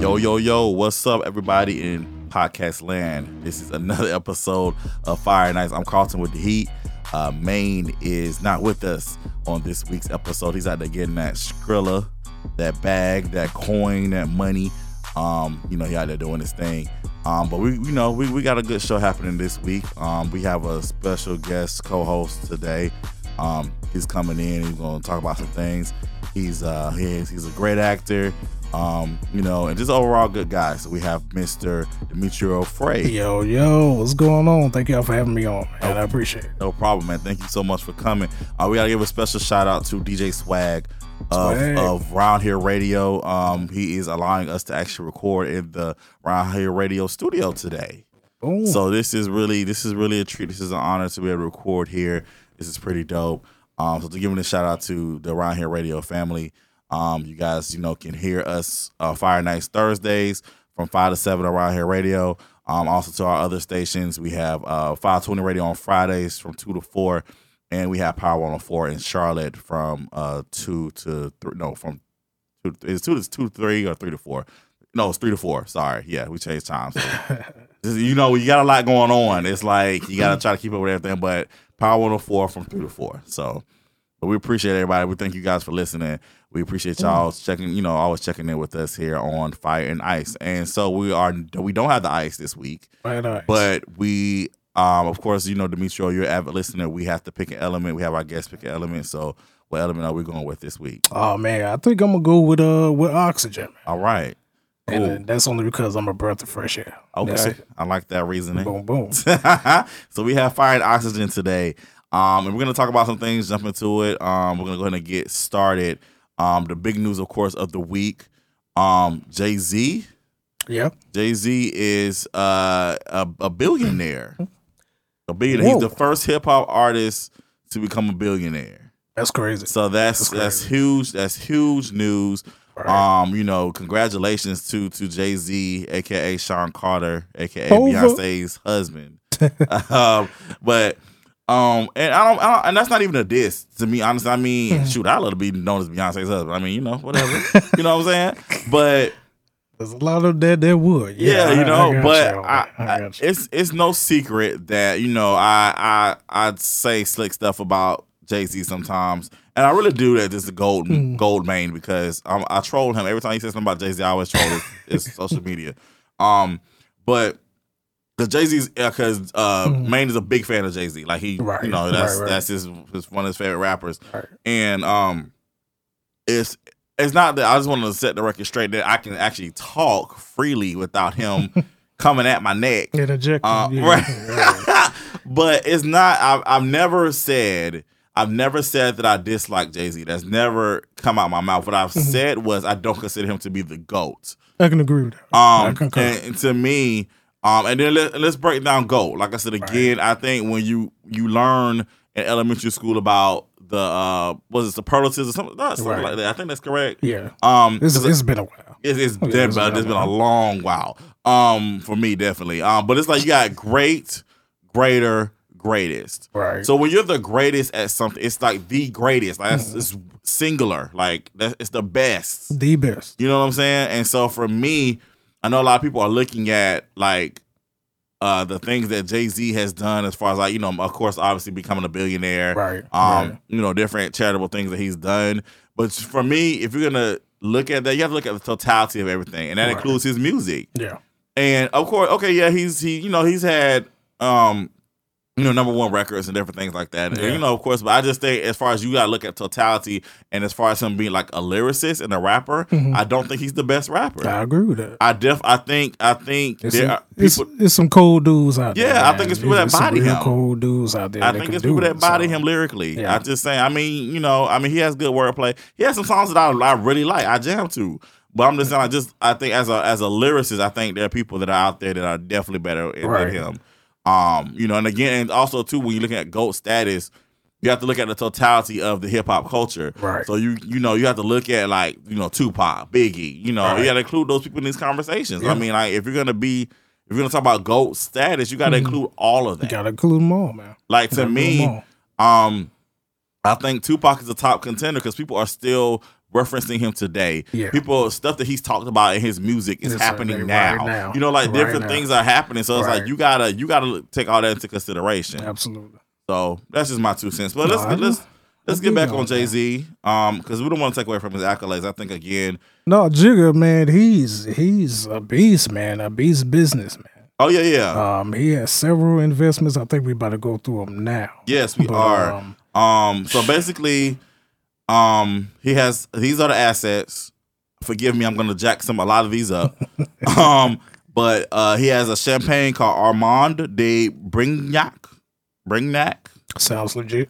Yo, yo, yo, what's up, everybody in podcast land? This is another episode of Fire Nights. I'm Carlton with the Heat. Uh, Maine is not with us on this week's episode. He's out there getting that Skrilla, that bag, that coin, that money. Um, you know, he out there doing his thing. Um, but we, you know, we, we got a good show happening this week. Um, we have a special guest co-host today. Um, he's coming in. He's going to talk about some things. He's uh, he's, he's a great actor um, you know, and just overall good guy. So we have Mr. Demetrio Frey. Yo, yo, what's going on? Thank y'all for having me on, man. I appreciate it. No problem, man. Thank you so much for coming. Uh, we gotta give a special shout out to DJ Swag of, Swag. of Round Here Radio. Um, he is allowing us to actually record in the Round Here Radio studio today. Boom. So this is really this is really a treat. This is an honor to be able to record here. This is pretty dope. Um, so to give a shout out to the Round Here Radio family. Um, you guys, you know, can hear us uh, Fire Nights Thursdays from five to seven around here radio. Um, also to our other stations, we have uh, 520 Radio on Fridays from two to four, and we have Power 104 in Charlotte from uh two to three. No, from two. Two to two to three or three to four. No, it's three to four. Sorry, yeah, we changed times. So, you know, you got a lot going on. It's like you got to try to keep up with everything, but Power 104 from three to four. So, but we appreciate everybody. We thank you guys for listening. We appreciate y'all checking, you know, always checking in with us here on Fire and Ice. And so we are we don't have the ice this week, on. but we um of course, you know, Demetrio, you're an avid listener. We have to pick an element. We have our guests pick an element. So what element are we going with this week? oh man, I think I'm gonna go with uh with oxygen. All right. And Cool. uh, that's only because I'm a breath of fresh air. Okay. I like that reasoning. Boom, boom. so we have fire and oxygen today. Um, and we're gonna talk about some things, jump into it. Um, we're gonna go ahead and get started. Um, the big news, of course, of the week. Um, Jay Z. Yeah. Jay Z is uh, a, a billionaire. A billionaire. He's the first hip hop artist to become a billionaire. That's crazy. So that's That's that's, huge. That's huge news. Right. Um, you know, congratulations to to Jay Z, aka Sean Carter, aka Over. Beyonce's husband. um, but um, and I don't, I don't, and that's not even a diss to me. Honestly, I mean, shoot, I love to be known as Beyonce's husband. I mean, you know, whatever. you know what I'm saying? But There's a lot of that that would. yeah, Yeah, you know, I got but you I. I I- it's it's no secret that you know I I I'd say slick stuff about Jay Z sometimes, and I really do that. Just the gold Hmm. gold main because um, I troll him every time he says something about Jay Z. I always troll his, his social media. Um, but because Jay Z's because uh, Maine is a big fan of Jay Z. Like he. Right, you know, that's right, right. that's his, his one of his favorite rappers, Right. and um, it's it's not that I just want to set the record straight that I can actually talk freely without him coming at my neck. Uh, yeah, right. right. but it's not. I've, I've never said. I've never said that I dislike Jay Z. That's never come out my mouth. What I've Mm-hmm. said was I don't consider him to be the goat. I can agree with that. Um, and, and to me, um, and then let, let's break down goat. Like I said again, I think when you you learn in elementary school about the uh, was it superlatives or something, no, something Right. like that. I think that's correct. yeah. Um, This 'cause it's been a while. it's, it's, Oh, yeah, been, it's been it's been a long while. Um, for me, definitely. Um, but it's like you got great, greater, greatest. Right. So when you're the greatest at something, it's like the greatest. Like that's it's singular. Like that, it's the best. the best. You know what I'm saying? And so for me, I know a lot of people are looking at like uh the things that Jay Z has done as far as like you know, of course, obviously becoming a billionaire Right. um, right. you know, different charitable things that he's done. But for me, if you're gonna look at that, you have to look at the totality of everything, and that Right. includes his music. Yeah. And of course, okay, yeah, he's he, you know, he's had um, you know, number one records and different things like that. And, Yeah. you know, of course, but I just think as far as you gotta look at totality and as far as him being like a lyricist and a rapper, Mhm. I don't think he's the best rapper. I agree with that. I def I think I think It's, there some, are it's, people it's some cold dudes out there. Yeah, I think it's people that some body him. Cold dudes out there. I think it's people that body so. him lyrically. Yeah. I just saying. I mean, you know, I mean, he has good wordplay. He has some songs that I, I really like. I jam to. But I'm just saying. I just I think as a as a lyricist, I think there are people that are out there that are definitely better than him. Um, you know, and again, and also too, when you're looking at GOAT status, you have to look at the totality of the hip hop culture. Right. So you you know you have to look at like you know Tupac, Biggie. You know Right. you got to include those people in these conversations. Yeah. I mean, like if you're gonna be if you're gonna talk about GOAT status, you got to Mhm. include all of that. You gotta include them all, man. Like to me, um, I think Tupac is a top contender because people are still referencing him today. Yeah. People stuff that he's talked about in his music is happening right now. now. You know, like Right different now. things are happening. So it's like you gotta you gotta take all that into consideration. Absolutely. So that's just my two cents. But No, let's let's let's get back on. Jay Z. Um, because we don't want to take away from his accolades. I think again. No, Jigga, man, he's he's a beast, man, a beast businessman. Oh yeah, yeah. Um, he has several investments. I think we about to go through them now. yes, we but, are. um, Um, so basically, um, he has these are the assets. Forgive me, I'm gonna jack some a lot of these up. um, but uh, he has a champagne called Armand de Brignac, Brignac. Sounds legit.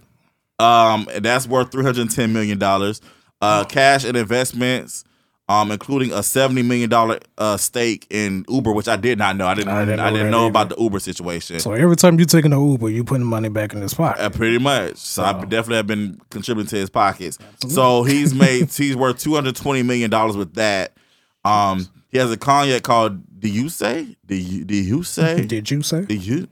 Um, and that's worth three hundred ten million dollars. Uh, cash and investments, um, including a seventy million dollar uh stake in Uber, which I did not know. I didn't. I I didn't didn't, know that know either. about the Uber situation. So every time you taking an Uber, you putting money back in his pocket. Uh, pretty much. So I definitely have been contributing to his pockets. So he's made he's worth two hundred twenty million dollars with that. Um, he has a cognac called Do you say? Do you do you say? Did you say? Do you?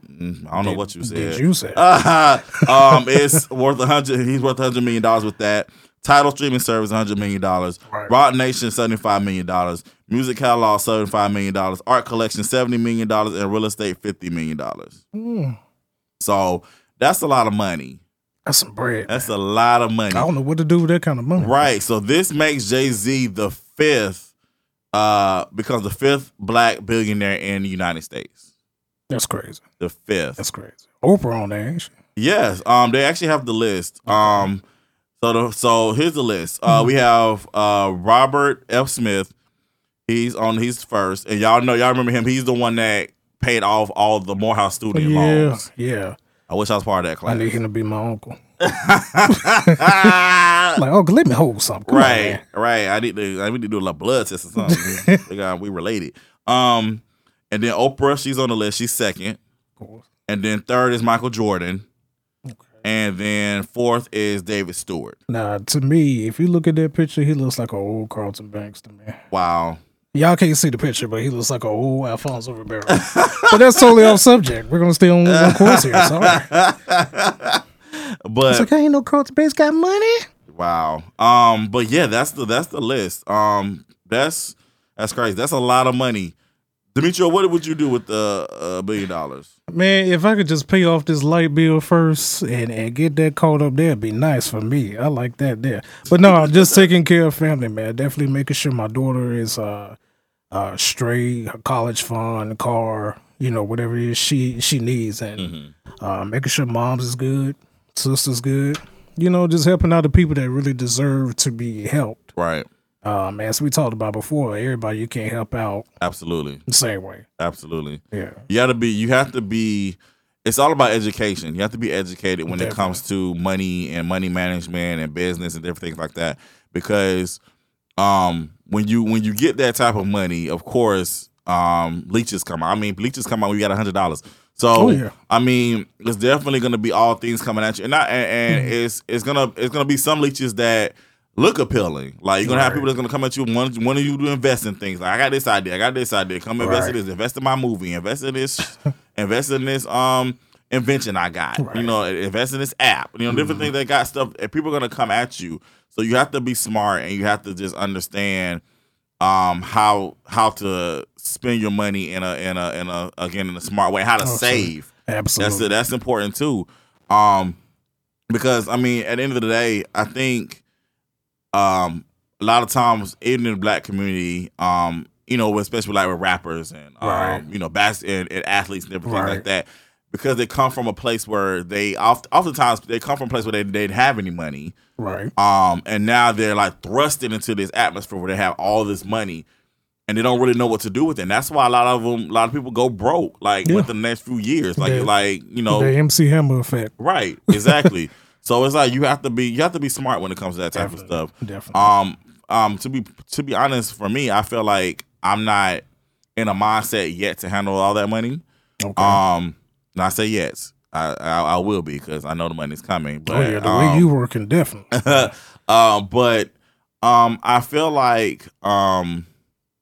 I don't know what you said. Did you say? Uh, um, it's worth a hundred. He's worth a hundred million dollars with that. Tidal streaming service, hundred million dollars. Right. Roc Nation, seventy five million dollars. Music catalog, seventy five million dollars. Art collection, seventy million dollars, and real estate, fifty million dollars. Hmm, So that's a lot of money. that's some bread. That's a lot of money. I don't know what to do with that kind of money. Right. So this makes Jay Z the fifth, uh, becomes the fifth black billionaire in the United States. That's crazy. The fifth. That's crazy. Oprah on there, ain't she? Yes. Um, they actually have the list. Um, so the so here's the list. Uh, we have uh Robert F. Smith. He's on. He's first, and y'all know y'all remember him. He's the one that paid off all the Morehouse student Yeah, loans. yeah. I wish I was part of that class. I need him to be my uncle. Like, uncle, let me hold something. Come on, right, man. right. I need to. I need to do a little blood test or something. we got we related. Um, and then Oprah, she's on the list. She's second, Of course. and then third is Michael Jordan, and then fourth is David Stewart. Now, to me, if you look at that picture, he looks like an old Carlton Banks to me. Wow. Y'all can't see the picture, but he looks like an old Alfonso Ribeiro. but that's totally off subject. We're gonna stay on one course here. Sorry. But It's I ain't no Carlton Banks got money. wow. Um, but yeah, that's the that's the list. Um, that's that's crazy. That's a lot of money. Demetrio, what would you do with the uh, billion dollars? Man, if I could just pay off this light bill first and, and get that caught up there, it'd be nice for me. I like that there. But no, I'm just taking care of family, man. Definitely making sure my daughter is uh uh straight, her college fund, car, you know, whatever it is she she needs and uh making sure mom's is good, sister's good. You know, just helping out the people that really deserve to be helped. Right. Um, as we talked about before, everybody you can't help out Absolutely. the same way. Absolutely. Yeah. You got to be. You have to be. It's all about education. You have to be educated when it comes to money and money management and business and different things like that. Because um, when you when you get that type of money, of course, um, leeches come out. I mean, leeches come out when you got a hundred dollars. So Oh, yeah. I mean, it's definitely going to be all things coming at you, and not, and, and Mm-hmm. it's it's gonna it's gonna be some leeches that look appealing. Like you're gonna have Right. people that's gonna come at you and want, want you to invest in things. Like I got this idea, I got this idea. Come invest in this, invest in my movie, invest in this, invest in this um invention I got. You Right. Mm-hmm. know, invest in this app. You know, different things that got stuff. And people are gonna come at you. So you have to be smart and you have to just understand um how how to spend your money in a in a in a again in a smart way, how to save. Absolutely. That's. That's important too. Um, because I mean, at the end of the day, I think um a lot of times even in the black community, um, you know, especially like with rappers and um, Right. you know, bas- and, and athletes and everything Right. like that, because they come from a place where they oft, oftentimes they come from a place where they, they didn't have any money. Right. Um, and now they're like thrusted into this atmosphere where they have all this money and they don't really know what to do with it. And that's why a lot of them, a lot of people go broke like Yeah. within the next few years. Like, like you know, The MC Hammer effect. right? Exactly. so it's like you have to be, you have to be smart when it comes to that type of stuff. Definitely. Um, um, to be to be honest, for me, I feel like I'm not in a mindset yet to handle all that money. okay. Um, and I say yes, I I, I will be because I know the money's coming. But oh yeah, the um, way you working, definitely. um, but um, I feel like um,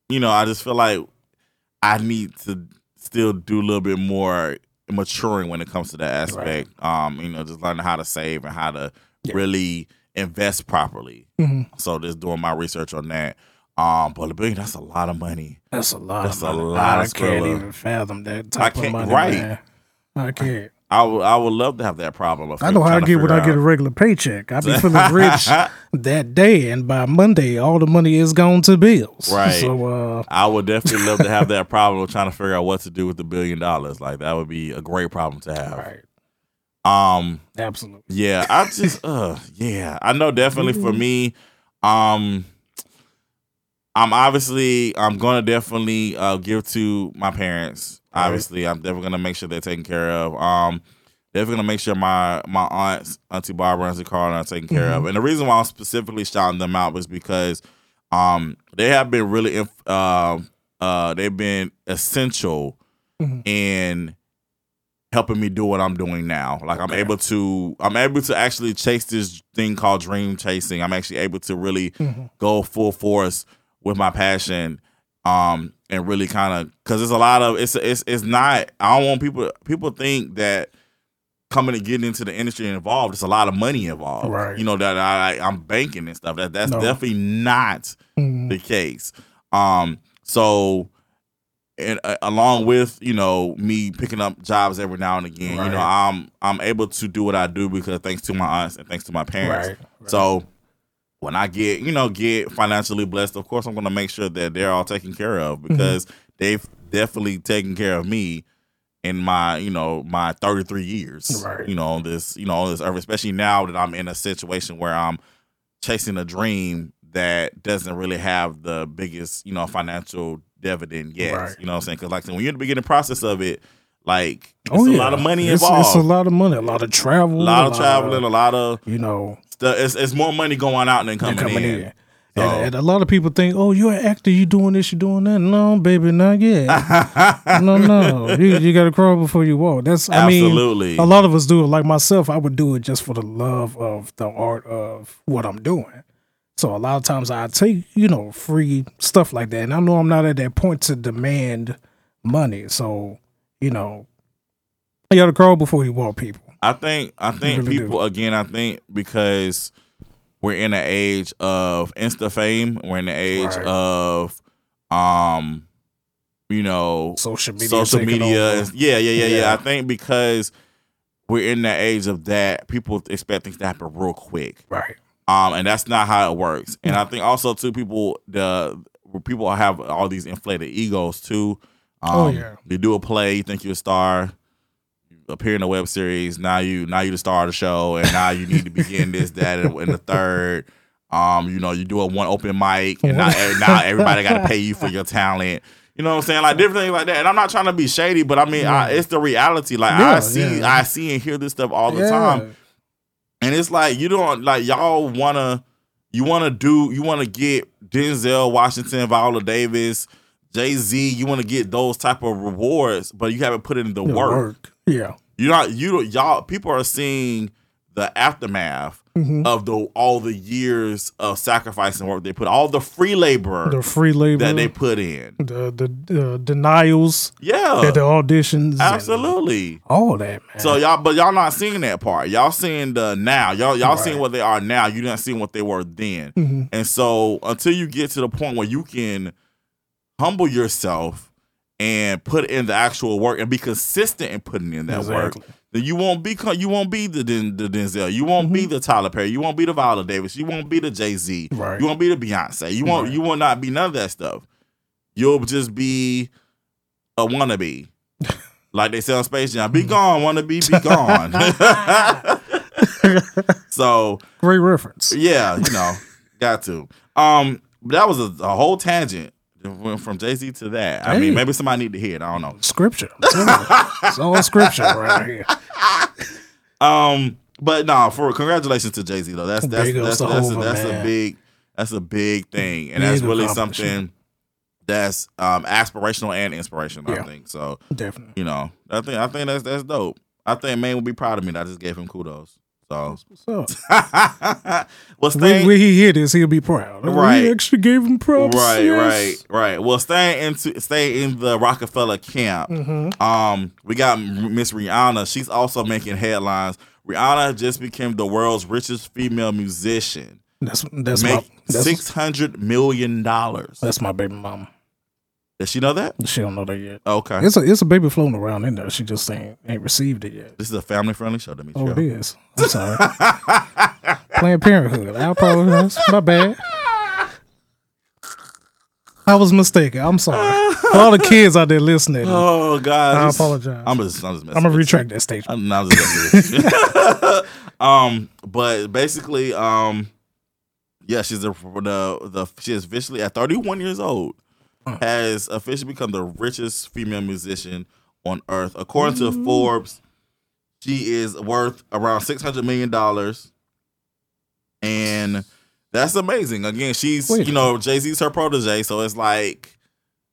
you know, I just feel like I need to still do a little bit more maturing when it comes to that aspect. Um, you know, just learning how to save and how to Yeah. really invest properly. Mhm. So just doing my research on that. Um, but a billion that's a lot of money. That's a lot. That's of a money. lot I of can't even fathom that I type of can't- money. right. Man. I can't. I would I would love to have that problem. of I know how I get when I get a regular paycheck. I be feeling rich that day, and by Monday, all the money is gone to bills. Right. So, uh, I would definitely love to have that problem of trying to figure out what to do with the billion dollars. Like that would be a great problem to have. right. Um, Absolutely. yeah, I just, uh, yeah, I know definitely for me, um, I'm obviously, I'm gonna definitely uh, give to my parents. Right. Obviously, I'm definitely gonna make sure they're taken care of. Um, definitely gonna make sure my my aunts, Auntie Barbara, Auntie Carl, are taken care of. And the reason why I'm specifically shouting them out was because, um, they have been really, inf- um, uh, they've been essential Mhm. in helping me do what I'm doing now. Like I'm able to I'm able to actually chase this thing called dream chasing. I'm actually able to really Mhm. go full force with my passion um and really kind of cuz it's a lot of it's it's it's not I don't want people people think that coming and getting into the industry and involved it's a lot of money involved. Right. You know that I I'm banking and stuff. That that's No. definitely not Mhm. the case. Um, so and uh, along with you know me picking up jobs every now and again, you know, I'm I'm able to do what I do because thanks to my aunts and thanks to my parents. Right. right. So when I get you know get financially blessed, of course I'm going to make sure that they're all taken care of Mm-hmm. because they've definitely taken care of me in my you know my 33 years Right. you know this you know this earth especially now that i'm in a situation where i'm chasing a dream that doesn't really have the biggest you know financial dividend yet Right. you know what i'm saying because like when you're in the beginning process of it like it's oh, a yeah. lot of money it's, involved It's a lot of money, a lot of travel, a lot of traveling a lot of you know, stuff it's, it's more money going out than coming, coming in, in. So- And, and a lot of people think, "Oh, you're an actor. You doing this? You doing that?" No, baby, not yet. no, no. You, you got to crawl before you walk. That's I mean, Absolutely. a lot of us do it. Like myself, I would do it just for the love of the art of what I'm doing. So a lot of times I take you know free stuff like that, and I know I'm not at that point to demand money. So you know, you got to crawl before you walk, people. I think I think really do. people again. I think because we're in an age of insta fame, we're in the age Right. of um, you know, Social media, social media. Yeah, yeah, yeah, yeah, Yeah. I think because we're in the age of that, people expect things to happen real quick. right? Um, and that's not how it works. And I think also too, people the people have all these inflated egos too. Um, Oh, yeah. You do a play, you think you're a star, appear in a web series. Now you now you the star of the show, and now you need to begin this, that, and, and the third. Um, you know, you do a one open mic, and now now everybody got to pay you for your talent. You know what I'm saying? Like different things like that. And I'm not trying to be shady, but I mean, I, it's the reality. Like I see, yeah. I see and hear this stuff all the Yeah. time. And it's like you don't like y'all wanna you wanna do you wanna get Denzel Washington, Viola Davis, Jay Z. You wanna get those type of rewards, but you haven't put in the The work. Yeah. You're not you don't y'all people are seeing the aftermath Mhm. of the all the years of sacrifice and work they put, all the free labor The free labor, that they put in. the the uh, denials, Yeah, at the auditions, absolutely. all that, man. So y'all, but y'all not seeing that part. Y'all seeing the now. Y'all y'all Right. seeing what they are now. You not seeing what they were then. Mhm. And so until you get to the point where you can humble yourself and put in the actual work and be consistent in putting in that work, then you won't be you won't be the Den- the Denzel. You won't be the Tyler Perry. You won't be the Viola Davis. You won't be the Jay Z. Right. You won't be the Beyonce. You won't Right. you will not be none of that stuff. You'll just be a wannabe. Like they say on Space Jam, be gone, wannabe, be gone. so Great reference. yeah, you know, got to. Um, that was a, a whole tangent. Went from Jay Z to that. I mean, maybe somebody need to hear it. I don't know. Scripture. I'm telling you. it's all scripture right here. Um, but no, for congratulations to Jay Z though. That's that's Big that's to that's, a, that's a big that's a big thing, and Big that's really something that's um aspirational and inspirational. I think so. Definitely. You know, I think I think that's that's dope. I think man would be proud of me that I just gave him kudos. So, What's up? well, staying, when he hear this, he'll be proud. Right. We actually gave him props. right, yes. right, right. Well, staying into stay in the Roc-A-Fella camp. Mhm. Um, we got Miss Rihanna. She's also making headlines. Rihanna just became the world's richest female musician. That's that's my Make that's, six hundred million dollars. that's my baby mama. Does she know that? She don't know that yet. Okay. It's a it's a baby floating around in there. She just ain't ain't received it yet. This is a family friendly show, Demetrio. Oh, it is. I'm sorry. Planned Parenthood. I apologize. My bad. I was mistaken. I'm sorry. For all the kids out there listening, Oh God, I apologize. I'm just, I'm just messing I'm gonna with you. retract that statement. I'm not just messing um, but basically, um, yeah, she's the the the she is officially at 31 years old Mm. has officially become the richest female musician on earth, according to mm-hmm. Forbes. She is worth around 600 million dollars, and that's amazing. Again, she's Wait. you know Jay Z's her protege, so it's like,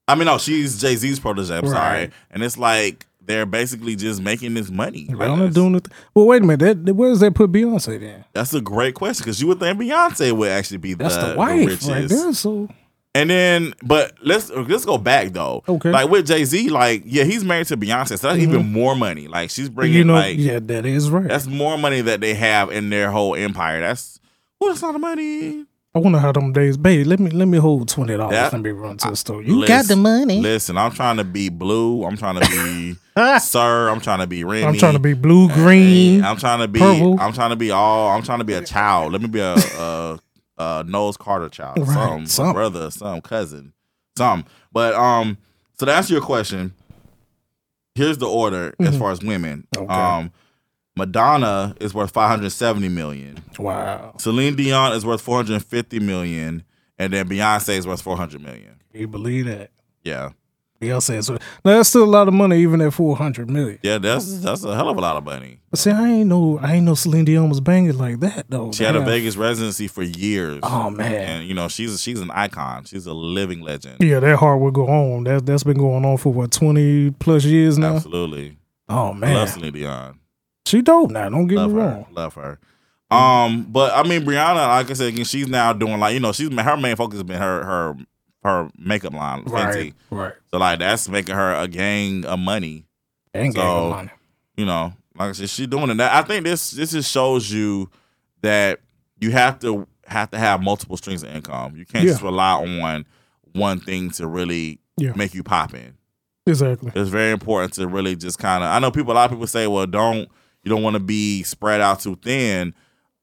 I mean, no, she's Jay Z's protege. I'm sorry, and it's like they're basically just making this money. I Rihanna guess. doing it. Well, wait a minute. That, where does that put Beyonce then? That's a great question because you would think Beyonce would actually be That's the, the, wife richest. right there. So And then, but let's let's go back though. Okay. Like with Jay Z, like yeah, he's married to Beyonce, so that's even mm-hmm. more money. Like she's bringing you know, like yeah, that is right. that's more money that they have in their whole empire. That's well, that's not the money. I wonder how them days, baby. Let me let me hold twenty dollars. Let me run to the store. You Listen- got the money. Listen, I'm trying to be blue. I'm trying to be sir. I'm trying to be Remy. I'm trying to be blue, green. I'm trying to be. purple. I'm trying to be all. I'm trying to be a child. Let me be a, a, a Knowles Carter child. Right, Some something. brother, some cousin, some. But um, so to answer your question, here's the order as far as women. Mm-hmm. Okay. Um, Madonna is worth 570 million. Wow, Celine Dion is worth 450 million, and then Beyonce is worth 400 million. you believe that? Yeah, Beyonce. So now that's still a lot of money, even at four hundred million. yeah, that's that's a hell of a lot of money. But see, I ain't know, I ain't know Celine Dion was banging like that though. She had a Vegas residency for years. Oh man, and you know she's she's an icon. She's a living legend. yeah, that heart will go on. That that's been going on for what twenty plus years now. Absolutely, Oh I love man, Celine Dion. she dope now. Don't get Love me her, wrong. love her. Um, but I mean Rihanna, like I said, again, she's now doing like you know she's her main focus has been her her her makeup line, Fenty. Right, right. So like that's making her a gang of money. And So- so, money. You know, like I said, she's doing it. I think this this just shows you that you have to have to have multiple streams of income. You can't Yeah. just rely on one thing to really Yeah. make you pop in. Exactly. it's very important to really just kind of i know people a lot of people say well don't you don't want to be spread out too thin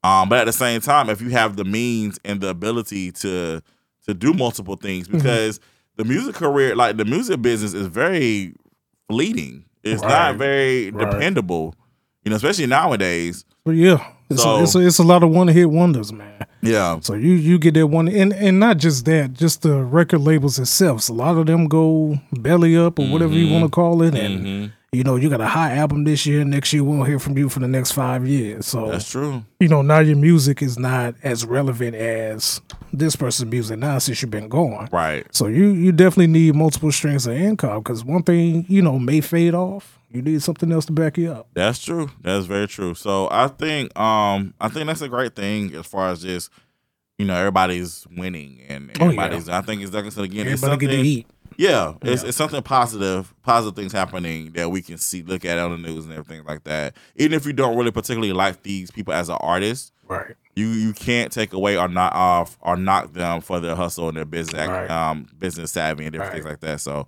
um, but at the same time if you have the means and the ability to to do multiple things Mm-hmm. because the music career like the music business is very fleeting it's not very Right. dependable you know especially nowadays But yeah, it's, So- a, it's, a, it's a lot of one hit wonders, man. yeah So you you get that one, and and not just that, just the record labels themselves. A lot of them go belly up or whatever you want to call it, and Mhm. You know you got a high album this year. Next year we won't hear from you for the next five years. So that's true you know now your music is not as relevant as this person's music now since you've been gone. right So you you definitely need multiple streams of income because one thing you know may fade off. You need something else to back you up. That's true. That's very true. So I think um I think that's a great thing as far as just you know everybody's winning and Oh, yeah. everybody's. I think it's like I said again. It's Everybody get to eat. Yeah, it's, Yeah. it's something positive, positive things happening that we can see, look at on the news and everything like that. Even if you don't really particularly like these people as an artist, Right. you you can't take away or not off or knock them for their hustle and their business Right. um business savvy and different Right. things like that. So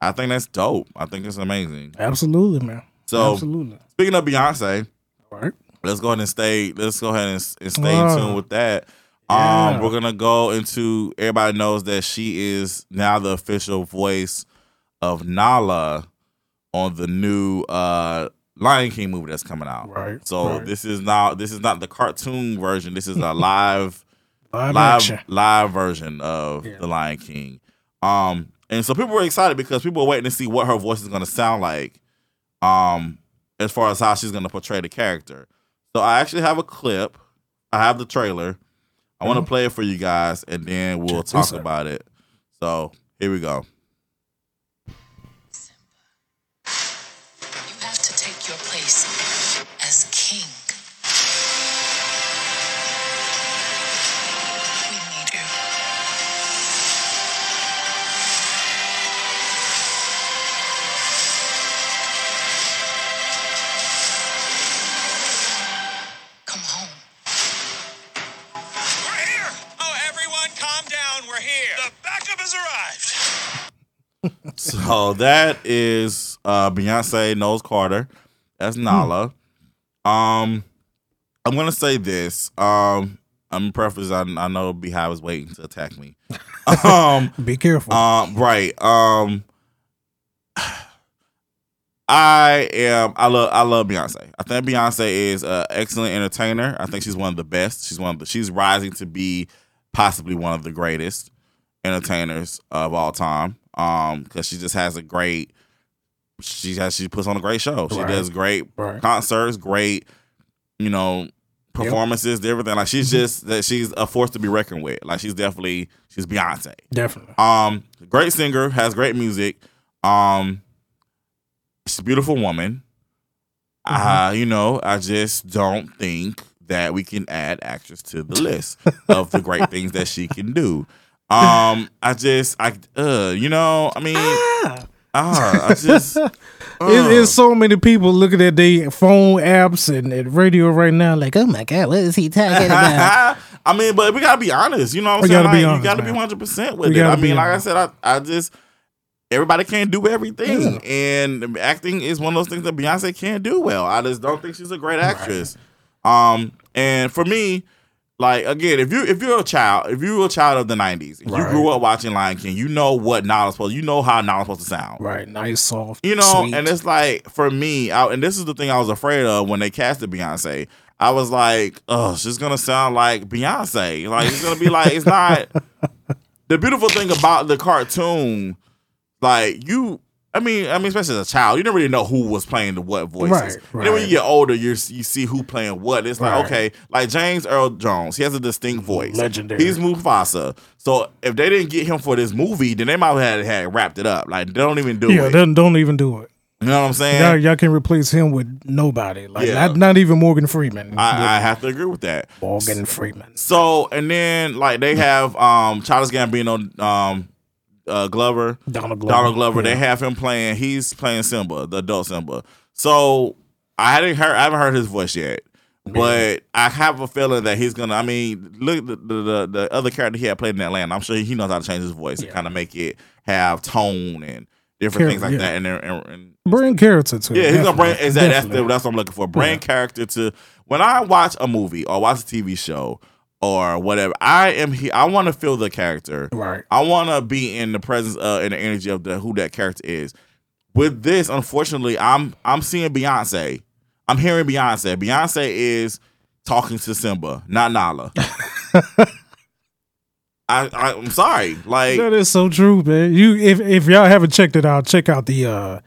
I think that's dope. I think it's amazing. Absolutely, man. So Absolutely. speaking of Beyonce, All right. let's go ahead and stay. Let's go ahead and, and stay Wow. in tune with that. Yeah. Um, we're gonna go into. Everybody knows that she is now the official voice of Nala on the new uh Lion King movie that's coming out. Right. So right. this is now this is not the cartoon version. This is a live live, live live version of Yeah. the Lion King. Um, and so people were excited because people were waiting to see what her voice is going to sound like. Um, as far as how she's going to portray the character. So I actually have a clip. I have the trailer. I want to Mhm. play it for you guys, and then we'll Check talk about it. So here we go. So that is uh Beyonce Knowles Carter. That's Nala. Um I'm gonna say this. Um I'm preface I, I know BeyHive is waiting to attack me. um Be careful. um right. Um I am I love I love Beyonce. I think Beyonce is an excellent entertainer. I think she's one of the best. She's one of the she's rising to be possibly one of the greatest entertainers of all time. Um, because she just has a great she has she puts on a great show. She Right. does great Right. concerts, great, you know, performances, everything. Like Mm-hmm. she's just that she's a force to be reckoned with. Like she's definitely she's Beyonce. Definitely. Um, great singer, has great music. Um, she's a beautiful woman. Uh, you know, I just don't think that we can add actress to the list of the great things that she can do. Um, I just, I, uh, you know, I mean, ah, I just, uh, so many people looking at their phone apps and, and radio right now, like, oh my god, what is he talking about? I mean, but we gotta be honest. You know what I'm We saying? gotta Like, honest, you gotta man. be 100 percent with We it. I mean, like I said, I, I just everybody can't do everything, and acting is one of those things that Beyonce can't do well. I just don't think she's a great actress. Um, and for me, like again, if you if you're a child, if you were a child of the 90s, and you grew up watching Lion King, you know what Nala's supposed, you know how Nala's supposed to sound. right, nice, soft, You know, sweet. and it's like for me, I, and this is the thing I was afraid of when they casted Beyonce. I was like, oh, she's gonna sound like Beyonce. Like it's gonna be like it's not. the beautiful thing about the cartoon, like you, I mean, I mean, especially as a child, you didn't really know who was playing the what voices. Right, And then when you get older, you you see who playing what. It's like Right. okay, like James Earl Jones, he has a distinct voice. Legendary. He's Mufasa. So if they didn't get him for this movie, then they might have had, had wrapped it up. Like they don't even do yeah, it. don't, don't even do it. You know what I'm saying? Y'all, y'all can replace him with nobody. Like Yeah. not, not even Morgan Freeman. I, I have to agree with that. Morgan Freeman. So and then like they have um Childish Gambino, um, uh, Glover, Donald Glover. Donald Glover. They have him playing. He's playing Simba, the adult Simba. So I hadn't heard. I haven't heard his voice yet. But I have a feeling that he's gonna. I mean, look the the, the, the other character he had played in Atlanta. I'm sure he knows how to change his voice and kind of make it have tone and different Char- things like yeah. that. And, and, and Bring character to yeah, it. he's gonna bring definitely, exactly that's, the, that's what I'm looking for. Bring Yeah. character to when I watch a movie or watch a TV show or whatever. I am here. I want to feel the character. Right. I want to be in the presence of and the energy of the who that character is. With this, unfortunately, I'm I'm seeing Beyonce. I'm hearing Beyonce. Beyonce is talking to Simba, not Nala. I, I I'm sorry. Like That is so true, man. You if if y'all haven't checked it out, check out the uh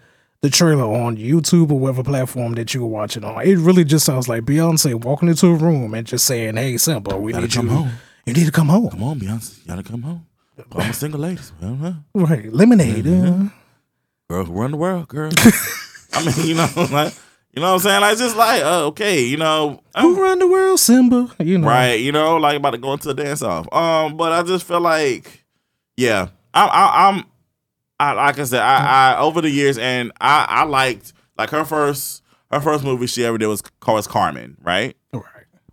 the trailer on YouTube or whatever platform that you were watching on. It really just sounds like Beyonce walking into a room and just saying, "Hey, Simba, we Gotta need come you. home. You need to come home." come on, Beyonce, you gotta come home. I'm a single lady. Right, lemonade. Mm-hmm. uh, girl who run the world, girl. I mean, you know, like you know what I'm saying? Like just like, uh, okay, you know, who I'm, run the world, Simba? You know, right, you know, like about to go into a dance off. Um, but I just feel like, yeah, I, I, I'm, I like I said, I, I over the years, and I, I liked like her first, her first movie she ever did was called Carmen, right? Right.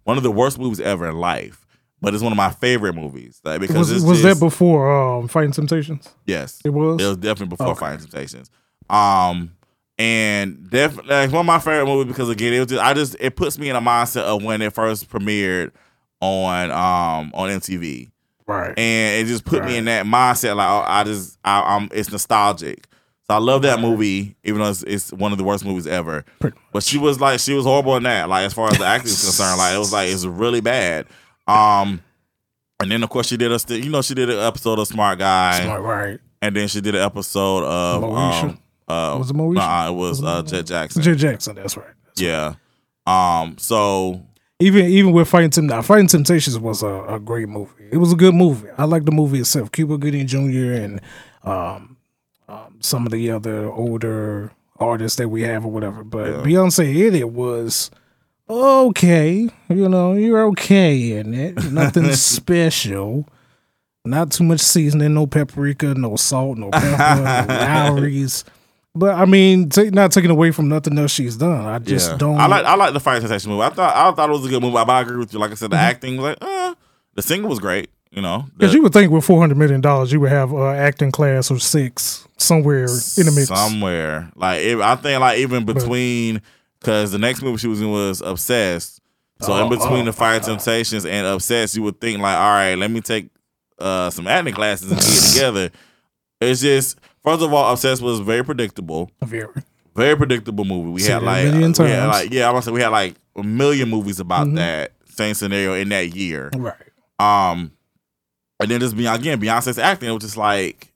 One of the worst movies ever in life, but it's one of my favorite movies, like because Was was just, that before um, Fighting Temptations? yes, It was. It was definitely before Okay. Fighting Temptations. Um, and definitely like one of my favorite movies because again, it was just I just it puts me in a mindset of when it first premiered on um on MTV, right. and it just put me in that mindset. Like oh, I just I, I'm it's nostalgic. So I love that movie, even though it's, it's one of the worst movies ever. But she was like she was horrible in that. Like as far as the acting is concerned, like it was like it's really bad. Um. And then of course she did a st- you know she did an episode of Smart Guy Smart, right. and then she did an episode of Moesha? um uh Was it Moesha? nah, it was uh Jett Jackson. J. Jackson. That's right. yeah. Um so Even even with Fighting Temp- now, Fighting Temptations was a, a great movie. It was a good movie. I like the movie itself. Cuba Gooding Jr. and um, um, some of the other older artists that we have or whatever. But Yeah. Beyonce it was okay. You know, you're okay in it. Nothing special. Not too much seasoning, no paprika, no salt, no pepper, no Lawry's. But I mean, take, not taking away from nothing else she's done. I just yeah. don't. I like I like the Fight Temptation movie. I thought I thought it was a good movie. But I agree with you. Like I said, the Mm-hmm. acting was like, uh the singer was great. you know, Because you would think with four hundred million dollars, you would have uh, acting class of six somewhere in the mix. somewhere. Like I think like even between because the next movie she was in was Obsessed. So in Oh, between oh, the Fire Temptations and Obsessed, you would think like, all right, let me take uh, some acting classes and get together. It's just first of all, Obsessed was very predictable, Very. very predictable movie. We had like million had like yeah, I must say we had like a million movies about Mhm. that same scenario in that year. Right. Um, and then just be again Beyonce's acting, it was just like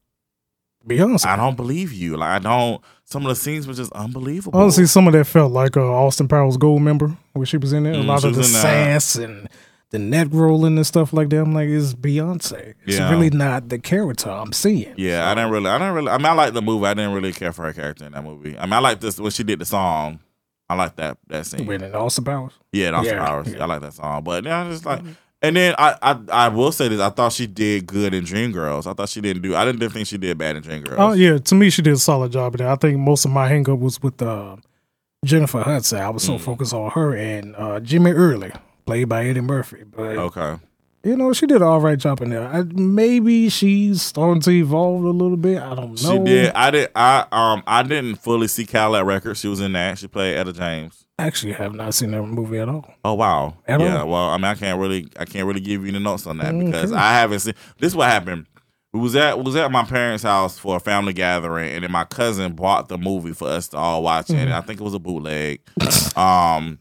Beyonce. I don't believe you. Like I don't. Some of the scenes were just unbelievable. Honestly, some of that felt like uh, Austin Powers Goldmember where she was in there. A Mm, lot of the sass and the neck rolling and stuff like that. I'm like, it's Beyonce. It's Yeah. really not the character I'm seeing. Yeah, I didn't really. I didn't really. I mean, I like the movie. I didn't really care for her character in that movie. I mean, I like this when she did the song. I like that that scene. With an Austin Powers. Yeah, that's Yeah, Powers. yeah. I like that song. But yeah, I just like. And then I, I I will say this. I thought she did good in Dreamgirls. I thought she didn't do. I didn't think she did bad in Dreamgirls. Oh yeah, to me she did a solid job of that. I think most of my hang up was with uh, Jennifer Hudson. I was so Mm. focused on her and uh, Jimmy Early, played by Eddie Murphy. But Okay. you know, she did an all right job in there. I, maybe she's starting to evolve a little bit. I don't know. She did. I did. I um. I didn't fully see Cadillac Records. She was in that. She played Etta James. Actually, have not seen that movie at all. Oh wow. At yeah. all. Well, I mean, I can't really, I can't really give you the notes on that Mm, because okay. I haven't seen. This is what happened. We was at was at my parents' house for a family gathering, and then my cousin bought the movie for us to all watch, and I think it was a bootleg. um,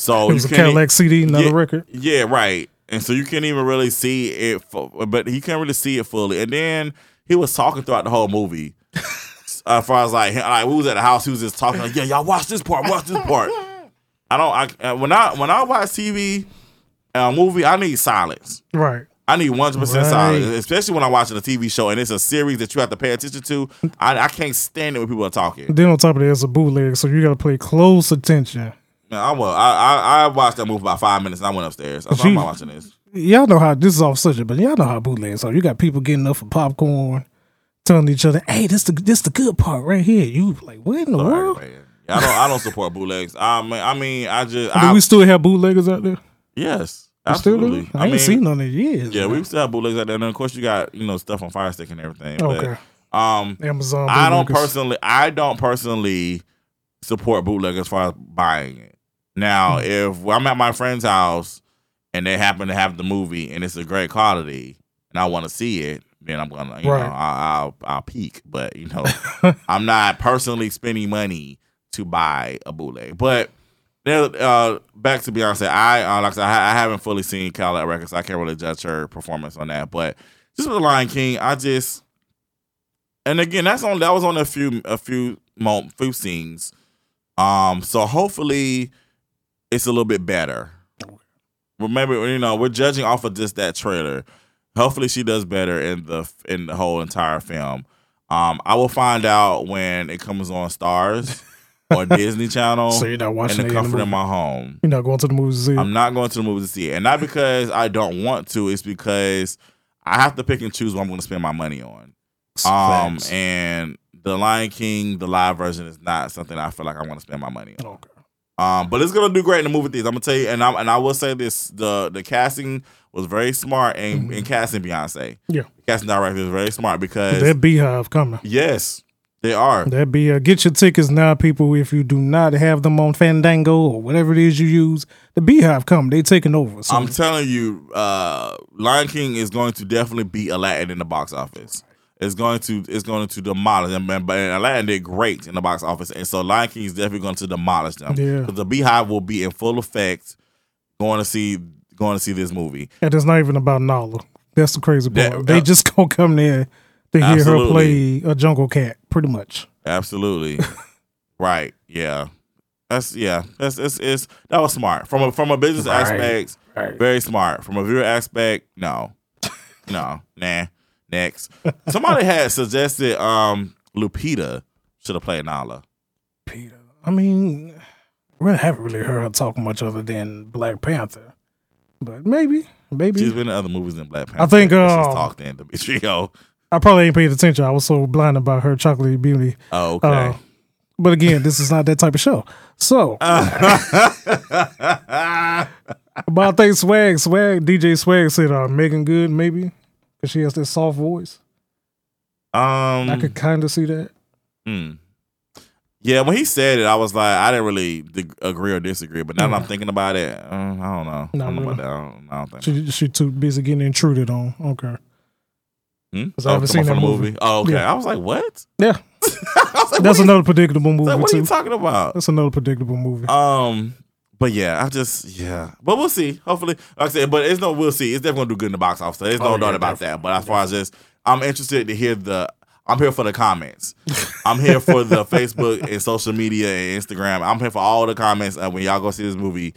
so. It was a Cadillac CD, not yeah, a record. Yeah, right. And so you can't even really see it, but he can't really see it fully. And then he was talking throughout the whole movie. as far as like, like we was at the house, he was just talking like, "Yeah, y'all watch this part, watch this part." I don't. I uh, when I when I watch TV, uh, movie, I need silence. Right. I need one hundred percent silence, especially when I'm watching a TV show and it's a series that you have to pay attention to. I, I can't stand it when people are talking. Then on top of that, it's a bootleg, so you got to pay close attention. Man, I will. I, I I watched that movie about five minutes and I went upstairs. I I'm not watching this. Y'all know how this is off subject, but y'all know how bootlegs are. You got people getting up for popcorn, telling each other, "Hey, this the this the good part right here." You like, what in the world? Man. I don't. I don't support bootlegs. I mean, I mean, I just. Do I, we still have bootleggers out there? yes, We Still do? absolutely. I, ain't mean, seen none in years. Yeah, man. we still have bootlegs out there. And of course, you got you know stuff on Fire Stick and everything. okay. But, um, Amazon. I don't bootleggers. personally. I don't personally support bootleg as far as buying it. Now, Hmm. if I'm at my friend's house and they happen to have the movie and it's a great quality and I want to see it, then I'm gonna, you Right. know, I, I'll I'll peek. But you know, I'm not personally spending money to buy a bootleg. But there, uh, back to Beyonce, I uh, like I said, I, I haven't fully seen Cadillac Records. So I can't really judge her performance on that. But just with the Lion King, I just and again, that's on that was on a few a few mo- few scenes. Um, so hopefully it's a little bit better. Remember, you know, we're judging off of just that trailer. Hopefully, she does better in the in the whole entire film. Um, I will find out when it comes on Starz or Disney Channel, So you're not watching in the comfort of my home. You're not going to the movies to see it. I'm not going to the movies to see it, and not because I don't want to. It's because I have to pick and choose what I'm going to spend my money on. Um, and the Lion King, the live version, is not something I feel like I want to spend my money on. okay. Um, but it's gonna do great in the movie theaters. I'm gonna tell you, and I and I will say this: the the casting was very smart in, in casting Beyonce. Yeah. The casting director is very smart because That BeyHive coming. yes, they are. That be uh, get your tickets now, people. If you do not have them on Fandango or whatever it is you use, the BeyHive come. They taking over. So I'm telling you, uh, Lion King is going to definitely beat Aladdin in the box office. It's going to it's going to demolish them, and, but Aladdin did great in the box office, and so Lion King is definitely going to demolish them. Yeah. because the BeyHive will be in full effect going to see going to see this movie. and it's not even about Nala. That's the crazy part. That- they uh, just gonna come there to hear her play a jungle cat, pretty much. Absolutely. right. Yeah. That's yeah. That's it's, it's that was smart from a from a business Right. aspect. Right. Very smart from a viewer aspect. No, no, nah. Next, somebody had suggested um Lupita should have played Nala. Peter. I mean, we haven't really heard her talk much other than Black Panther, but maybe, maybe. She's been in other movies than Black Panther. I think, she's uh, talked in Demetrio. I probably ain't paid attention. I was so blinded by her chocolate beauty. Oh, okay. Uh, but again, this is not that type of show. So but I think Swag, Swag, DJ Swag said uh, Meagan Good maybe because she has this soft voice. Um, I could kind of see that. hmm. Yeah, when he said it, I was like, I didn't really dig- agree or disagree. But now that I'm Mhm. thinking about it, uh, I don't know. I Not don't know really. about that. I don't, I don't think. She she too busy getting intruded on. Okay. Hmm? 'Cause I haven't seen that movie. Oh, okay. Yeah. I was like, what? Yeah, I was like, that's what, another predictable movie Like, what are too. you talking about? That's another predictable movie. Um, but yeah, I just yeah, but we'll see. Hopefully, like I said, but it's no we'll see. It's definitely gonna do good in the box office. There's no Oh, doubt yeah, about that. But as far as just, I'm interested to hear the. I'm here for the comments. I'm here for the Facebook and social media and Instagram. I'm here for all the comments. And when y'all go see this movie,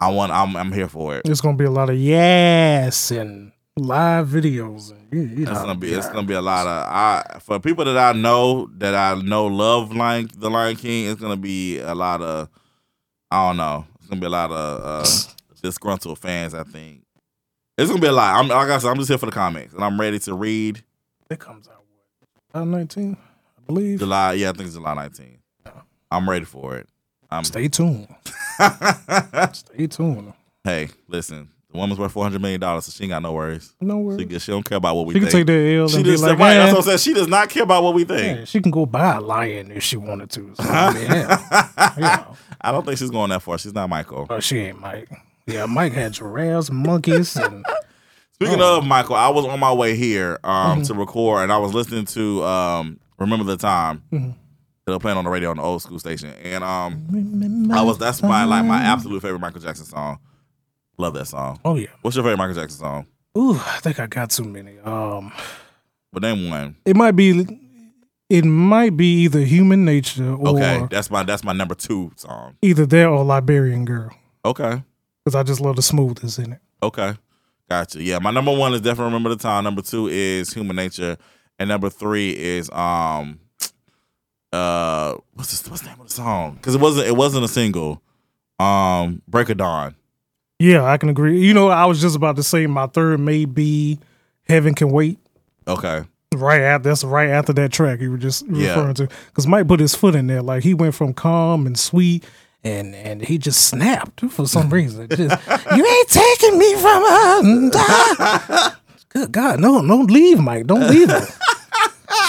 I want. I'm. I'm here for it. It's gonna be a lot of yes and live videos. And, you, It's gonna be. It's gonna be a lot of. I for people that I know that I know love Lion the Lion King. It's gonna be a lot of. I don't know. It's gonna be a lot of uh, disgruntled fans. I think it's gonna be a lot. I'm like I said. I'm just here for the comics, and I'm ready to read It comes out what? July 19, I believe. July. Yeah, I think it's July 19th. I'm ready for it. I'm. Stay tuned. Stay tuned. hey, listen. The woman's worth 400 million dollars, so she ain't got no worries. No She, worries. get- she don't care about what we think. She can take that L she and be just like, right. That's what I'm saying. She does not care about what we think. yeah, she can go buy a lion if she wanted to. So, I mean, yeah. you know. I don't think she's going that far. She's not Michael. Oh, she ain't Mike. Yeah, Mike had giraffes, monkeys, and Speaking Oh. of Michael, I was on my way here um, Mm-hmm. to record, and I was listening to um, "Remember the Time." Mm-hmm. They were playing on the radio on the old school station, and um, I was that's my like my absolute favorite Michael Jackson song. Love that song. oh yeah. What's your favorite Michael Jackson song? Ooh, I think I got too many. Um, But name one. it might be, it might be either Human Nature or Okay, that's my that's my number two song. either that or Liberian Girl Okay, because I just love the smoothness in it. okay, gotcha. Yeah, my number one is definitely Remember the Time. Number two is Human Nature, and number three is um, uh, what's the, what's the name of the song? Because it wasn't it wasn't a single. Um, Break of Dawn. Yeah, I can agree. You know, I was just about to say my third may be Heaven Can Wait. Okay. Right after that's right after that track you were just Yeah. referring to, because Mike put his foot in there, like he went from calm and sweet, and and he just snapped for some reason. Just, you ain't taking me from her. Good God, no, don't leave, Mike. Don't leave her.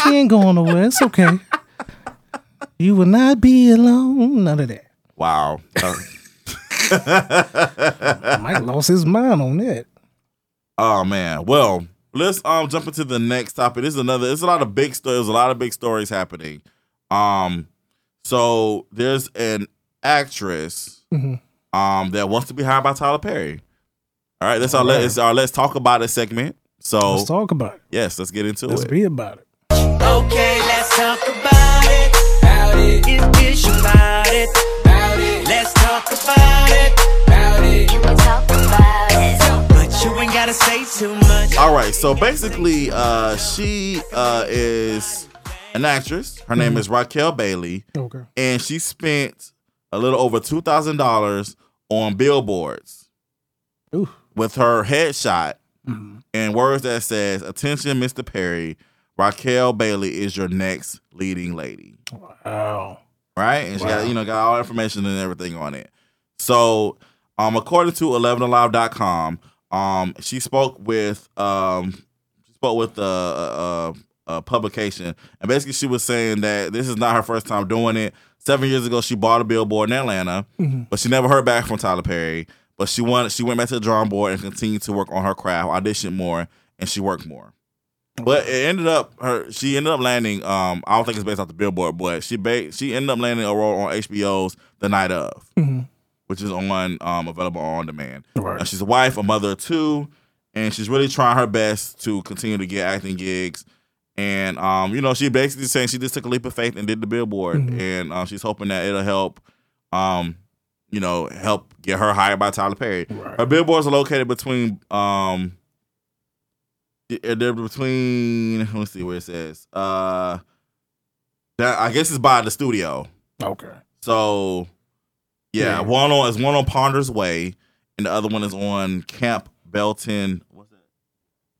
she ain't going nowhere. It's okay. You will not be alone. None of that. Wow. Uh, Mike lost his mind on that. oh man. Well, let's um jump into the next topic. This is another. It's a lot of big stories. There's a lot of big stories happening. Um, so there's an actress Mhm. um that wants to be hired by Tyler Perry. All right. That's our let. It's our let's talk about it segment. So Let's talk about it. yes, let's get into it. Let's be about it. Okay, let's talk about it. About it. It's about it. About it. Let's talk about it. About it. Can we talk about it? But you ain't gotta say too much. All right. So basically, uh, she uh is an actress. Her name is Raquel Bailey. Okay. and she spent a little over two thousand dollars on billboards Ooh. with her headshot Mhm. and words that says "Attention, Mr. Perry, Raquel Bailey is your next leading lady." Wow. Right, and she got you know got all information and everything on it. So, um, according to 11alive.com, um, she spoke with um, she spoke with a, a, a publication, and basically she was saying that this is not her first time doing it. Seven years ago, she bought a billboard in Atlanta, Mhm. but she never heard back from Tyler Perry. But she wanted she went back to the drawing board and continued to work on her craft, auditioned more, and she worked more. But it ended up her she ended up landing. Um, I don't think it's based off the billboard, but she ba- she ended up landing a role on HBO's The Night of, Mhm. Which is on um available on demand. Right. Uh, she's a wife, a mother of two, and she's really trying her best to continue to get acting gigs. And um, you know, she basically saying she just took a leap of faith and did the billboard, Mhm. and uh, she's hoping that it'll help, um, you know, help get her hired by Tyler Perry. Right. Her billboards are located between um, they're they're between. Let me see where it says. Uh, that I guess it's by the studio. Okay. So, yeah, Yeah. one on is one on Ponders Way, and the other one is on Camp Belton. What's that?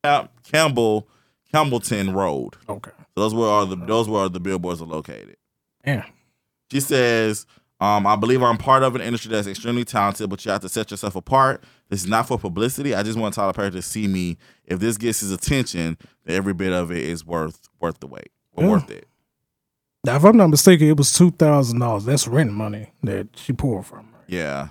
Camp Campbell Campbellton Road. Okay. So those where all the those were the billboards are located. Yeah. She says, Um, I believe I'm part of an industry that's extremely talented, but you have to set yourself apart. This is not for publicity. I just want Tyler Perry to see me. If this gets his attention, every bit of it is worth worth the wait or Yeah. worth it. Now, if I'm not mistaken, it was two thousand dollars. That's rent money that she pulled from her. Yeah,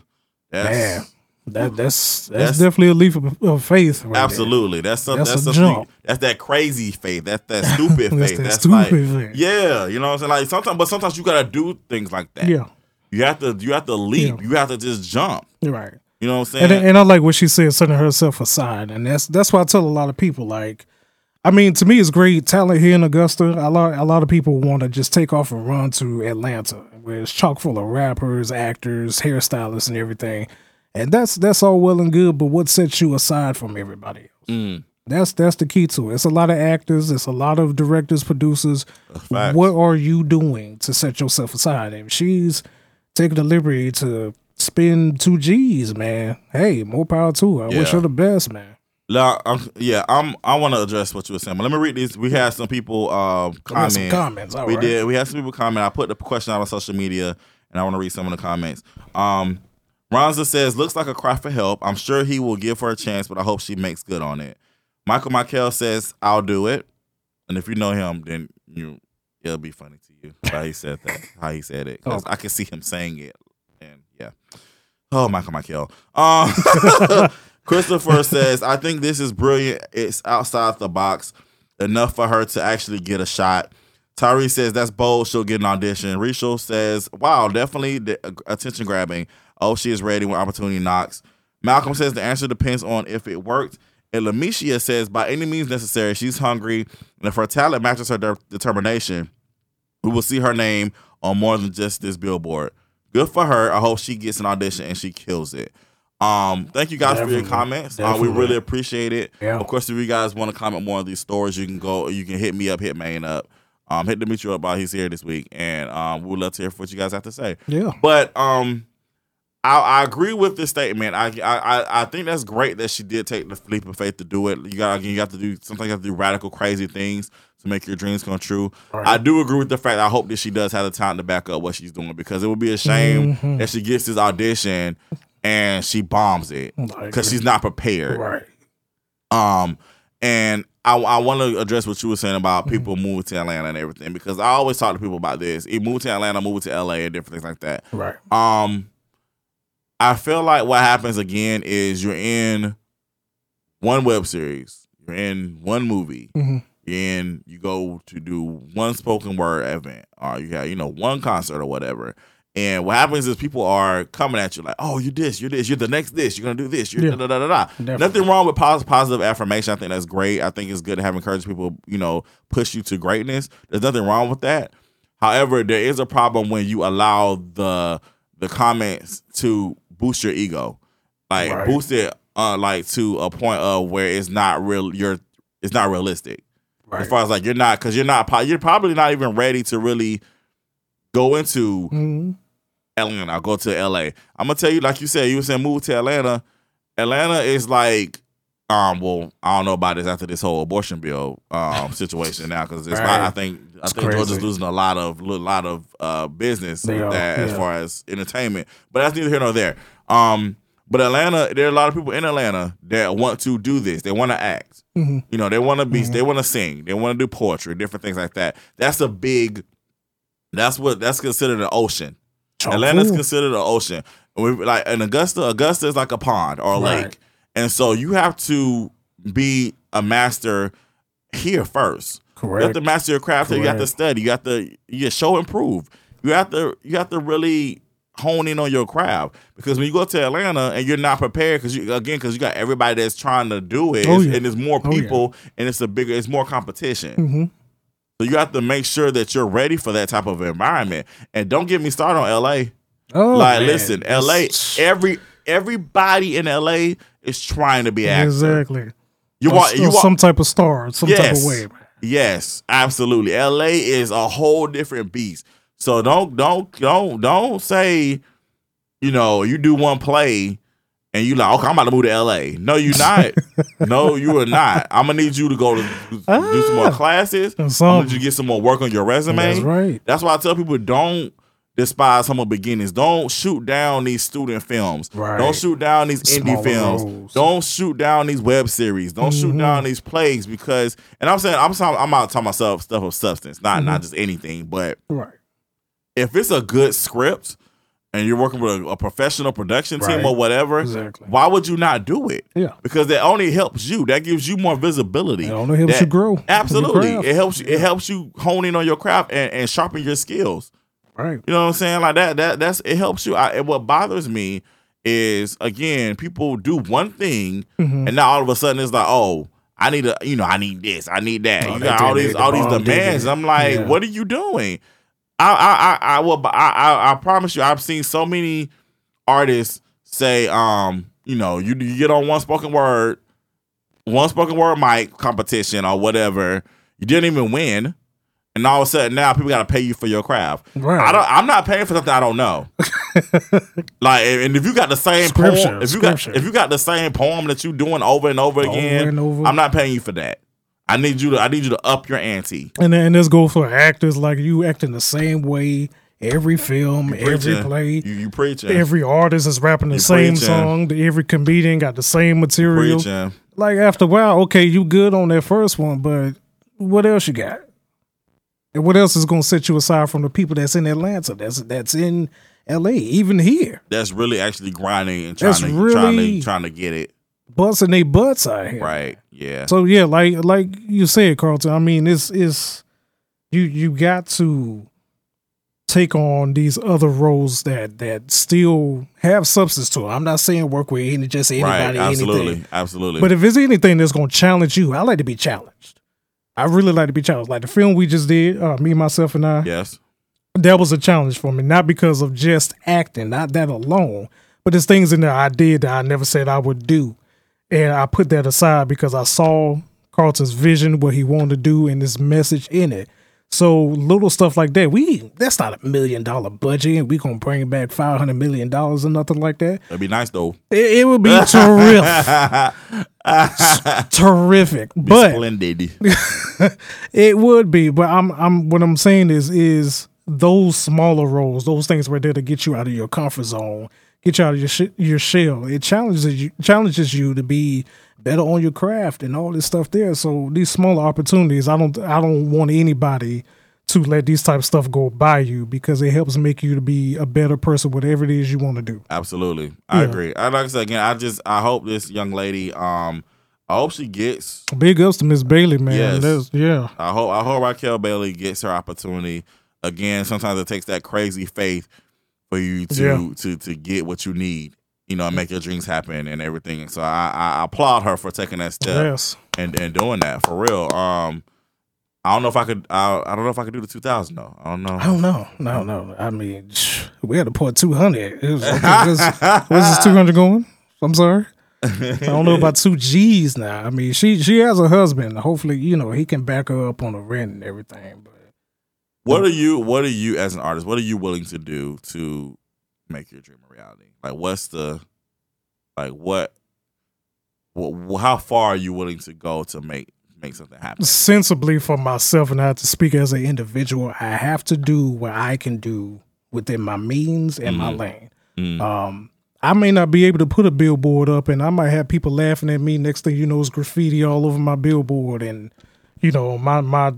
Man, that's that that's that's, That's- definitely a leap of, of faith. Right there. absolutely that's some, That's that's, a something. jump. That's that crazy faith. That's that stupid That's faith. that That's, stupid like faith. yeah, you know what I'm saying. Like sometimes, but sometimes you gotta do things like that. Yeah, you have to you have to leap. Yeah. You have to just jump. right. You know what I'm saying? And and I like what she said, setting herself aside, and that's that's why I tell a lot of people like. I mean, to me, it's great talent here in Augusta. A lot, a lot of people want to just take off and run to Atlanta, where it's chock full of rappers, actors, hairstylists, and everything. And that's that's all well and good, but what sets you aside from everybody else? Mm. That's that's the key to it. It's a lot of actors, it's a lot of directors, producers. Facts. What are you doing to set yourself aside? If she's taking the liberty to spend two G's, man, hey, more power to her. I wish her the best, man. La- I'm, yeah, I'm. I want to address what you were saying, but let me read these. We had some people We got some comment. comments. All we right. did. We had some people comment. I put the question out on social media, and I want to read some of the comments. Um, Ronza says, "Looks like a cry for help. I'm sure he will give her a chance, but I hope she makes good on it." Michael Michael says, "I'll do it," and if you know him, then you it'll be funny to you how he said that, how he said it, 'Cause I can see him saying it, and yeah. Oh, Michael Michael. Um, Christopher says, I think this is brilliant. It's outside the box enough for her to actually get a shot. Tyree says that's bold. She'll get an audition. Rachel says, "Wow, definitely the, uh, attention grabbing. Oh, she is ready when opportunity knocks." Malcolm says the answer depends on if it worked. And Lamicia says, by any means necessary, she's hungry, and if her talent matches her de- determination, we will see her name on more than just this billboard. Good for her. I hope she gets an audition and she kills it. Um, thank you guys for your comments. Uh, we really appreciate it. Yeah. Of course, if you guys want to comment more on these stories, you can go. You can hit me up, hit Maine up. Um, hit Demetri up while he's here this week, and um, we'd love to hear what you guys have to say. Yeah. But um, I, I agree with this statement. I, I I- I think that's great that she did take the leap of faith to do it. You got you have to do sometimes you have to do radical, crazy things to make your dreams come true. Right. I do agree with the fact. I hope that she does have the time to back up what she's doing because it would be a shame Mhm. that she gets this audition and she bombs it because she's not prepared. Right. Um, and I, I want to address what you were saying Mm-hmm. about people moving to Atlanta and everything because I always talk to people about this. You moved to Atlanta, moved to LA, and different things like that. Right. Um, I feel like what happens again is you're in one web series, you're in one movie, Mhm. you're in you go to do one spoken word event, or you got you know one concert or whatever. And what happens is people are coming at you like, "Oh, you're this, you're this, you're the next this, you're gonna do this, you're Yeah. da da da da." da." Definitely. Nothing wrong with pos- positive affirmation. I think that's great. I think it's good to have encouraged people, you know, push you to greatness. There's nothing wrong with that. However, there is a problem when you allow the the comments to boost your ego, like Right. boost it, uh, like to a point of where it's not real. You're it's not realistic Right. as far as like you're not because you're not you're probably not even ready to really go into Mhm. Atlanta. I'll go to LA. I'm gonna tell you, like you said, you were saying move to Atlanta. Atlanta is like, um, well, I don't know about this after this whole abortion bill um situation now because it's Right. not, I think I It's think Georgia's losing a lot of a lot of uh business They with are, that as far as entertainment. But that's neither here nor there. Um, but Atlanta, there are a lot of people in Atlanta that want to do this. They want to act. Mhm. You know, they want to be, Mhm. they want to sing, they want to do poetry, different things like that. That's a big. That's what that's considered an ocean. Atlanta's considered an ocean. And we like in Augusta, Augusta is like a pond or a Right. lake. And so you have to be a master here first. Correct. You have to master your craft. here. You have to study. You have to you show improve. You have to you have to really hone in on your craft because when you go to Atlanta and you're not prepared because you again because you got everybody that's trying to do it Oh, yeah. and there's more Oh, yeah. people and it's a bigger it's more competition. Mhm. So you have to make sure that you're ready for that type of environment. And don't get me started on LA. Oh, like, man. listen, LA, every everybody in LA is trying to be actor. Exactly. You want you want some type of star, some type of way, man. Yes, absolutely. LA is a whole different beast. So don't don't don't don't say, you know, you do one play and you like, okay, I'm about to move to LA. No, you're not. no, you are not. I'm gonna need you to go to do some more Ah. classes. I'm Some- gonna need you to get some more work on your resume. That's right. That's why I tell people don't despise some humble beginnings. Don't shoot down these student films. Right. Don't shoot down these indie films. roles. Don't shoot down these web series. Don't shoot down these plays because. And I'm saying I'm talking, I'm not talking myself stuff of substance, not not just anything, but Right. if it's a good script and you're working with a, a professional production team Right. or whatever, Exactly. why would you not do it? Yeah. Because that only helps you. That gives you more visibility. It only helps That- you grow Absolutely. It helps you it helps you hone in on your craft and, and sharpen your skills. Right. You know what I'm saying? Like that that that's it helps you. I, and what bothers me is again, people do one thing Mm-hmm. and now all of a sudden it's like, oh, I need a you know, I need this, I need that. Oh, you got all these all these demands. I'm like, Yeah. what are you doing? I I I I will I, I I promise you I've seen so many artists say, um, you know, you you get on one spoken word, one spoken word mic competition or whatever, you didn't even win. And all of a sudden now people gotta pay you for your craft. Right. I don't I'm not paying for something I don't know. like and if you got the same Scripture, poem, if you got if you got the same poem that you doing over and over again, and over. I'm not paying you for that. I need you to I need you to up your ante. And and this goes for actors like you acting the same way every film, every Preaching. play. You you preaching. Every artist is rapping the You same preaching. song. Every comedian got the same material. Like after a while, okay, you good on that first one, but what else you got? And what else is gonna set you aside from the people that's in Atlanta, that's that's in LA, even here, That's really actually grinding and trying That's to trying to trying to get it. Busting their butts out here. Right. Yeah. So yeah, like like you said, Carlton. I mean, it's it's you you got to take on these other roles that that still have substance to it. I'm not saying work with any just anybody, right. Absolutely. anything. Absolutely. But if it's anything that's gonna challenge you, I like to be challenged. I really like to be challenged. Like the film we just did, uh, me, myself, and I. yes. That was a challenge for me, not because of just acting, not that alone, but there's things in there I did that I never said I would do. And I put that aside because I saw Carlton's vision, what he wanted to do, and his message in it. So little stuff like that, we that's not a million dollar budget, and we gonna bring back five hundred million dollars or nothing like that. That'd be nice though. It, it would be terrific, terrific. But Splendid. it would be, but I'm I'm what I'm saying is is those smaller roles, those things right there to get you out of your comfort zone, you out of your sh- your shell. It challenges you challenges you to be better on your craft and all this stuff there. So these smaller opportunities, I don't I don't want anybody to let these type of stuff go by you because it helps make you to be a better person, whatever it is you want to do. Absolutely. I Yeah. agree. I like I said again, I just I hope this young lady, um, I hope she gets Big ups to Miss Bailey, man. Yes. That's, yeah. I hope I hope Raquel Bailey gets her opportunity. Again, sometimes it takes that crazy faith for you to Yeah. to to get what you need, you know, and make your dreams happen and everything. So I, I applaud her for taking that step Yes. and, and doing that for real. Um, I don't know if I could. I, I don't know if I could do the two thousand though. I don't know. I don't know. No, no. I mean, we had to put 200. It was, okay, where's, where's this 200 going? I'm sorry. I don't know about two G's now. I mean, she she has a husband. Hopefully, you know, he can back her up on the rent and everything. But What are you? What are you as an artist? What are you willing to do to make your dream a reality? Like, what's the like what? wh- how far are you willing to go to make make something happen? sensibly for myself, and I have to speak as an individual, I have to do what I can do within my means and my Mhm. lane. Mm. Um, I may not be able to put a billboard up, and I might have people laughing at me. Next thing you know, is graffiti all over my billboard, and you know my my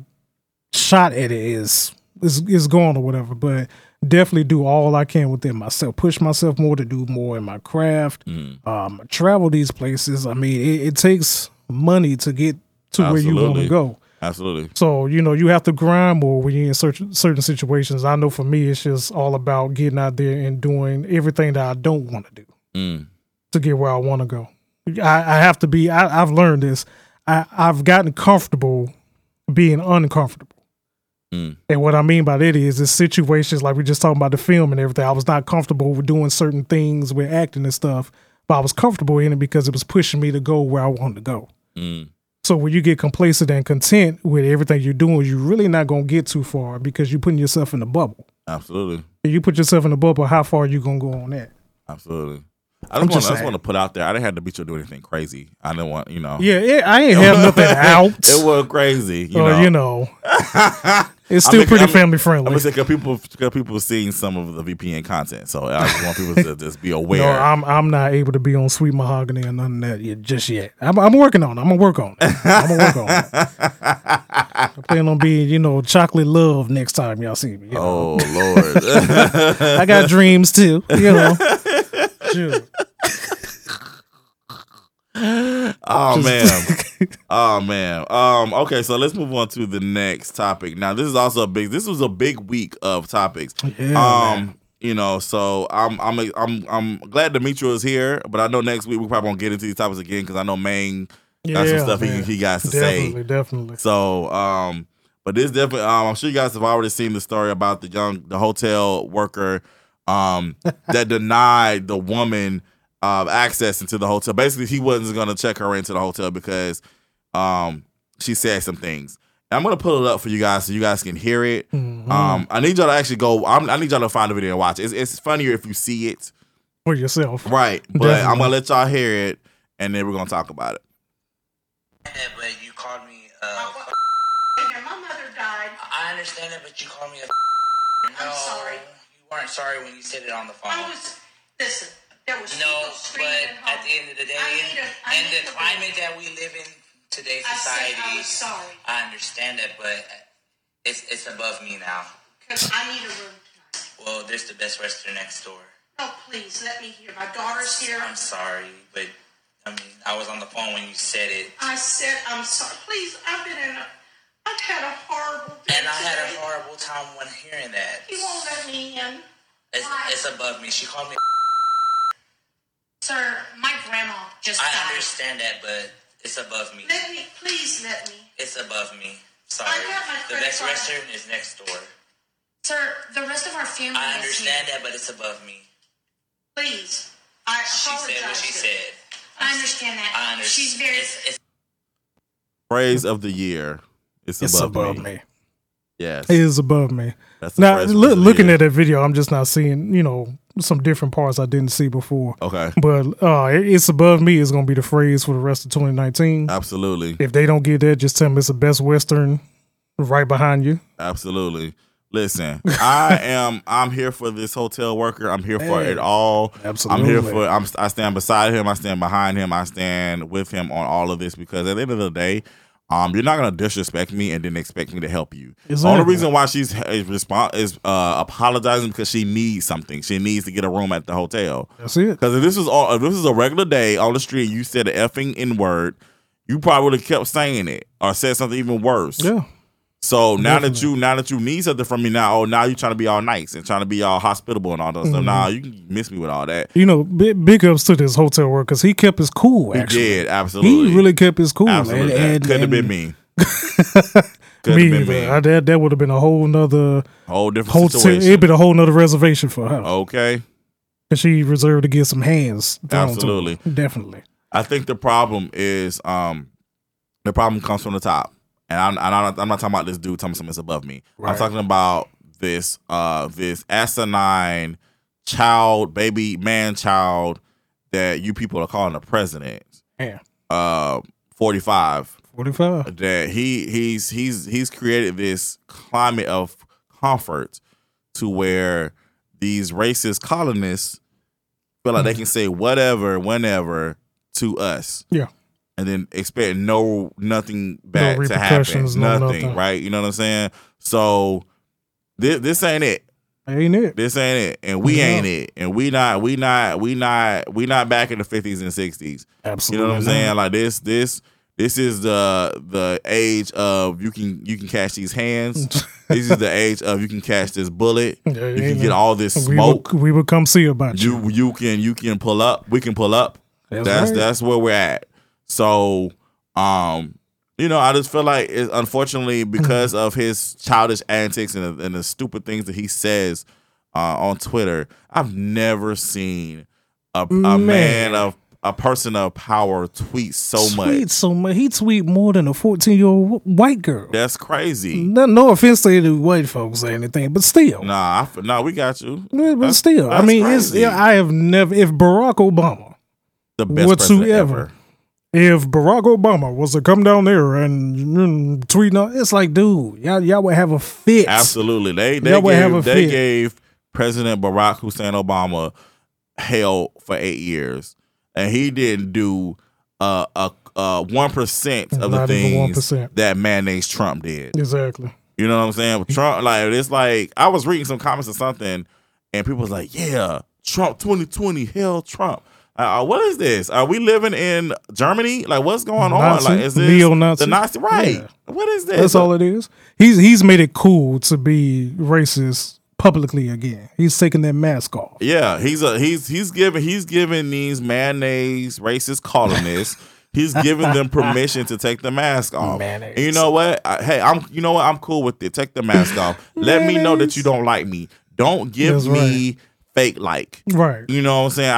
shot at it is is is gone or whatever. But definitely do all I can within myself. Push myself more to do more in my craft. Mm. Um, travel these places. I mean, it, it takes money to get to where you want to go. Absolutely. So you know you have to grind more when you're in certain certain situations. I know for me, it's just all about getting out there and doing everything that I don't want to do Mm. to get where I want to go. I, I have to be. I, I've learned this. I, I've gotten comfortable being uncomfortable. Mm. And what I mean by that is, is situations like we just talking about the film and everything. I was not comfortable with doing certain things with acting and stuff, but I was comfortable in it because it was pushing me to go where I wanted to go. Mm. So when you get complacent and content with everything you're doing, you're really not gonna get too far because you're putting yourself in a bubble. Absolutely. If you put yourself in a bubble, how far are you gonna go on that? Absolutely. I just, want, just I just want to put out there. I didn't have to beat you to do anything crazy. I didn't want, you know. Yeah, it, I ain't have nothing out. It was crazy. You or know. you know, It's still pretty I mean- family I'm friendly. gonna say because people because people seeing some of the VPN content, so I just want people to just be aware. No, I'm I'm not able to be on Sweet Mahogany or none of that yet, just yet. I'm, I'm working on it. I'm gonna work on it. I'm gonna work on it. I plan on being, you know, chocolate love next time y'all see me. you know. oh Lord. I got dreams too, you know. Sure. Oh man. Oh man. Um. Okay, so let's move on to the next topic. Now, this is also a big. This was a big week of topics. Yeah, um. You know, so I'm I'm I'm I'm glad Demetrio is here, but I know next week we probably won't get into these topics again because I know Maine got some stuff he man. he got to Definitely, say. definitely. So, um, but this definitely, um, I'm sure you guys have already seen the story about the young, the hotel worker, um, that denied the woman, um, access into the hotel. Basically, he wasn't going to check her into the hotel because, um, she said some things. I'm gonna pull it up for you guys so you guys can hear it. Mm-hmm. Um, I need y'all to actually go. I'm, I need y'all to find the video and watch it. It's, it's funnier if you see it, For yourself. right? But I'm gonna let y'all hear it, and then we're gonna talk about it. Yeah, but you called me. Uh, f- my mother died. I understand it, but you called me a. No, I'm sorry. You weren't sorry when you said it on the phone. I was. Listen, there was no, but screaming at the end of the day, I in, need a- I in need the climate that we live in today's I said society, I was sorry I understand that, but it's it's above me now. because I need a room tonight. Well, there's the best restaurant next door. Oh, please let me hear. My daughter's here. I'm sorry, but I mean, I was on the phone when you said it, I said I'm sorry. Please, I've been in a. I've had a horrible day and I had a horrible time when hearing that. You won't let me in. It's, Why? it's above me. She called me. Sir, my grandma just I died. understand that, but it's above me. Let me, please let me. It's above me. Sorry. I got my The credit best card. restaurant is next door. Sir, the rest of our family I understand that, but it's above me. Please. I She apologize. said what she said. I understand that. I understand. She's very. It's, it's, Phrase of the year. It's, It's above, above me. me. Yes. It is above me. That's Now, phrase loo- of the looking year. at that video, I'm just not seeing, you know, some different parts I didn't see before. Okay. But uh, it- it's above me is going to be the phrase for the rest of 2019. Absolutely. If they don't get that, just tell them it's the best Western right behind you. Absolutely. Listen, I am. I'm here for this hotel worker. I'm here for Hey. it all. Absolutely. I'm here for. I'm. I stand beside him. I stand behind him. I stand with him on all of this because at the end of the day, um, you're not gonna disrespect me and then expect me to help you. The only reason why she's is respond is uh, apologizing because she needs something. She needs to get a room at the hotel. That's it. Because if this was all, if this was a regular day on the street, you said an effing n word, you probably would have kept saying it or said something even worse. Yeah. So now that you now that you need something from me now, oh now you trying to be all nice and trying to be all hospitable and all that Mm-hmm. stuff. Nah, you can miss me with all that. You know, big, big ups to this hotel worker because he kept his cool, He did absolutely. He really kept his cool. absolutely And, and, could have been and me. Could Me have been either. me. I- that that would have been a whole nother Whole different hotel. situation. It'd been a whole nother reservation for her. okay. And she reserved to get some hands. thrown to her. Absolutely. Definitely. I think the problem is um the problem comes from the top, and I'm I'm not, I'm not talking about this dude telling me something above me. I'm talking about this uh this asinine child, baby, man, child that you people are calling the president. Yeah. Uh, forty five. 45. That he he's he's he's created this climate of comfort to where these racist colonists feel like they can say whatever, whenever to us Yeah. And then expect no nothing back to happen. repercussions, no Nothing, nothing. right? You know what I'm saying? So this this ain't it. Ain't it? This ain't it. And we No. ain't it. And we not we not we not we not back in the 50s and 60s. Absolutely. You know what I'm saying? Like this this this is the the age of you can you can catch these hands. this is the age of you can catch this bullet. Yeah, You can get no- all this we smoke. Will, we will come see about you. you you can you can pull up. We can pull up. That's That's right. that's where we're at. So, um, you know, I just feel like it, unfortunately because of his childish antics and the, and the stupid things that he says uh, on Twitter, I've never seen a, a man. Man. of a person of power tweet so Tweet much. so much. He tweet more than a 14 year old white girl. That's crazy. No, no offense to any white folks or anything, but still. Nah, I nah, we got you. Yeah, but That's- still, I that's mean, it's yeah, I have never. If Barack Obama, the best whatsoever, president ever. If Barack Obama was to come down there and mm, tweet, out, it's like, dude, y'all, y'all would have a fit. Absolutely. They they That would have a gave, they fit. gave President Barack Hussein Obama hell for eight years, and he didn't do uh, a one percent of the things 1%. that mayonnaise Trump did. Exactly. You know what I'm saying? Trump, like it's like I was reading some comments or something, and people was like, "Yeah, Trump 2020, hell Trump." Uh, what is this? Are we living in Germany? Like, what's going on? Like, is this Neo-Nazi? the Nazi? Right? Yeah. What is this? That's all it is. He's he's made it cool to be racist publicly again. He's taking that mask off. Yeah, he's a he's he's giving he's giving these mayonnaise racist colonists. He's giving them permission to take the mask off. Mayonnaise. And you know what? I, hey, I'm you know what? I'm cool with it. Take the mask off. Let me know that you don't like me. Don't give That's me fake like. Right. You know what I'm saying? I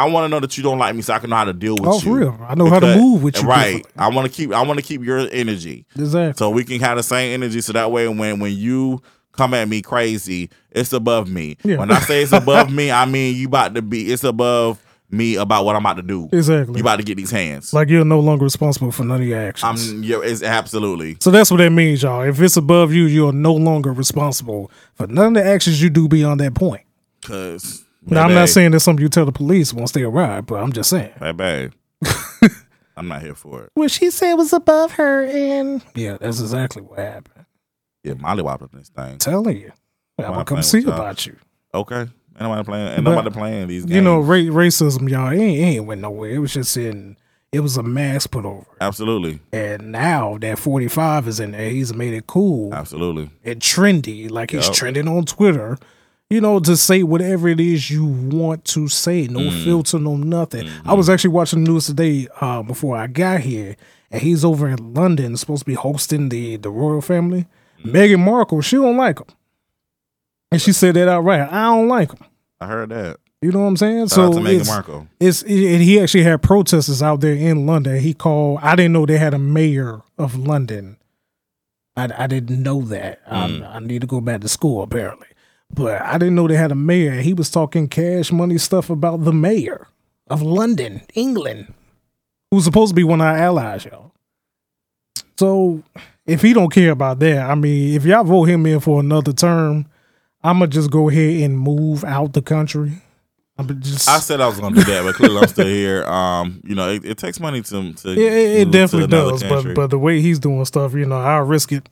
I, I want to know that you don't like me so I can know how to deal with Oh, you. for real. I know how to move with you Right. I want to keep I want to keep your energy. Exactly. So we can have the same energy so that way when when you come at me crazy, it's above me. Yeah. When I say it's above me, I mean you about to be it's above me about what I'm about to do. Exactly. You about to get these hands. like you're no longer responsible for none of your actions. I'm yeah, it's absolutely. so that's what that means, y'all. If it's above you, you're no longer responsible for none of the actions you do beyond that point. Cause Now, I'm not saying that's something you tell the police once they arrive, but I'm just saying. baby, I'm not here for it. What she said was above her, and yeah, that's exactly what happened. Yeah, Molly whopping this thing. telling you, I'm Why gonna come see y'all. about you. Okay. Ain't nobody playing ain't But, nobody playing these games. You know, ra- racism, y'all, it ain't, it ain't went nowhere. It was just in. It was a mask put over. Absolutely. and now that 45 is in there, he's made it cool Absolutely. and trendy, like he's Yup. trending on Twitter. You know, to say whatever it is you want to say, no Mm. filter, no nothing. Mm-hmm. I was actually watching the news today uh, before I got here, and he's over in London, supposed to be hosting the the royal family. Mm. Meghan Markle, she don't like him, and she said that outright. I don't like him. I heard that. You know what I'm saying? Shout Meghan it's, Markle. it's it, and he actually had protesters out there in London. He called. I didn't know they had a mayor of London. I, I didn't know that. Mm. I, I need to go back to school apparently, but I didn't know they had a mayor. He was talking cash money stuff about the mayor of London, England, who's supposed to be one of our allies, y'all. So if he don't care about that, I mean, if y'all vote him in for another term, I'm gonna just go ahead and move out the country. I'm just I said I was gonna do that, but clearly I'm still here. Um, you know, it, it takes money to to It, it, it definitely does, country. but but the way he's doing stuff, you know, I'll risk it.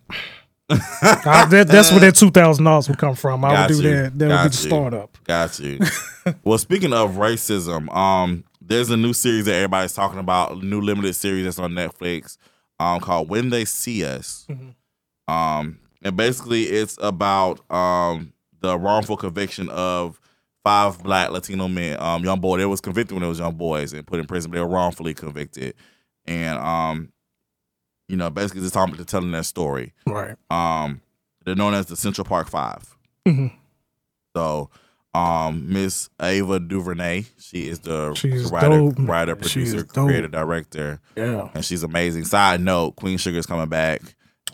I, that, that's where that two thousand dollars would come from. I Got would do you. that. That would Got be the you. startup. Got you. well, speaking of racism, um, there's a new series that everybody's talking about, a new limited series that's on Netflix, um, called When They See Us. Mm-hmm. Um, and basically it's about um the wrongful conviction of five black Latino men, um, young boy. They was convicted when they was young boys and put in prison, but they were wrongfully convicted. And um, you know, basically just talking telling that story. Right. Um, they're known as the Central Park 5 Mhm. So, um, Miss Ava DuVernay, she is the She's writer, dope. writer, producer, creator, director, Yeah. and she's amazing. Side note: Queen Sugar is coming back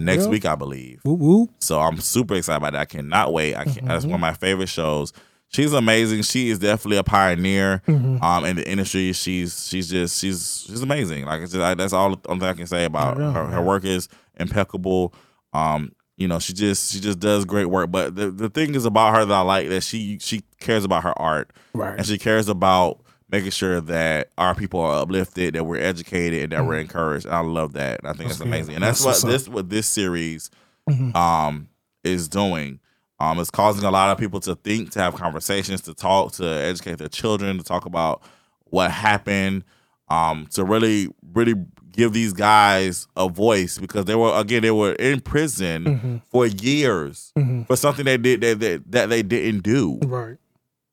next Yeah. week, I believe. Whoop whoop. So I'm super excited about that. I cannot wait. I can, That's Mm-hmm. one of my favorite shows. She's amazing. She is definitely a pioneer Mm-hmm. um, in the industry. She's she's just she's she's amazing. Like it's just, I, that's all the only thing I can say about her. Her work is impeccable. Um, you know, she just she just does great work. But the, the thing is about her that I like that she she cares about her art Right. and she cares about making sure that our people are uplifted, that we're educated, and that we're encouraged. And I love that. I think Mm-hmm. That's amazing. And that's, That's what this what this series Mhm. um is doing. Um, it's causing a lot of people to think, to have conversations, to talk, to educate their children, to talk about what happened, um, to really, really give these guys a voice because they were again they were in prison Mhm. for years Mhm. for something they did that, that that they didn't do. Right.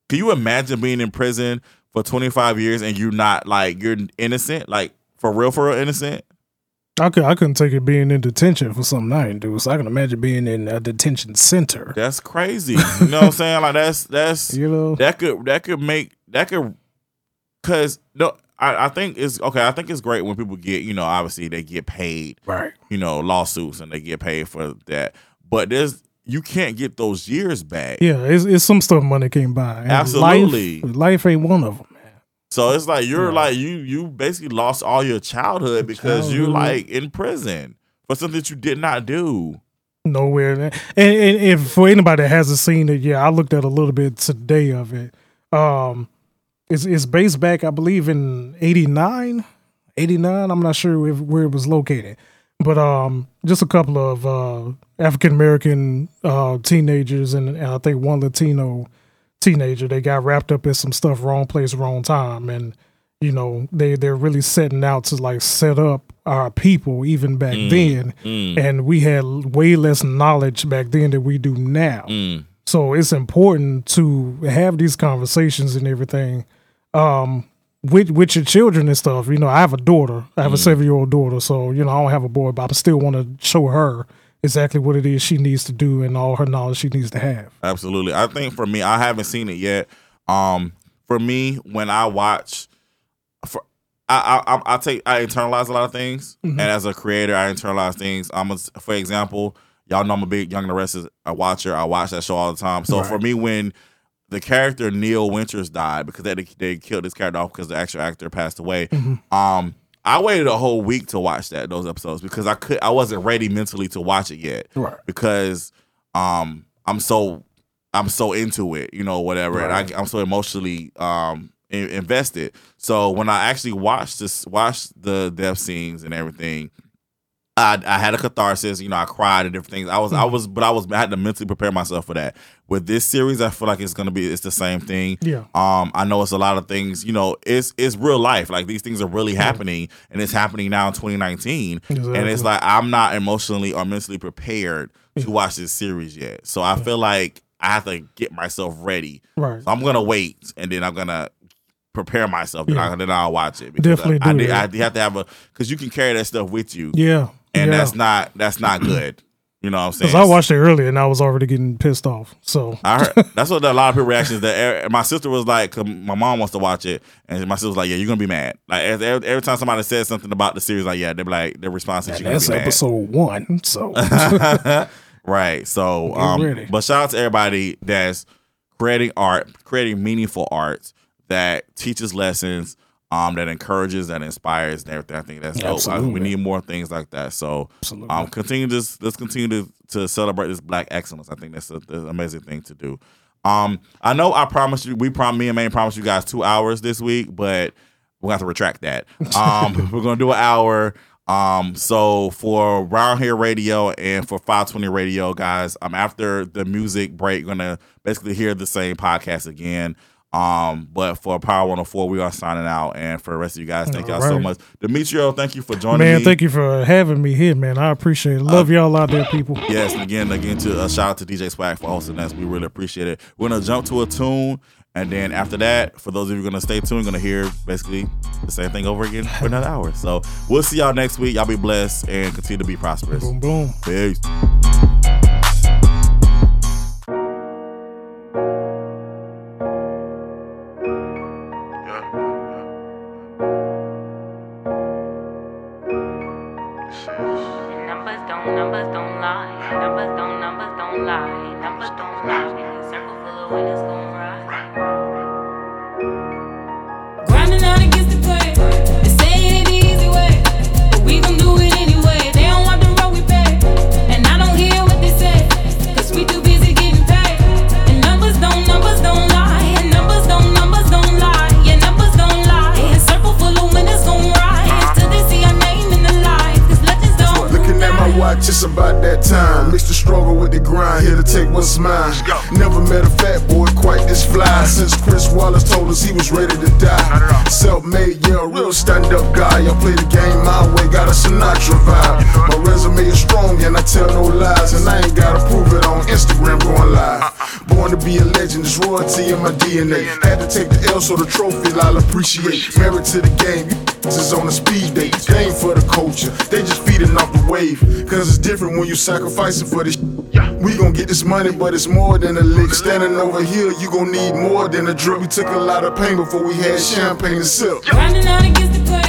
Can you imagine being in prison for 25 years and you're not like you're innocent, like for real, for real innocent? I could I couldn't take it being in detention for something I didn't do. So I can imagine being in a detention center. That's crazy. You know what I'm saying? Like that's that's You know. that could that could make that could because no I, I think it's okay i think it's great when people get you know obviously they get paid Right. you know lawsuits and they get paid for that but there's you can't get those years back Yeah. It's, it's some stuff money can't buy. And Absolutely. Life, life ain't one of them. So it's like you're like you you basically lost all your childhood because you're like in prison for something that you did not do. nowhere. And, and if for anybody that hasn't seen it, yeah, I looked at a little bit today of it. Um, it's it's based back, I believe, in 89, 89. I'm not sure if, where it was located, but um, just a couple of uh, African American uh, teenagers and, and I think one Latino teenager. They got wrapped up in some stuff, wrong place, wrong time, and you know they they're really setting out to like set up our people even back mm, then. Mm. and we had way less knowledge back then than we do now. Mm. So it's important to have these conversations and everything um with with your children and stuff. You know i have a daughter. I have a seven year old daughter. So you know i don't have a boy but i still want to show her exactly what it is she needs to do and all her knowledge she needs to have Absolutely. I think for me, I haven't seen it yet. Um, for me, when I watch, for I I I, take I internalize a lot of things, and as a creator, I internalize things. I'm a, for example, y'all know I'm a big Young and the Restless a watcher. I watch that show all the time. So for me, when the character Neil Winters died because they they killed this character off because the actual actor passed away. Um, I waited a whole week to watch that those episodes because I could I wasn't ready mentally to watch it yet. Right. Because um I'm so I'm so into it, you know, whatever, and I, I'm so emotionally um in- invested. So when I actually watched this, watched the death scenes and everything, I, I had a catharsis. You know, I cried and different things. I was, I was, but I was, I had to mentally prepare myself for that. With this series, I feel like it's gonna be, it's the same thing. Yeah. Um, I know it's a lot of things. You know, it's it's real life. Like these things are really happening, and it's happening now in 2019. And it's like I'm not emotionally or mentally prepared to watch this series yet. So I feel like I have to get myself ready. Right. So I'm gonna wait, and then I'm gonna prepare myself. Then, Yeah. I, then I'll watch it. Definitely I, I, do did- that. I have to have a because you can carry that stuff with you, Yeah. And yeah. that's not that's not good. You know what I'm saying? Because I watched it earlier and I was already getting pissed off. So I heard that's what a lot of people reactions that my sister was like, my mom wants to watch it, and my sister was like, "Yeah, you're gonna be mad." Like every, every time somebody says something about the series, like, "Yeah," they're like, their response is, "You're gonna that's be mad." episode one. So right. So, um, but shout out to everybody that's creating art, creating meaningful art that teaches lessons, um, that encourages, that inspires, and everything. I think that's dope. I- we need more things like that. So, Absolutely. um, continue this. Let's continue to, to celebrate this black excellence. I think that's a, that's an amazing thing to do. Um, I know I promised you, we prom me and Maine promised you guys two hours this week, but we're gonna have to retract that. Um, we're gonna do an hour. Um, so for Round Here Radio and for 520 Radio, guys, um, after the music break, gonna basically hear the same podcast again. Um, but for Power 104, we are signing out. And for the rest of you guys, thank y'all so Alright. much. Demetrio, thank you for joining man, me. thank you for having me here, man. I appreciate it. Love y'all out there, people. Yes, and again, again to a shout out to DJ Swag for hosting us. We really appreciate it. We're gonna jump to a tune, and then after that, for those of you who are gonna stay tuned, gonna hear basically the same thing over again for another hour. So we'll see y'all next week. Y'all be blessed and continue to be prosperous. Boom, boom. Peace. In. Had to take the L so the trophy I'll appreciate. Merit to the game, you is on a speed date. Game for the culture, they just feeding off the wave. Cause it's different when you sacrificing for this. We gon' get this money, but it's more than a lick. Standing over here, you gon' need more than a drip. We took a lot of pain before we had champagne to sip. Grinding out against the.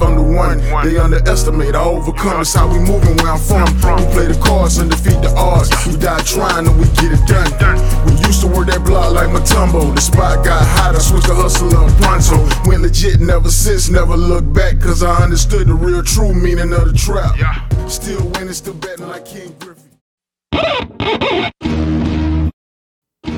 The one they underestimate. I overcome. It's how we moving where I'm from. We play the cards and defeat the odds. We die trying and we get it done. We used to work that block like Mutombo. The spot got hot, I switched to hustle up pronto. Went legit never since, never looked back. Cause I understood the real true meaning of the trap. Still winning, still betting like Ken Griffey.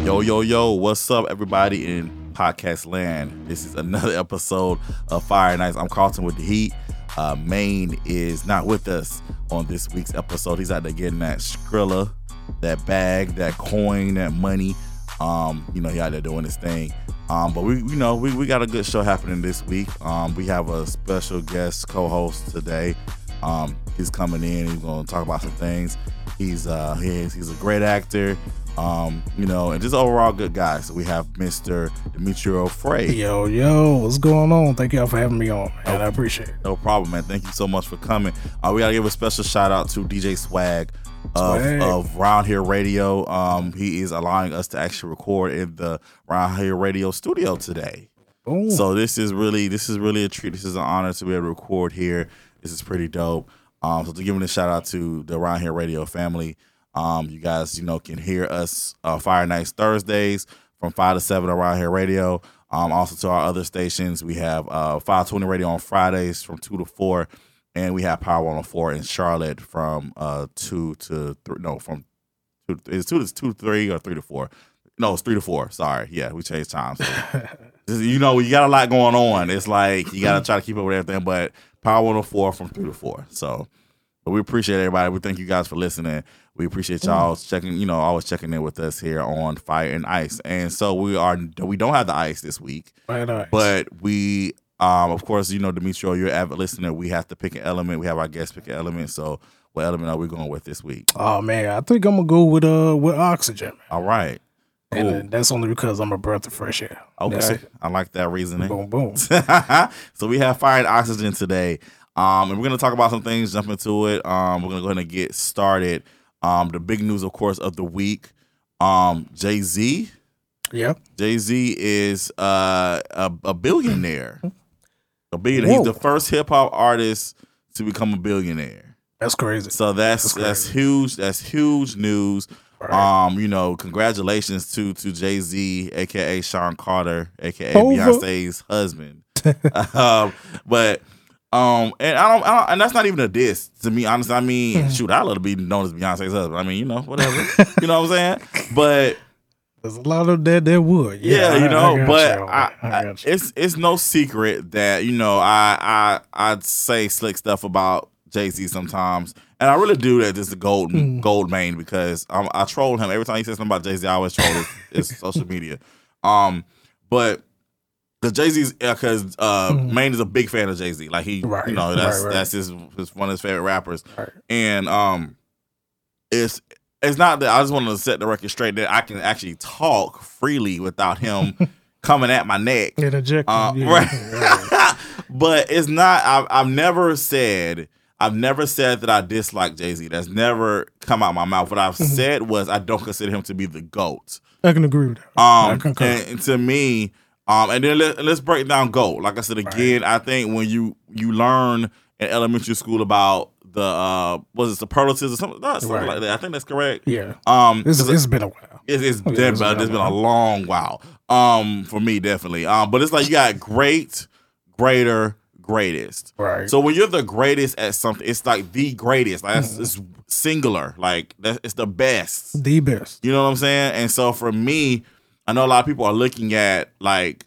Yo, yo, yo, what's up, everybody in podcast land? This is another episode of Fire and Ice. I'm Carlton with the Heat. Uh, Maine is not with us on this week's episode. He's out there getting that Skrilla, that bag, that coin, that money. Um, you know, he out there doing his thing. Um, but we, you know, we, we got a good show happening this week. Um, we have a special guest co-host today. Um, he's coming in. He's going to talk about some things. He's uh, he's he's a great actor. Um, you know, and just overall good guy. So we have Mr. Demetrio Frey. Yo, yo, what's going on? Thank y'all for having me on, man. I appreciate it. No problem, man. Thank you so much for coming. Uh, we gotta give a special shout out to DJ Swag of, Swag. of Round Here Radio. Um, he is allowing us to actually record in the Round Here Radio studio today. So this is really this is really a treat. This is an honor to be able to record here. This is pretty dope. Um, so to give him a shout out to the Around Here Radio family. Um, you guys, you know, can hear us uh, Fire and Ice Thursdays from five to seven around here radio. Um, also to our other stations, we have uh, 520 Radio on Fridays from two to four, and we have Power 104 in Charlotte from uh two to three. No, from two. It's two to two to three or three to four. No, it's three to four. Sorry, yeah, we changed times. Just, you know, you got a lot going on. It's like you got to try to keep up with everything. But Power 104 from three to four. So, but we appreciate everybody. We thank you guys for listening. We appreciate y'all checking, you know, always checking in with us here on Fire and Ice. And so we are, we don't have the ice this week, nice. but we, um, of course, you know, Demetrio, you're an avid listener. We have to pick an element. We have our guests pick an element. So, what element are we going with this week? oh man, I think I'm gonna go with uh with oxygen, man. All right. And Cool. uh, that's only because I'm a breath of fresh air. Okay. I like that reasoning. Boom, boom. so we have fire and oxygen today. Um, and we're gonna talk about some things, jump into it. Um, we're gonna go ahead and get started. Um, the big news, of course, of the week. Um, Jay Z. Yeah. Jay Z is uh, a, a billionaire. A billionaire. He's the first hip hop artist to become a billionaire. That's crazy. So that's That's that's, huge. That's huge news. Right. Um, you know, congratulations to to Jay Z, aka Sean Carter, aka Hova. Beyonce's husband. um, but um, and I don't, I don't, and that's not even a diss to me. Honestly, I mean, shoot, I love to be known as Beyonce's husband. I mean, you know, whatever. you know what I'm saying? But There's a lot of that that would. yeah, Yeah, you know, I got but you I. I I- it's it's no secret that you know I I I'd say slick stuff about Jay Z sometimes, and I really do that just the gold Hmm. gold main because um, I troll him every time he says something about Jay Z. I always troll his, his social media, um, but. Because Jay Z's, because uh, Maine is a big fan of Jay Z. Like he. Right, you know, that's right, right. that's his, his one of his favorite rappers. Right. And um, it's it's not that I just want to set the record straight that I can actually talk freely without him coming at my neck. Interject. Uh, yeah, right. but it's not. I've, I've never said. I've never said that I dislike Jay Z. That's never come out my mouth. What I've Mm-hmm. said was I don't consider him to be the goat. I can agree with that. Um, and, and to me, um, and then let, let's break down gold. Like I said again, I think when you you learn in elementary school about the uh, was it superlatives or something, no, something Right. like that. I think that's correct. yeah. Um, It's, it's been a while. it's, it's, Oh, yeah, dead, it's been it's a been a long while. Um, for me, definitely. Um, but it's like you got great, greater, greatest. Right. So when you're the greatest at something, it's like the greatest. Like that's it's singular. Like that, it's the best. the best. You know what I'm saying? And so for me, I know a lot of people are looking at like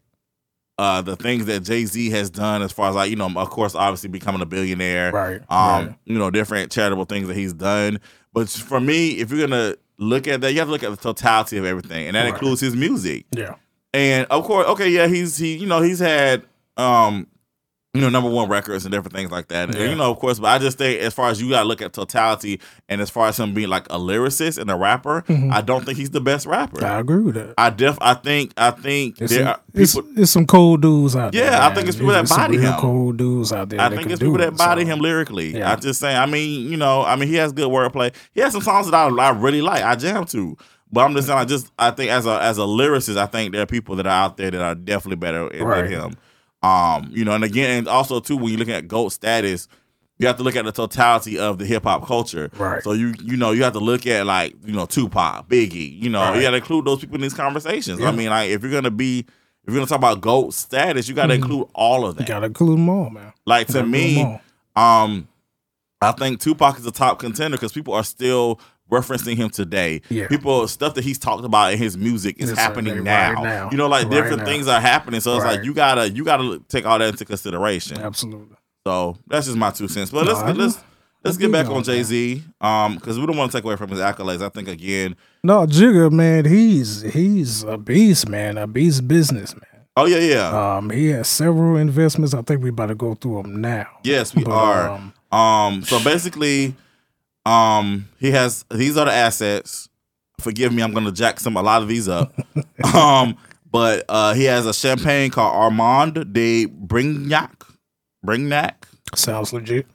uh the things that Jay Z has done as far as like, you know, of course, obviously becoming a billionaire. Right. Um, right. you know, different charitable things that he's done. But for me, if you're gonna look at that, you have to look at the totality of everything. And that Right. includes his music. Yeah. And of course, okay, yeah, he's he, you know, he's had um you know, number one records and different things like that. And, Yeah. you know, of course, but I just think as far as you gotta look at totality and as far as him being like a lyricist and a rapper, Mhm. I don't think he's the best rapper. I agree with that. I def I think I think It's, there some, are it's, people it's some cold dudes out there. Yeah, I think it's people that some body him. Cold dudes out there. I think it's people that body so. him lyrically. Yeah. I just saying. I mean, you know, I mean, he has good wordplay. He has some songs that I, I really like. I jam to. But I'm just saying. I just I think as a as a lyricist, I think there are people that are out there that are definitely better than him. Um, you know, and again, and also too, when you're looking at GOAT status, you have to look at the totality of the hip hop culture. Right. So you you know you have to look at like you know Tupac, Biggie. You know Right. you got to include those people in these conversations. Yeah. I mean, like if you're gonna be if you're gonna talk about GOAT status, you got to include all of Mm-hmm. You gotta include them all, man. Like to me, um, I think Tupac is a top contender because people are still referencing him today. Yeah. People stuff that he's talked about in his music is happening right now. now. You know, like Right different now. things are happening. So it's Right. like you gotta you gotta take all that into consideration. Absolutely. So that's just my two cents. But let's No, I let's let's get back on. Jay Z. Um, because we don't want to take away from his accolades. I think again. No, Jigga, man, he's he's a beast, man, a beast businessman. Oh yeah, yeah. Um, he has several investments. I think we about to go through them now. yes, we but, are. um, Um, so basically, um, he has these are the assets. Forgive me, I'm gonna jack some a lot of these up. um, but uh, he has a champagne called Armand de Brignac. Brignac. Sounds legit.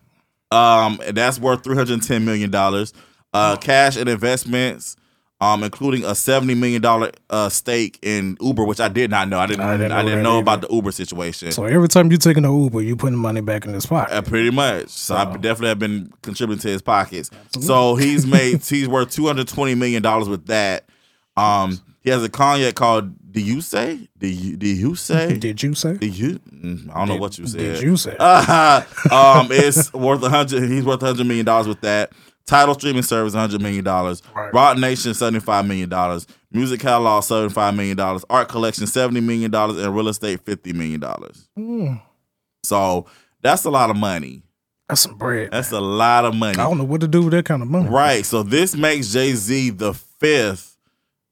Um, and that's worth three hundred ten million dollars. Uh, cash and investments, um, including a seventy million dollar uh stake in Uber, which I did not know. I didn't. I I didn't didn't, know that know either. about the Uber situation. So every time you taking an Uber, you putting money back in his pocket. Uh, pretty much. So I definitely have been contributing to his pockets. So he's made he's worth two hundred twenty million dollars with that. Um, he has a cognac called D'Ussé? Do you do you say? Did you say? Do you? I don't know what you said. Did you say? um, it's worth a hundred. He's worth a hundred million dollars with that. Tidal streaming service, hundred million dollars. Right. Roc Nation, seventy five million dollars. Music catalog, seventy five million dollars. Art collection, seventy million dollars, and real estate, fifty million dollars. Hmm. So that's a lot of money. That's some bread. That's a lot of money. I don't know what to do with that kind of money. Right. So this makes Jay Z the fifth,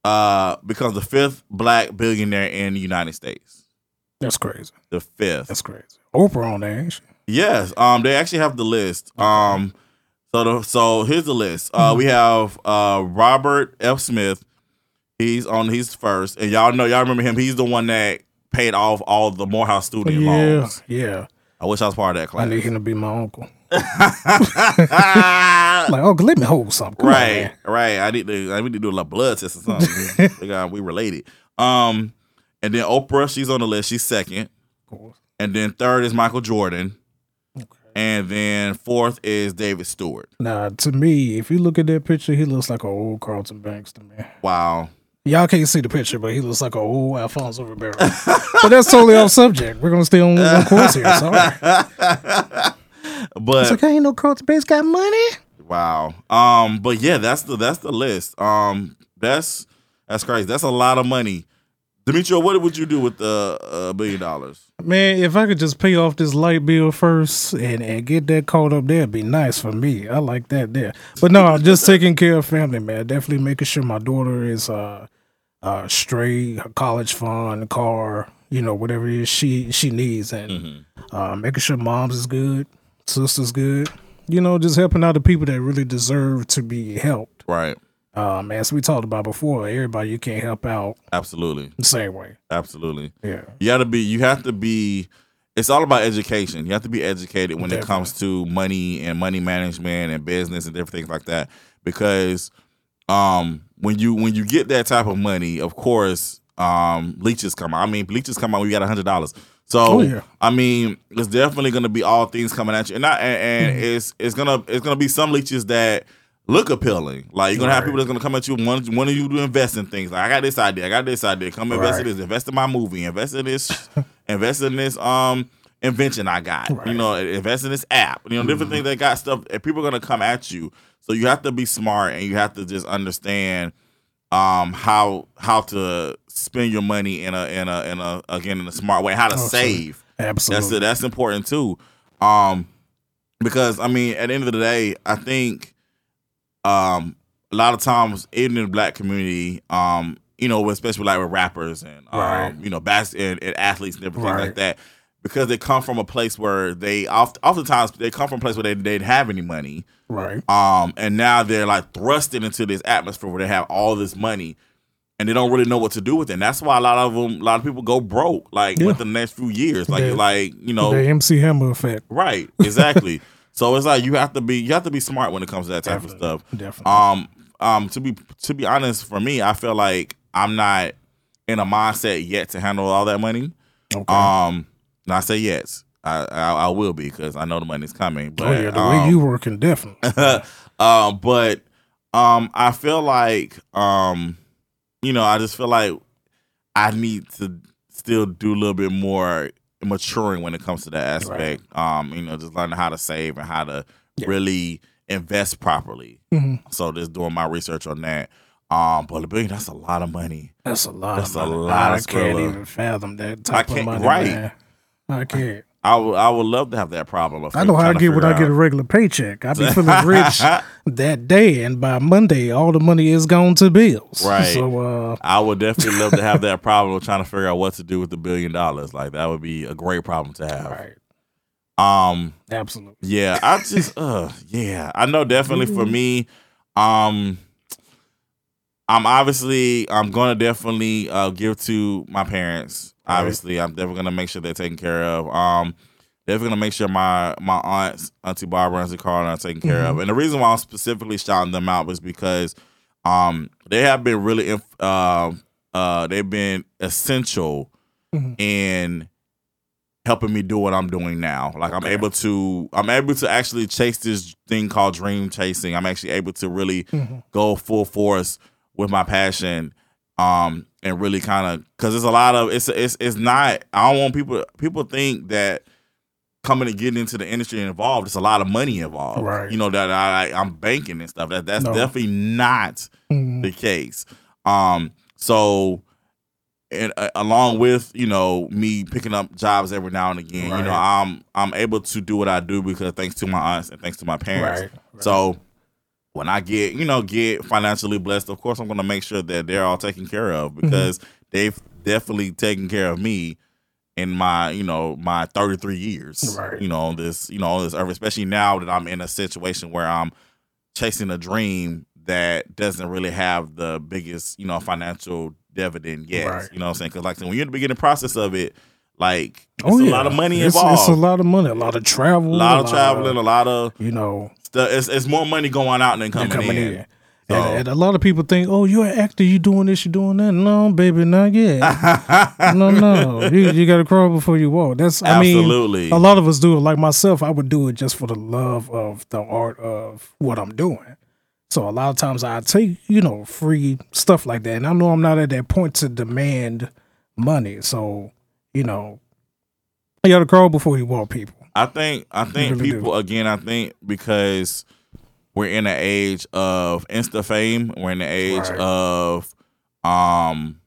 uh, becomes the fifth black billionaire in the United States. That's crazy. The fifth. That's crazy. Oprah on there, ain't she? Yes, um, they actually have the list. Um, so the so here's the list. Uh, we have uh Robert F. Smith. He's on. He's first, and y'all know y'all remember him. He's the one that paid off all the Morehouse student Yeah, loans. yeah. I wish I was part of that class. I need him to be my uncle. like, uncle, let me hold something. Come on, right, man. right. I need to. I need to do a little blood test or something. we got we related. Um, and then Oprah, she's on the list. She's second, Of course. and then third is Michael Jordan, and then fourth is David Steward. Now, to me, if you look at that picture, he looks like an old Carlton Banks to me. Wow. Y'all can't see the picture, but he looks like an old Alfonso Ribeiro. but that's totally off subject. We're gonna stay on one course here. Sorry. But It's like I ain't no Carlton Banks got money. Wow. Um, but yeah, that's the that's the list. Um, that's that's crazy. That's a lot of money. Demetrio, what would you do with the uh, billion dollars? Man, if I could just pay off this light bill first and, and get that caught up there, it'd be nice for me. I like that there. But no, I'm just taking care of family, man. Definitely making sure my daughter is uh uh straight, her college fund, car, you know, whatever it is she she needs and uh making sure mom's is good, sister's good. You know, just helping out the people that really deserve to be helped. Right. Um, as we talked about before, everybody you can't help out Absolutely. the same way. Absolutely. Yeah. You gotta be you have to be it's all about education. You have to be educated when it comes to money and money management and business and different things like that. Because um when you when you get that type of money, of course, um leeches come out. I mean leeches come out when you got a hundred dollars. So Oh, yeah. I mean, it's definitely gonna be all things coming at you. And not and, and Mm-hmm. it's it's gonna it's gonna be some leeches that look appealing. Like you're gonna have Right. people that's gonna come at you and want, want you to invest in things. Like I got this idea, I got this idea. Come invest in this, invest in my movie, invest in this, invest in this um invention I got. You know, invest in this app. You know, Mm-hmm. different things that got stuff and people are gonna come at you. So you have to be smart and you have to just understand um how how to spend your money in a in a in a again in a smart way, how to Absolutely. save. Absolutely. That's. That's important too. Um, because I mean, at the end of the day, I think um a lot of times even in the black community, um, you know, especially like with rappers and um, Right. you know, bas- and, and athletes and everything Right. like that, because they come from a place where they oft, oftentimes they come from a place where they, they didn't have any money. Right. Um, and now they're like thrusted into this atmosphere where they have all this money and they don't really know what to do with it. And that's why a lot of them, a lot of people go broke like Yeah. within the next few years. Like, like you know, The MC Hammer effect. right? Exactly. so it's like you have to be, you have to be smart when it comes to that type of stuff. Definitely. Um, um, to be to be honest, for me, I feel like I'm not in a mindset yet to handle all that money. Okay. Um, And I say yes. I I, I will be because I know the money's coming. But oh yeah, the um, way you working definitely. um, but um, I feel like um, you know, I just feel like I need to still do a little bit more maturing when it comes to that aspect. Um, you know, just learning how to save and how to really invest properly. Mhm. So just doing my research on that. Um, but a billion that's a lot of money. That's a lot. That's of a money. lot I of can't even fathom that I type of can't- money. right. man. I can't. I would I would love to have that problem. of I know how I get when I get a regular paycheck. I be feeling rich that day, and by Monday, all the money is gone to bills. Right. So, uh, I would definitely love to have that problem of trying to figure out what to do with the billion dollars. Like that would be a great problem to have. right, Um, absolutely. yeah, I just, uh, yeah, I know definitely for me, um, I'm obviously, I'm gonna definitely uh, give to my parents. Right. Obviously, I'm definitely gonna make sure they're taken care of. Um, definitely gonna make sure my my aunts, Auntie Barbara, Auntie Carla, are taken care of. And the reason why I'm specifically shouting them out was because um, they have been really, inf- uh, uh, they've been essential Mhm. in helping me do what I'm doing now. Like I'm able to I'm able to actually chase this thing called dream chasing. I'm actually able to really Mhm. go full force with my passion um and really kind of cuz it's a lot of it's it's it's not I don't want people people think that coming and getting into the industry and involved it's a lot of money involved. Right. You know that I I'm banking and stuff. That that's No. definitely not Mhm. the case. Um, so, and uh, along with you know me picking up jobs every now and again, you know, I'm I'm able to do what I do because thanks to my aunts and thanks to my parents. Right, right. So when I get you know get financially blessed, of course I'm going to make sure that they're all taken care of Mm-hmm. because they've definitely taken care of me in my you know my 33 years Right. you know this you know this earth especially now that i'm in a situation where i'm chasing a dream that doesn't really have the biggest you know financial dividend yet Right. you know what i'm saying because like when you're in the beginning process of it like it's oh a lot of money it's, involved It's a lot of money, a lot of travel, a lot of traveling a lot of you know, stuff it's, it's more money going out than coming, coming in, in. So- And, and a lot of people think, "Oh, you're an actor. You doing this? You doing that?" No, baby, not yet. no, no. You, you got to crawl before you walk. That's I Absolutely. mean, a lot of us do it. Like myself, I would do it just for the love of the art of what I'm doing. So a lot of times I take you know free stuff like that, and I know I'm not at that point to demand money. So you know, you got to crawl before you walk, people. I think I think really do. people again. I think because we're in an age of insta fame, we're in the age Right. of um,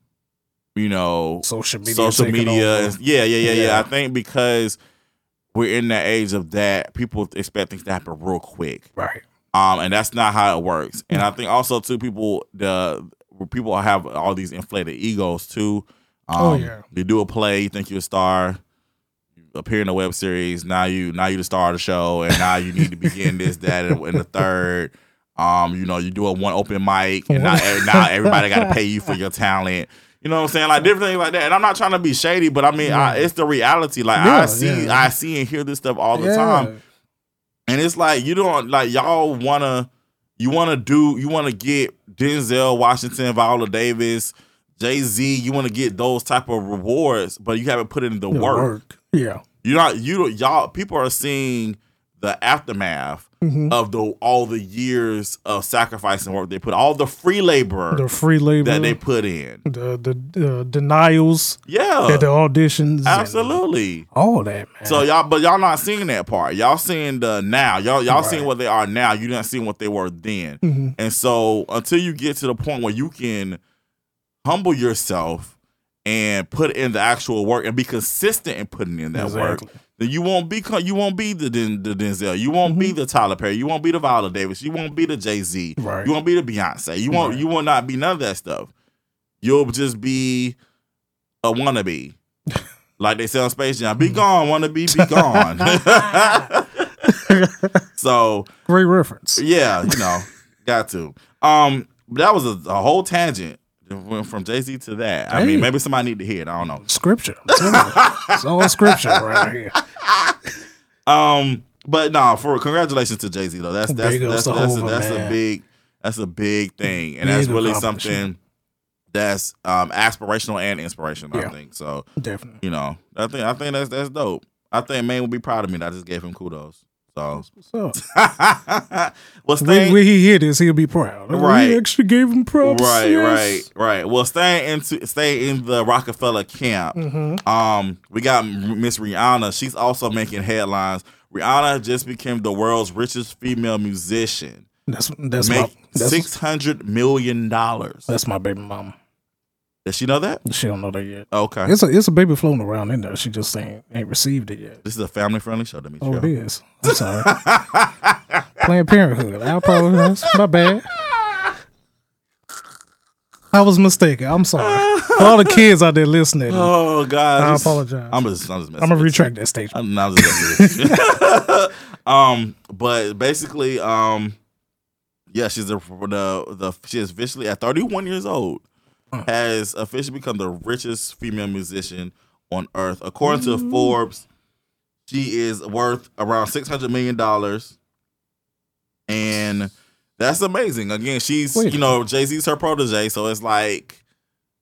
you know, Social media, social media. Yeah, yeah, yeah, yeah, Yeah. I think because we're in that age of that, people expect things to happen real quick. right? Um, and that's not how it works. And I think also too, people the people have all these inflated egos too. Um, Oh, yeah. You do a play, you think you're a star, you appear in a web series. Now you now you're the star of the show, and now you need to begin this, that, and, and the third. Um, you know, you do a one open mic, and now now everybody got to pay you for your talent. You know what I'm saying? Like different things like that. And I'm not trying to be shady, but I mean, I, it's the reality. Like I see, yeah. I see and hear this stuff all the Yeah. time. And it's like you don't like y'all wanna you wanna do you wanna get Denzel Washington, Viola Davis, Jay Z. You wanna get those type of rewards, but you haven't put in the The work. Yeah. You're not you don't y'all people are seeing the aftermath Mhm. of the all the years of sacrifice and work they put, all the free labor The free labor that they put in. the the uh, denials, Yeah, that the auditions, absolutely. all that man. So y'all, but y'all not seeing that part. Y'all seeing the now. Y'all y'all Right. seeing what they are now. You not seeing what they were then. Mhm. And so until you get to the point where you can humble yourself and put in the actual work and be consistent in putting in that Exactly. work, then you won't be you won't be the, Den- the Denzel. You won't Mm-hmm. be the Tyler Perry. You won't be the Viola Davis. You won't be the Jay Z. Right. You won't be the Beyonce. You won't Right. you will not be none of that stuff. You'll just be a wannabe. Like they say on Space Jam, be gone, wannabe, be gone. so Great reference. yeah, you know, got to. Um, that was a, a whole tangent. Went from Jay Z to that. I mean, maybe somebody need to hear it. I don't know. Scripture. I'm telling you. it's all scripture right here. Um, but no, for congratulations to Jay Z though. That's that's Big that's to that's, a, that's a big that's a big thing, and Big that's really something that's um aspirational and inspirational. I think so. Definitely. You know, I think I think that's that's dope. I think man would be proud of me that I just gave him kudos. So up? well when, when he hear this, he'll be proud. Right. We actually gave him props. right, yes. right, right. Well, staying into stay in the Roc-A-Fella camp. Mm-hmm. Um, we got Miss Rihanna. She's also making headlines. Rihanna just became the world's richest female musician. That's that's my Make that's, six hundred million dollars. that's my baby mama. Does she know that? She don't know that yet. Okay. It's a it's a baby floating around in there. She just ain't ain't received it yet. This is a family friendly show, Demetrio. Oh, it is. I'm sorry. Planned Parenthood. I apologize. My bad. I was mistaken. I'm sorry. For all the kids out there listening, Oh God, I apologize. I'm just, I'm just messing I'm gonna retract that statement. I'm not just messing um, but basically, um, yeah, she's the the the she is officially at 31 years old Mm. has officially become the richest female musician on earth, according to mm-hmm. Forbes. She is worth around 600 million dollars, and that's amazing. Again, she's Wait. you know Jay Z's her protege, so it's like,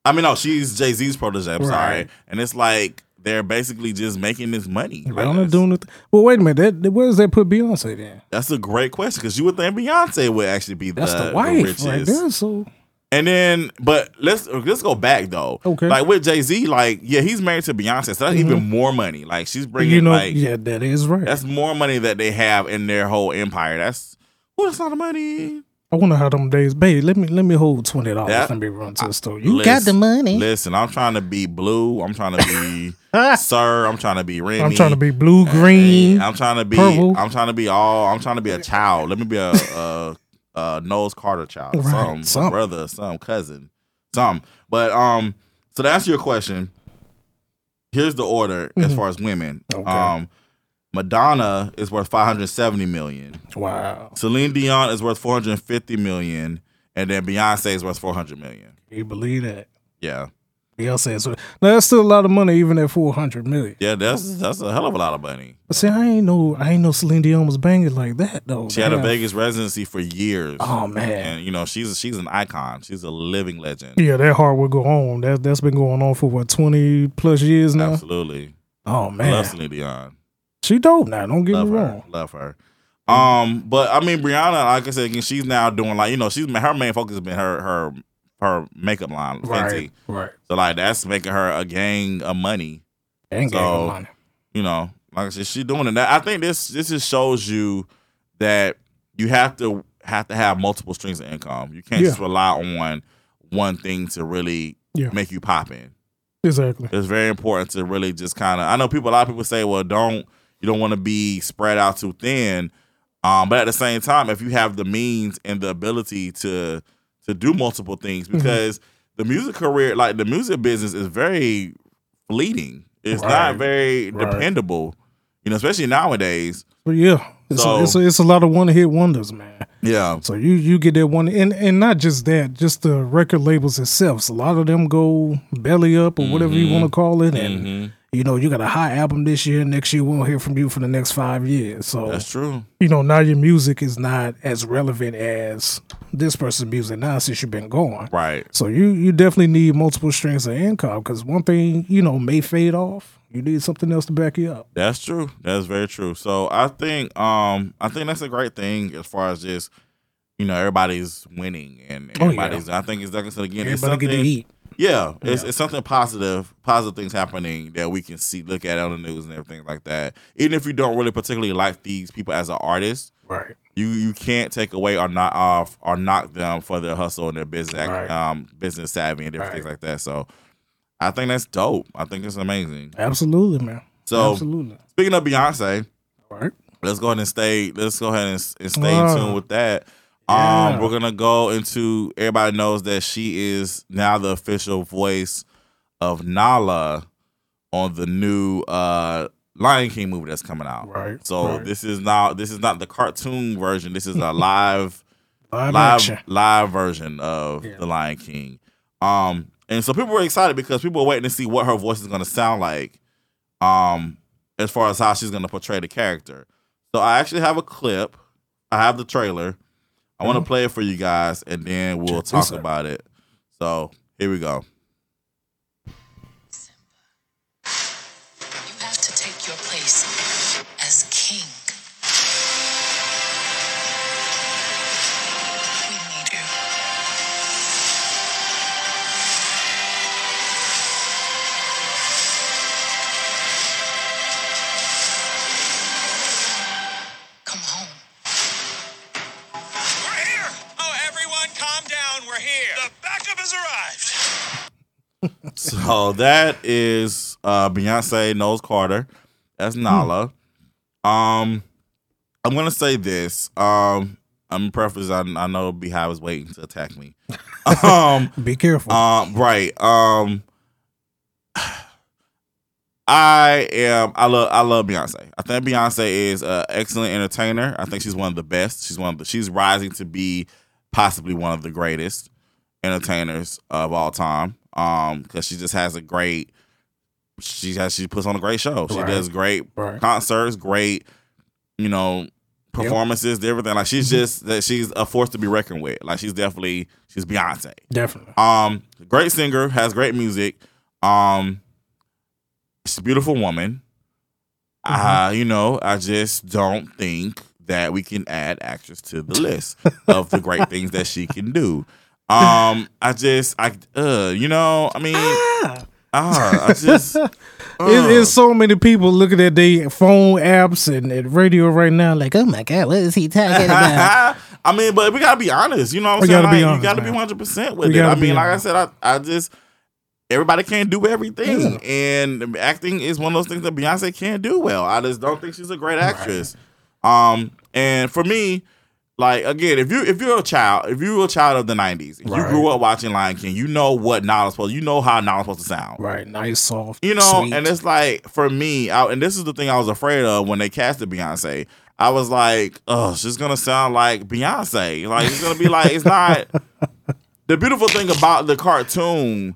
I mean, no, she's Jay Z's protege. I'm sorry, and it's like they're basically just making this money. I Rihanna guess. doing it. Well, wait a minute. That, where does that put Beyonce then? That's a great question because you would think Beyonce would actually be That's the, the, wife richest. right there. So And then, but let's let's go back though. Okay. Mm-hmm. Like with Jay Z, like yeah, he's married to Beyonce, so that's even more money. Like she's bringing you know, like yeah, that is right. that's more money that they have in their whole empire. That's well, that's not the money. I wonder how them days, babe. Let me let me hold twenty dollars. Let me run to the store. You Listen- got the money. Listen, I'm trying to be blue. I'm trying to be sir. I'm trying to be Rumi. I'm trying to be blue, green. I'm trying to be. purple. I'm trying to be all. I'm trying to be a child. Let me be a, a, a Knowles Carter child. Right, Some something. brother, some cousin, some. But um, so to answer your question, here's the order as far as women. Mm-hmm. Okay. Um, Madonna is worth 570 million. Wow, Celine Dion is worth 450 million, and then Beyonce is worth 400 million. you believe that? Yeah, Beyonce. So now that's still a lot of money, even at four hundred million. yeah, that's that's a hell of a lot of money. But see, I ain't know, I ain't know Celine Dion was banging like that though. She had a Vegas residency for years. Oh man, and you know she's she's an icon. She's a living legend. yeah, that heart will go on. That that's been going on for what twenty plus years now. Absolutely, Oh I love man, Celine Dion. she dope now. Don't get Love me her, wrong. love her. Um, but I mean, Rihanna, like I said, again, she's now doing like you know she's her main focus has been her her her makeup line, Fenty. Right, right. So like that's making her a gang of money. And So- money. You know, like I said, she's doing it. I think this this just shows you that you have to have to have multiple streams of income. You can't Yeah. just rely on one thing to really Yeah. make you pop in. Exactly. it's very important to really just kind of. I know people. A lot of people say, "Well, don't you don't want to be spread out too thin," um, but at the same time, if you have the means and the ability to to do multiple things, Mm-hmm. because the music career, like the music business, is very fleeting. It's not very Right. dependable, you know, especially nowadays. But yeah, it's, So- a, it's, a, it's a lot of one hit wonders, man. Yeah, So you you get that one, and and not just that, just the record labels themselves. A lot of them go belly up or whatever you want to call it, and Mhm. You know you got a high album this year. Next year we won't hear from you for the next five years. So that's true. you know now your music is not as relevant as this person's music now since you've been gone. Right. So you you definitely need multiple streams of income because one thing you know may fade off. You need something else to back you up. That's true. That's very true. So I think um I think that's a great thing as far as just you know everybody's winning and Oh, yeah. everybody's. I think it's like I said again. it's Everybody get to eat. Yeah, it's, it's something positive, positive things happening that we can see, look at on the news and everything like that. Even if you don't really particularly like these people as an artist, Right. you you can't take away or not off or knock them for their hustle and their business Right. um business savvy and different Right. things like that. So I think that's dope. I think it's amazing. Absolutely, man. So Absolutely. speaking of Beyonce, All right. let's go ahead and stay. Let's go ahead and, and stay Wow. in tune with that. Yeah. Um, we're gonna go into. Everybody knows that she is now the official voice of Nala on the new uh Lion King movie that's coming out. Right, So right. this is now this is not the cartoon version. This is a live Live, live live version of Yeah. the Lion King. Um, and so people were excited because people were waiting to see what her voice is going to sound like. Um, as far as how she's going to portray the character. So I actually have a clip. I have the trailer. I want to mm-hmm. play it for you guys, and then we'll Check talk about it. So here we go. So that is uh Beyonce Knowles Carter. That's Nala. Um I'm gonna say this. Um I'm preface I, I know BeyHive is waiting to attack me. um Be careful. um right. Um I am I love I love Beyonce. I think Beyonce is an excellent entertainer. I think she's one of the best. She's one of the she's rising to be possibly one of the greatest entertainers of all time. Um, because she just has a great she has she puts on a great show. She Right. does great Right. concerts, great, you know, performances, everything. Like she's just that she's a force to be reckoned with. Like she's definitely she's Beyonce. Definitely. Um, great singer, has great music. Um, she's a beautiful woman. Uh, you know, I just don't think that we can add actress to the list of the great things that she can do. Um, I just, I, uh, you know, I mean, ah, I just, it's so many people looking at their phone apps and, and radio right now, like, oh my god, what is he talking about? I mean, but we gotta be honest. You know what I'm We saying? gotta Like, honest, you gotta man. be 100 percent with We it. I mean, like I said, I, I just everybody can't do everything, and acting is one of those things that Beyonce can't do well. I just don't think she's a great actress. Um, and for me, like again, if you if you're a child, if you were a child of the 90s, and you grew up watching Lion King, you know what Nala's supposed, you know how Nala's supposed to sound. right, nice, soft, You know, sweet. and it's like for me, I, and this is the thing I was afraid of when they casted Beyonce. I was like, oh, she's gonna sound like Beyonce. Like it's gonna be like it's not. the beautiful thing about the cartoon,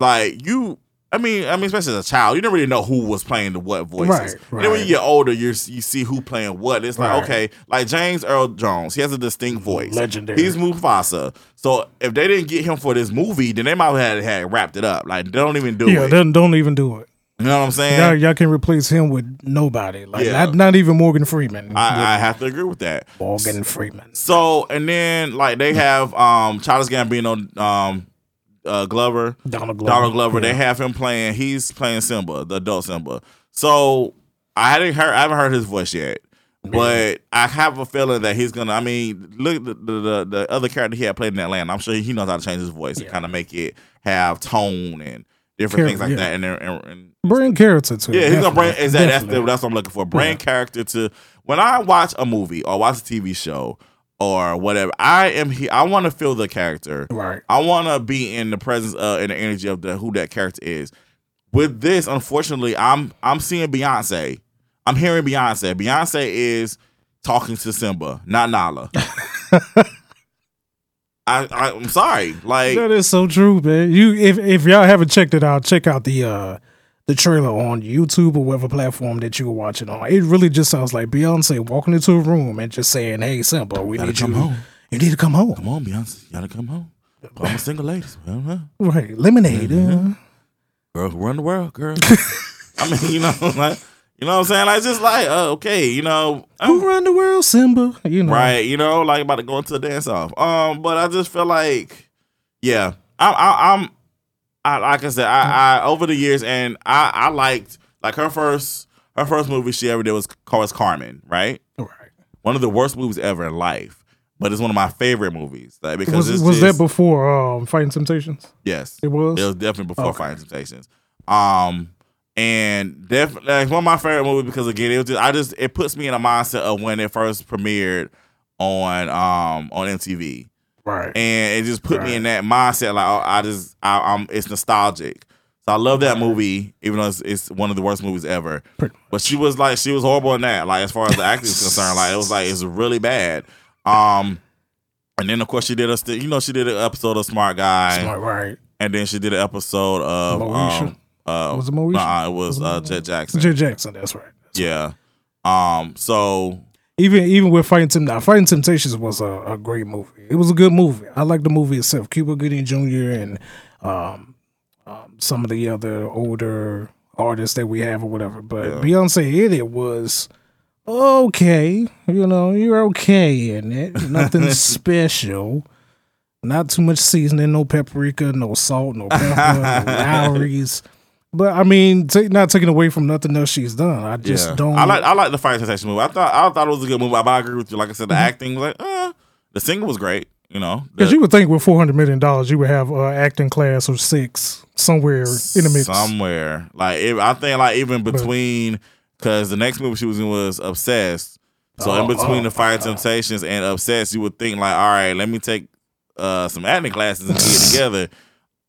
like you, I mean, I mean, especially as a child, you didn't really know who was playing the what voices. Right, And then when you get older, you you see who playing what. It's like Right. okay, like James Earl Jones, he has a distinct voice. Legendary. He's Mufasa. So if they didn't get him for this movie, then they might have had, had wrapped it up. Like they don't even do yeah, it. don't, don't even do it. You know what I'm saying? Y'all, y'all can replace him with nobody. Like Yeah. not, not even Morgan Freeman. I, I have to agree with that. Morgan Freeman. So and then like they have um Childish Gambino, um, uh, Glover, Donald Glover. Donald Glover. They have him playing. He's playing Simba, the adult Simba. So I hadn't heard. I haven't heard his voice yet. But I have a feeling that he's gonna. I mean, look the the, the, the other character he had played in Atlanta. I'm sure he knows how to change his voice and kind of make it have tone and different Char- things like yeah. that. And, and, and Bring character to yeah, it. he's gonna bring Is that, that's, the, that's what I'm looking for. Bring Yeah. character to when I watch a movie or watch a TV show or whatever. I am here. I want to feel the character. Right. I want to be in the presence of and the energy of the who that character is. With this, unfortunately, I'm I'm seeing Beyonce. I'm hearing Beyonce. Beyonce is talking to Simba, not Nala. I, I I'm sorry. Like That is so true, man. You if if y'all haven't checked it out, check out the uh the trailer on YouTube or whatever platform that you were watching on. It really just sounds like Beyonce walking into a room and just saying, "Hey, Simba, we need come you. home. You need to come home." come on, Beyonce, you gotta come home. I'm a single lady. Uh-huh. Right, lemonade. Mm-hmm. uh, girl who run the world, girl. I mean, you know, like you know what I'm saying? Like just like, uh, okay, you know, who I'm, run the world, Simba? You know, right, you know, like about to go into the dance off. Um, but I just feel like, yeah, I, I, I'm, I like I said, I, I over the years, and I, I liked like her first, her first movie she ever did was called Carmen, right? Right. One of the worst movies ever in life, but it's one of my favorite movies. Like because Was was just, that before um, Fighting Temptations? Yes, It was? It was definitely before Okay. Fighting Temptations. Um, and definitely like, one of my favorite movies because again, it was just I just it puts me in a mindset of when it first premiered on um on MTV, Right. and it just put me in that mindset. Like oh, I just I, I'm it's nostalgic. So I love that movie, even though it's, it's one of the worst movies ever. But she was like she was horrible in that. Like as far as the acting is concerned, like it was like it's really bad. Um, and then of course she did a st- you know she did an episode of Smart Guy Smart, right. and then she did an episode of Moesha? um uh Was it Moesha? nah, it was uh Jett Jackson. J. Jackson. That's right. yeah. Um so Even even with Fighting Temp- now, Fighting Temptations was a, a great movie. It was a good movie. I like the movie itself. Cuba Gooding Jr. and um, um, some of the other older artists that we have or whatever. But Beyonce in it was okay. You know, you're okay in it. Nothing special. Not too much seasoning, no paprika, no salt, no pepper, no Lawry's. But I mean, take, not taking away from nothing else she's done. I just yeah. don't. I like I like the Fighting Temptation movie. I thought I thought it was a good movie. But I agree with you. Like I said, the Mm-hmm. acting was like, uh, the singer was great. you know, Because you would think with four hundred million dollars, you would have uh, acting class or six somewhere in the mix. somewhere. Like I think like even between because the next movie she was in was Obsessed. So Oh, in between the Fire Temptations and Obsessed, you would think like, all right, let me take uh, some acting classes and get together.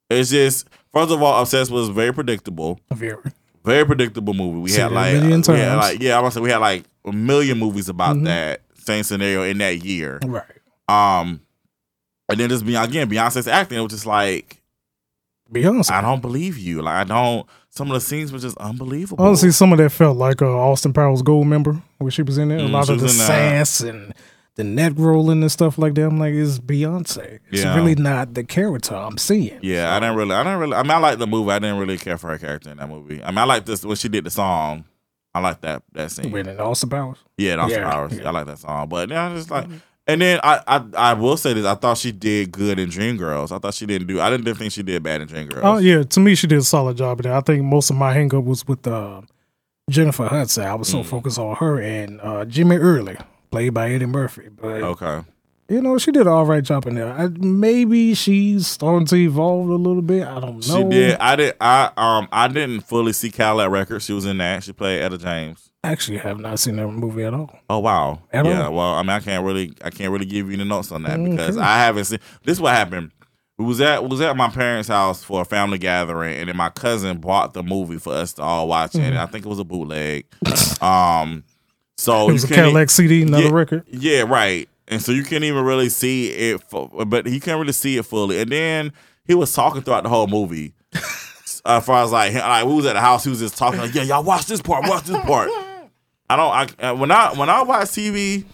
It's just first of all, Obsessed was very predictable, Very. very predictable movie. We had a like million had like yeah, I must say we had like a million movies about Mhm. that same scenario in that year. Right. Um, and then just be again Beyonce's acting, it was just like Beyonce. I don't believe you. Like I don't. Some of the scenes were just unbelievable. Honestly, some of that felt like uh, Austin Powers Goldmember where she was in there. A Mm, lot of the sass and the neck rolling and stuff like that. I'm like, it's Beyonce. It's Yeah. really not the character I'm seeing. Yeah, I didn't really. I didn't really. I mean, I like the movie. I didn't really care for her character in that movie. I mean, I like this when she did the song. I like that that scene. With an Austin Powers. Yeah, the Austin Yeah, Powers. yeah. I like that song. But yeah, I just like. And then I, I I will say this. I thought she did good in Dreamgirls. I thought she didn't do. I didn't think she did bad in Dreamgirls. Oh yeah, to me she did a solid job of that. I think most of my hang up was with uh, Jennifer Hudson. I was so Mm. focused on her and uh, Jimmy Early, played by Eddie Murphy. But Okay. you know, she did an all right job in there. I, maybe she's starting to evolve a little bit. I don't know. She did. I did. I um. I didn't fully see Cadillac Records. She was in that. She played Etta James. Actually, have not seen that movie at all. Oh wow. At yeah. all. Well, I mean, I can't really, I can't really give you the notes on that Mm, because. I haven't seen. This is what happened. We was at was at my parents' house for a family gathering, and then my cousin bought the movie for us to all watch, and I think it was a bootleg. um, so it was a Cadillac CD, not yeah, a record. Yeah, right. And so you can't even really see it, but he can't really see it fully. And then he was talking throughout the whole movie. as far as like, like we was at the house, he was just talking like, "Yeah, y'all watch this part, watch this part." I don't. I uh, when I when I watch TV,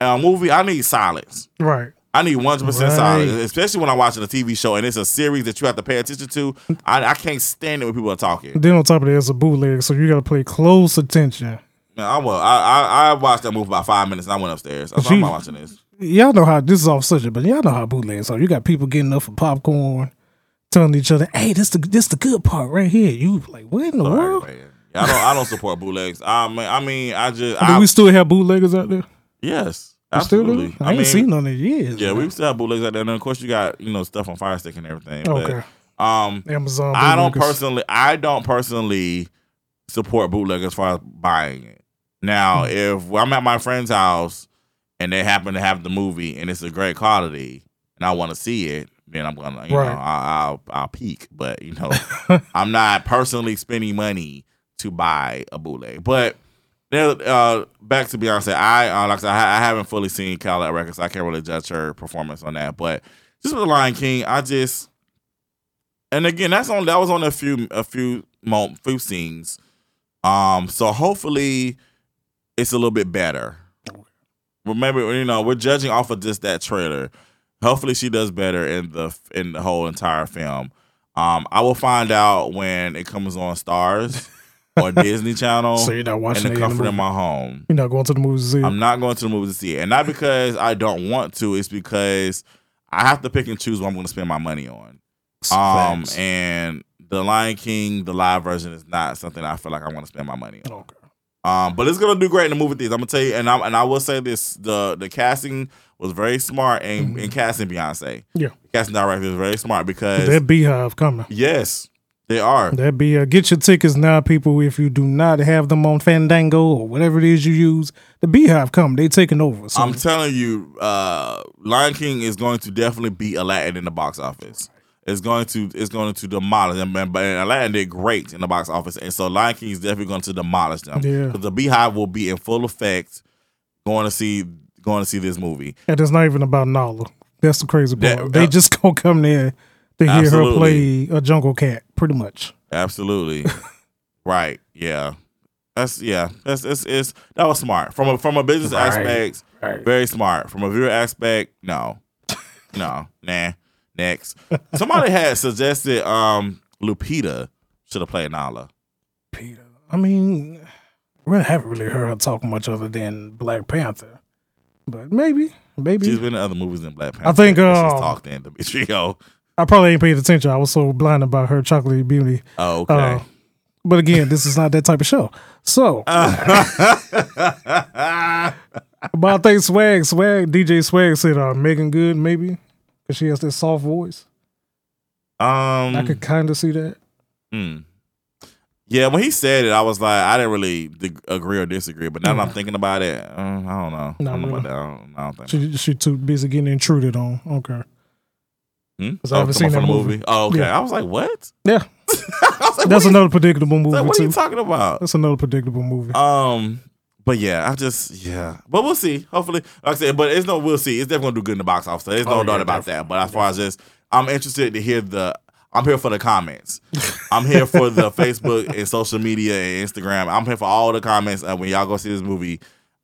uh, movie, I need silence. Right. I need one hundred percent Right. silence, especially when I'm watching a TV show and it's a series that you have to pay attention to. I, I can't stand it when people are talking. Then on top of that, it's a bootleg, so you got to pay close attention. Man, I will. I, I I watched that movie about five minutes and I went upstairs. I was not watching this. Y'all know how this is off subject, but y'all know how bootlegs are. You got people getting up for popcorn, telling each other, "Hey, this the this the good part right here." You like, what in the world? Yeah, I don't. I don't support bootlegs. I mean, I mean, I just. Do I, we still have bootleggers out there? yes, We still do? absolutely. I, ain't seen none in years. Yeah, man. we still have bootlegs out there. And of course, you got you know stuff on Fire Stick and everything. Okay. But, um, Amazon. I don't bootleggers. personally. I don't personally support bootleg as far as buying it. Now, Hmm. if I'm at my friend's house and they happen to have the movie and it's a great quality and I want to see it, then I'm gonna, you Right. know, I, I'll I'll peek. But you know, I'm not personally spending money to buy a bootleg. But there, uh, back to Beyonce, I uh, like I, said, I, I haven't fully seen Cadillac Records. So I can't really judge her performance on that. But just with the Lion King, I just and again, that's on that was on a few a few mo- few scenes. Um, so hopefully it's a little bit better. Remember, you know, we're judging off of just that trailer. Hopefully, she does better in the in the whole entire film. Um, I will find out when it comes on Starz or Disney Channel. So you're not watching in it the in the comfort of my home. You're not going to the movies to see it. I'm not going to the movies to see it, and not because I don't want to. It's because I have to pick and choose what I'm going to spend my money on. Um, and the Lion King, the live version, is not something I feel like I want to spend my money on. Okay. Um, but it's gonna do great in the movie theaters. I'm gonna tell you, and I and I will say this: the the casting was very smart in, in casting Beyonce. Mm-hmm. Yeah. The casting director is very smart because That BeyHive coming. yes, they are. That be uh, get your tickets now, people. If you do not have them on Fandango or whatever it is you use, the BeyHive come. They taking over. So I'm telling you, uh, Lion King is going to definitely beat Aladdin in the box office. It's going to it's going to demolish them, and, but Aladdin did great in the box office, and so Lion King is definitely going to demolish them. Yeah. because the BeyHive will be in full effect going to see going to see this movie. and it's not even about Nala. That's the crazy part. That- they uh, just gonna come there to hear her play a jungle cat, pretty much. Absolutely. right. Yeah. That's yeah. That's it's, it's that was smart from a from a business Right. aspect. Right. Very smart from a viewer aspect. No, no, nah. Next, somebody had suggested um Lupita should have played Nala. Peter, I mean, we haven't really heard her talk much other than Black Panther, but maybe, maybe. She's been in other movies than Black Panther. I think, but she's uh, talked in the trio. I probably ain't paid attention. I was so blinded by her chocolate beauty. Oh, okay. Uh, but again, this is not that type of show. So But I think Swag, Swag, DJ Swag said uh, Meagan Good maybe because she has this soft voice. Um, I could kind of see that. hmm. Yeah, when he said it, I was like, I didn't really dig- agree or disagree. But now that I'm thinking about it, uh, I don't know. I Not don't know really. about that. I don't, I don't think. She she too busy getting intruded on. Okay. Hmm? 'Cause I haven't seen that from the movie. Oh, okay. Yeah. I was like, what? Yeah. I was like, That's what another predictable movie like, what are you too. talking about? That's another predictable movie. Um, but yeah, I just yeah, but we'll see. Hopefully, like I said, but it's no we'll see. It's definitely gonna do good in the box office. There's no Oh, yeah, doubt about that. But as far as just, I'm interested to hear the. I'm here for the comments. I'm here for the Facebook and social media and Instagram. I'm here for all the comments. And when y'all go see this movie,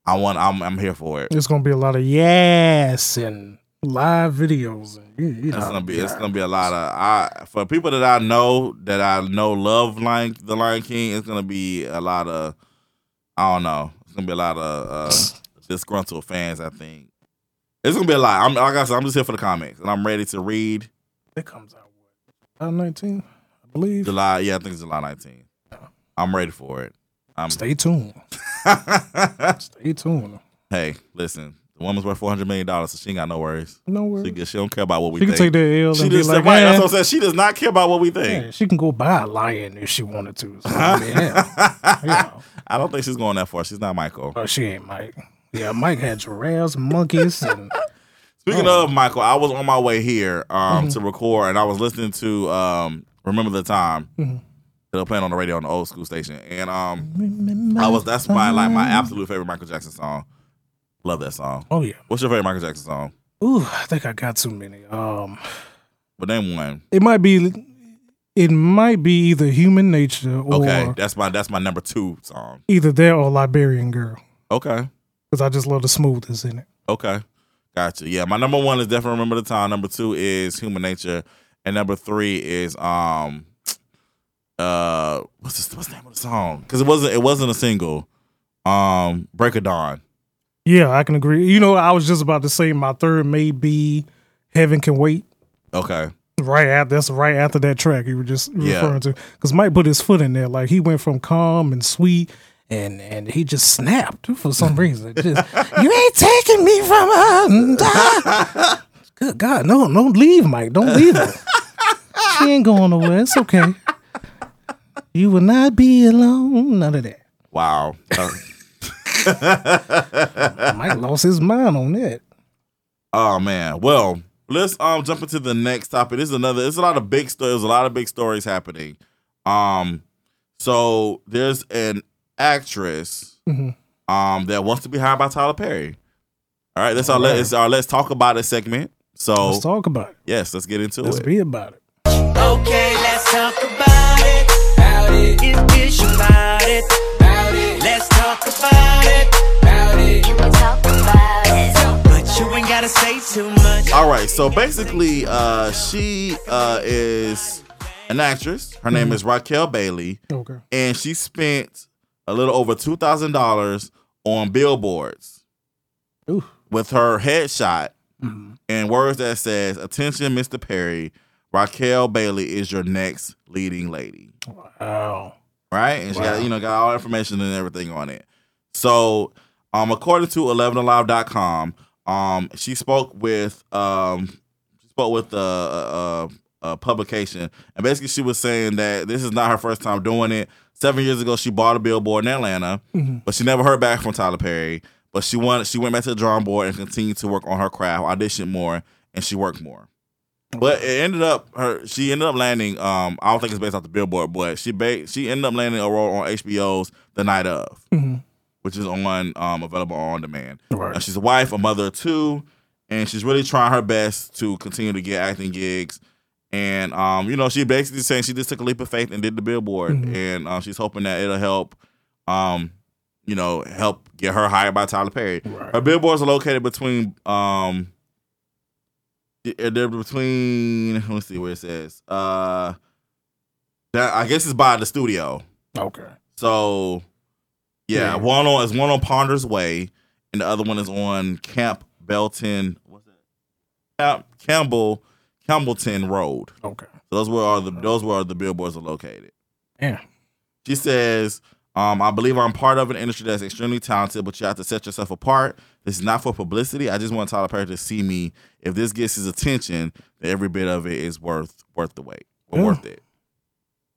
I want. I'm. I'm here for it. It's gonna be a lot of yes and live videos. And, you, It's gonna be. It's gonna be a lot of. I for people that I know that I know love Lion the Lion King. It's gonna be a lot of. I don't know. It's gonna be a lot of uh, disgruntled fans. I think it's gonna be a lot. I'm like I said. I'm just here for the comics, and I'm ready to read It comes out what? July 19, I believe. July. Yeah, I think it's July 19th. I'm ready for it. I'm. Stay tuned. Stay tuned. hey, listen. The woman's worth 400 million dollars, so she ain't got no worries. No She, worries. get- she don't care about what we think. She can take that L She and be just like, right. That's what I'm saying. She does not care about what we think. Yeah, she can go buy a lion if she wanted to. So, I mean, yeah. you know. I don't think she's going that far. She's not Michael. Oh, she ain't Mike. Yeah, Mike had giraffes, monkeys, and Speaking Oh. of Michael, I was on my way here um, Mm-hmm. to record, and I was listening to um, "Remember the Time." Mm-hmm. They were playing on the radio on the old school station, and um, I was that's my like my absolute favorite Michael Jackson song. Love that song. oh yeah. What's your favorite Michael Jackson song? Ooh, I think I got too many. Um, But name one. it might be, it might be either Human Nature or Okay, that's my that's my number two song. either that or Liberian Girl Okay, because I just love the smoothness in it. okay, gotcha. Yeah, my number one is definitely Remember the Time. Number two is Human Nature, and number three is um, uh, what's the, what's the name of the song? Because it wasn't it wasn't a single. Um, Break of Dawn. Yeah, I can agree. You know, I was just about to say my third may be Heaven Can Wait. Okay. Right after that's right after that track you were just Yeah. referring to, because Mike put his foot in there, like he went from calm and sweet, and and he just snapped for some reason. Just, you ain't taking me from her. Good God, no, don't leave, Mike. Don't leave her. she ain't going nowhere. It's okay. You will not be alone. None of that. Wow. Uh, Mike lost his mind on that. oh man. Well, let's um jump into the next topic. This is another. It's a lot of big stories. There's a lot of big stories happening. Um, so there's an actress Mhm. um that wants to be hired by Tyler Perry. All right. That's our let. It's our let's talk about it segment. So Let's talk about it. yes, let's get into it. Let's be about it. Okay, let's talk about it. About it. It's about it. About it. Let's talk about it. About it. Can talk about it? But you ain't gotta say too much. All right, so basically, uh, she uh, is an actress. Her name is Raquel Bailey, Okay. and she spent a little over two thousand dollars on billboards Ooh. with her headshot and words that says, "Attention, Mr. Perry, Raquel Bailey is your next leading lady." Wow. Right? And she got you know got all the information and everything on it. So, um, according to 11alive.com, um, she spoke with um, she spoke with a, a, a publication, and basically she was saying that this is not her first time doing it. Seven years ago, she bought a billboard in Atlanta, but she never heard back from Tyler Perry. But she wanted she went back to the drawing board and continued to work on her craft, auditioned more, and she worked more. But it ended up her she ended up landing. Um, I don't think it's based off the Billboard, but she ba- she ended up landing a role on HBO's The Night of, Mhm. which is on um available on demand. Right. Uh, she's a wife, a mother of two, and she's really trying her best to continue to get acting gigs. And um, you know, she basically saying she just took a leap of faith and did the Billboard, Mhm. and uh, she's hoping that it'll help. Um, you know, help get her hired by Tyler Perry. Right. Her billboards are located between um they're between let me see where it says. Uh that I guess it's by the studio. Okay. So yeah, Yeah. one on is one on Ponders Way and the other one is on Camp Belton what's that? Camp Campbell Campbellton Road. Okay. So those were all the those were the billboards are located. Yeah. She says, Um, I believe I'm part of an industry that's extremely talented, but you have to set yourself apart. This is not for publicity. I just want Tyler Perry to see me. If this gets his attention, every bit of it is worth worth the wait or Yeah. worth it.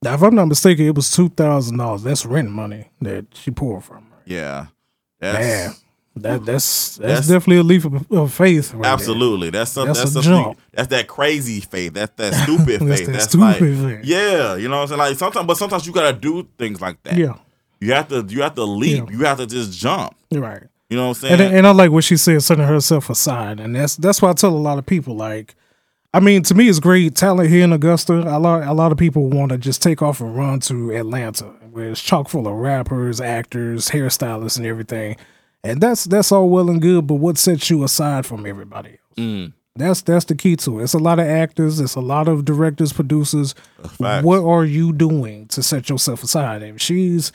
Now, if I'm not mistaken, it was two thousand dollars. That's rent money that she pulled from her. Yeah, Man, that's that that's that's, That's- definitely a leap of, of faith. Right there. absolutely that's some, That's that's, a something. jump. That's that crazy faith. That's that stupid That's faith. that That's, stupid like faith. yeah, you know what I'm saying. Like sometimes, but sometimes you gotta do things like that. Yeah, you have to you have to leap. Yeah. You have to just jump. right. You know what I'm saying? And and I like what she said, setting herself aside, and that's that's why I tell a lot of people like. I mean, to me, it's great talent here in Augusta. A lot, a lot of people want to just take off and run to Atlanta, where it's chock full of rappers, actors, hairstylists, and everything. And that's that's all well and good, but what sets you aside from everybody else? Mm. That's that's the key to it. It's a lot of actors, it's a lot of directors, producers. What are you doing to set yourself aside? And she's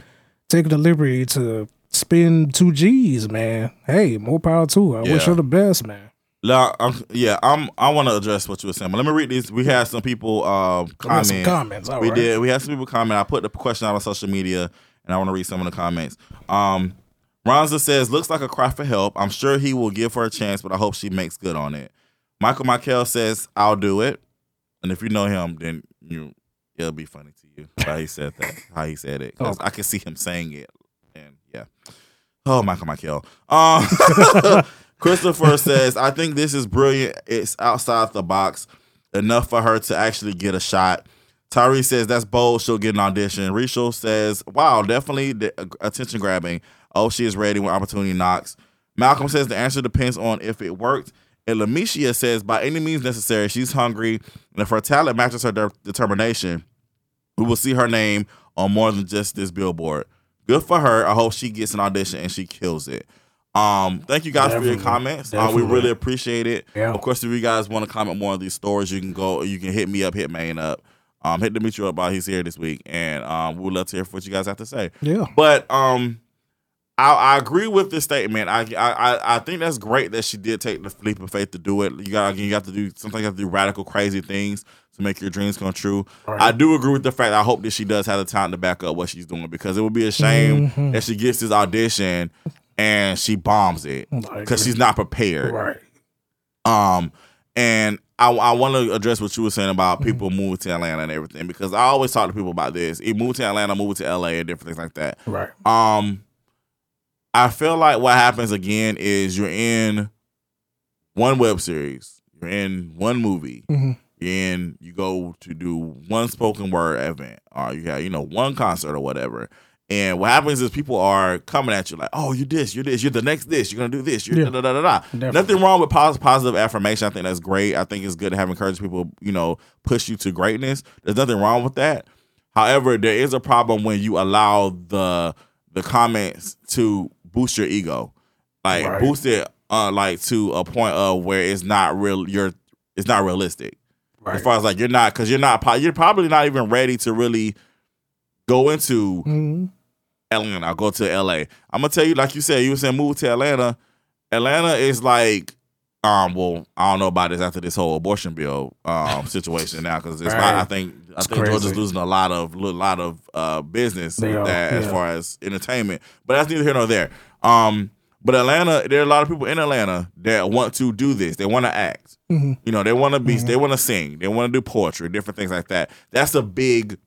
taking the liberty to spend two G's, man, hey, more power to her. I wish Yeah. her the best, man. Now, I'm, yeah, I'm. I want to address what you were saying, but let me read these. We had some people um, got comment. some comments, all we right. did. We had some people comment. I put the question out on social media, and I want to read some of the comments. Um, Ronza says, "Looks like a cry for help. I'm sure he will give her a chance, but I hope she makes good on it." Michael Michael says, "I'll do it," and if you know him, then you it'll be funny to you how he said that, how he said it, 'Cause I can see him saying it, and yeah. Oh, Michael Michael. Um, Christopher says, I think this is brilliant. It's outside the box enough for her to actually get a shot. Tyree says, that's bold. She'll get an audition. Rachel says, wow, definitely the, uh, attention grabbing. Oh, she is ready when opportunity knocks. Malcolm says, the answer depends on if it worked. And Lamicia says, by any means necessary, she's hungry. And if her talent matches her de- determination, we will see her name on more than just this billboard. Good for her. I hope she gets an audition and she kills it. Um, thank you guys for your comments. Uh, we really appreciate it. Yeah. Of course, if you guys want to comment more on these stories, you can go. You can hit me up, hit Maine up. Um, hit Demetri up while he's here this week, and um, we'd love to hear what you guys have to say. Yeah. But um, I, I agree with this statement. I, I I- I think that's great that she did take the leap of faith to do it. You got you have to do sometimes you have to do radical, crazy things to make your dreams come true. Right. I do agree with the fact. I hope that she does have the time to back up what she's doing because it would be a shame Mhm. that she gets this audition and she bombs it because she's not prepared. Right. Um, and I, I want to address what you were saying Mm-hmm. about people moving to Atlanta and everything because I always talk to people about this. It move to Atlanta, move to LA, and different things like that. Right. Um, I feel like what happens again is you're in one web series, you're in one movie, Mhm. You're you go to do one spoken word event, or you got you know one concert or whatever. And what happens is people are coming at you like, "Oh, you're this, you're this, you're the next this, you're gonna do this, you're Yeah. da da da da." da." Definitely. Nothing wrong with pos- positive affirmation. I think that's great. I think it's good to have encouraged people, you know, push you to greatness. There's nothing wrong with that. However, there is a problem when you allow the the comments to boost your ego, like Right. boost it, uh, like to a point of where it's not real. You're it's not realistic Right. as far as like you're not because you're not you're probably not even ready to really go into Mhm. Atlanta. I'll go to LA. I'm gonna tell you, like you said, you were saying move to Atlanta. Atlanta is like, um, well, I don't know about this after this whole abortion bill um situation now because it's Right. not, I think I It's think Georgia's losing a lot of a lot of uh business They with are, that as far as entertainment. But that's neither here nor there. Um, but Atlanta, there are a lot of people in Atlanta that want to do this. They want to act. Mhm. You know, they want to be, Mm-hmm. they want to sing, they want to do poetry, different things like that. That's a big.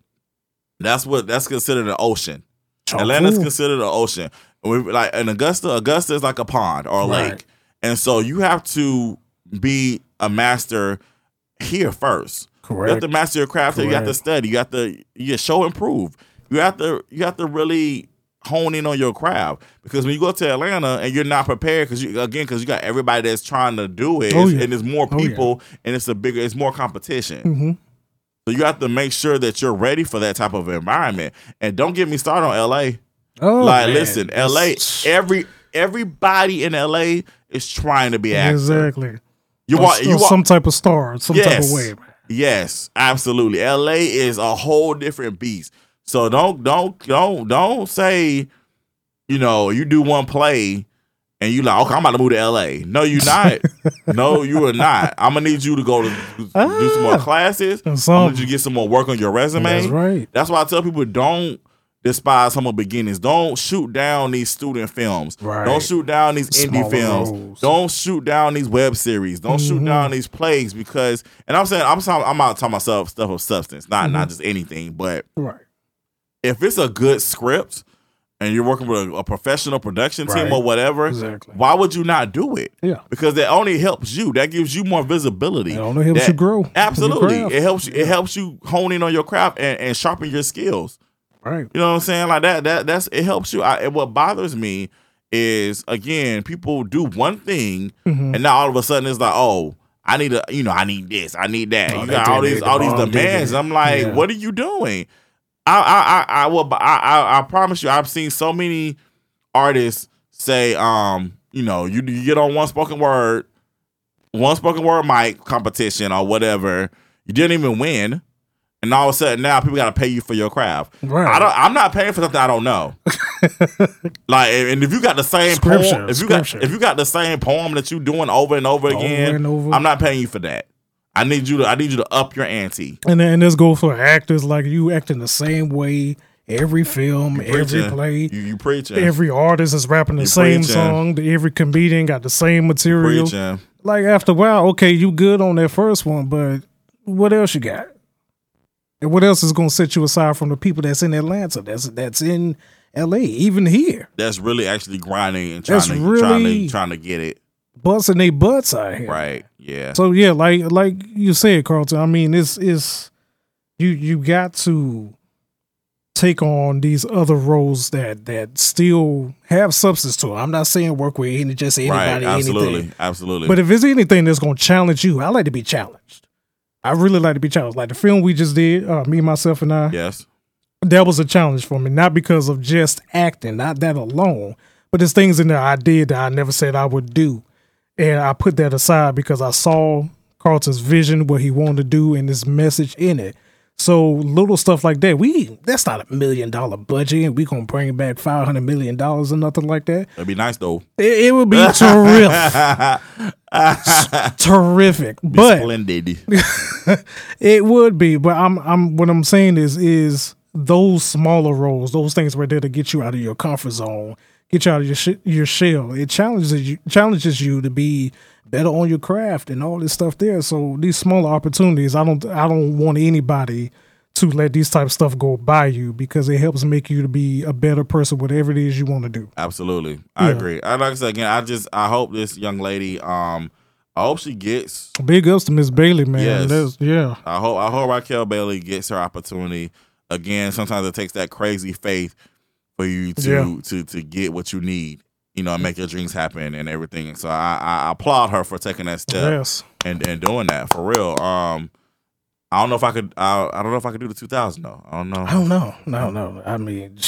That's what that's considered an ocean. Chock Atlanta's full. considered an ocean. We like in Augusta, Augusta is like a pond or a Right. lake. And so you have to be a master here first. Correct. You have to master your craft. here. You have to study. You have to you show and prove. You have to you have to really hone in on your craft because when you go to Atlanta and you're not prepared because you again because you got everybody that's trying to do it Oh, yeah. and there's more Oh, yeah. people and it's a bigger it's more competition. Mhm. So you have to make sure that you're ready for that type of environment. And don't get me started on LA. Oh, like, man. listen, LA, every everybody in LA is trying to be actor. Exactly. You want you want some type of star, some type of way. man. Yes, absolutely. LA is a whole different beast. So don't don't don't don't say, you know, you do one play and you like, okay, I'm about to move to LA. No, you're not. no, you are not. I'm gonna need you to go to do some more Ah. classes. I'm gonna need you to get some more work on your resume. That's right. That's why I tell people don't despise some humble beginnings. Don't shoot down these student films. Right. Don't shoot down these indie films. roles. Don't shoot down these web series. Don't shoot Mm-hmm. down these plays because. And I'm saying I'm talking, I'm not talking myself stuff of substance, not Mm-hmm. not just anything, but Right. If it's a good script and you're working with a, a professional production team Right. or whatever, Exactly. why would you not do it? Yeah. Because that only helps you. That gives you more visibility. It only helps That- you grow Absolutely. It helps you it helps you hone in on your craft and, and sharpen your skills. Right. You know what I'm saying? Like that that that's it helps you. I, and what bothers me is again, people do one thing Mm-hmm. and now all of a sudden it's like, oh, I need a you know, I need this, I need that. Oh, you got all these all these demands. I'm like, Yeah. what are you doing? I I I, I will I, I I promise you I've seen so many artists say, um, you know, you you get on one spoken word, one spoken word mic competition or whatever, you didn't even win. And all of a sudden now people gotta pay you for your craft. Right. I don't I'm not paying for something I don't know. like and if you got the same Scripture, poem, if you got if you got the same poem that you doing over and over again, and over. I'm not paying you for that. I need you to I need you to up your ante. And then this goes for actors like you acting the same way every film, every Preaching. play. You you preaching. Every artist is rapping the You same preaching. song. Every comedian got the same material. preaching. Like after a while, okay, you good on that first one, but what else you got? And what else is gonna set you aside from the people that's in Atlanta, that's that's in LA, even here, That's really actually grinding and trying That's to trying to trying to get it. Busting their butts out here. Right. Yeah. So yeah, like like you said, Carlton. I mean, it's it's you you got to take on these other roles that that still have substance to it. I'm not saying work with any just anybody, right. Absolutely. anything. Absolutely. But if it's anything that's gonna challenge you, I like to be challenged. I really like to be challenged. Like the film we just did, uh, me, myself, and I. yes. That was a challenge for me, not because of just acting, not that alone, but there's things in there I did that I never said I would do. And I put that aside because I saw Carlton's vision, what he wanted to do, and his message in it. So little stuff like that, we that's not a million dollar budget, and we gonna bring back five hundred million dollars or nothing like that. That'd be nice though. It, it would be terrific, terrific. But Splendid. it would be, but I'm I'm what I'm saying is is those smaller roles, those things right there to get you out of your comfort zone, you out of your sh- your shell. It challenges you challenges you to be better on your craft and all this stuff there. So these smaller opportunities, I don't I don't want anybody to let these type of stuff go by you because it helps make you to be a better person, whatever it is you want to do. Absolutely. I Yeah. agree. I like I said again, I just I hope this young lady, um, I hope she gets Big ups to Miss Bailey, man. Yes. That's, yeah. I hope I hope Raquel Bailey gets her opportunity. Again, sometimes it takes that crazy faith for you to Yeah. to to get what you need, you know, and make your dreams happen and everything. So I, I applaud her for taking that step Yes. and and doing that for real. Um, I don't know if I could. I, I don't know if I could do the two thousand though. I don't know. I don't know. No, no. I mean,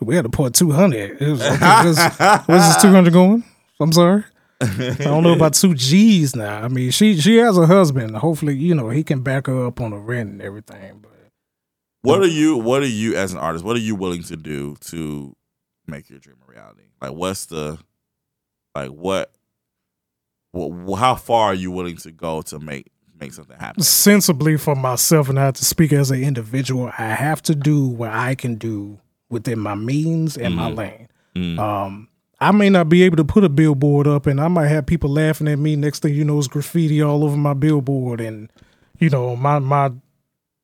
we had to put 200. It was, okay, where's, where's this 200 going? I'm sorry. I don't know about two G's now. I mean, she she has a husband. Hopefully, you know, he can back her up on the rent and everything. But What are you? What are you as an artist? What are you willing to do to make your dream a reality? Like, what's the like what? wh- how far are you willing to go to make make something happen? sensibly for myself, and I have to speak as an individual, I have to do what I can do within my means and my Mhm. lane. Mm. Um, I may not be able to put a billboard up, and I might have people laughing at me. Next thing you know, is graffiti all over my billboard, and you know my my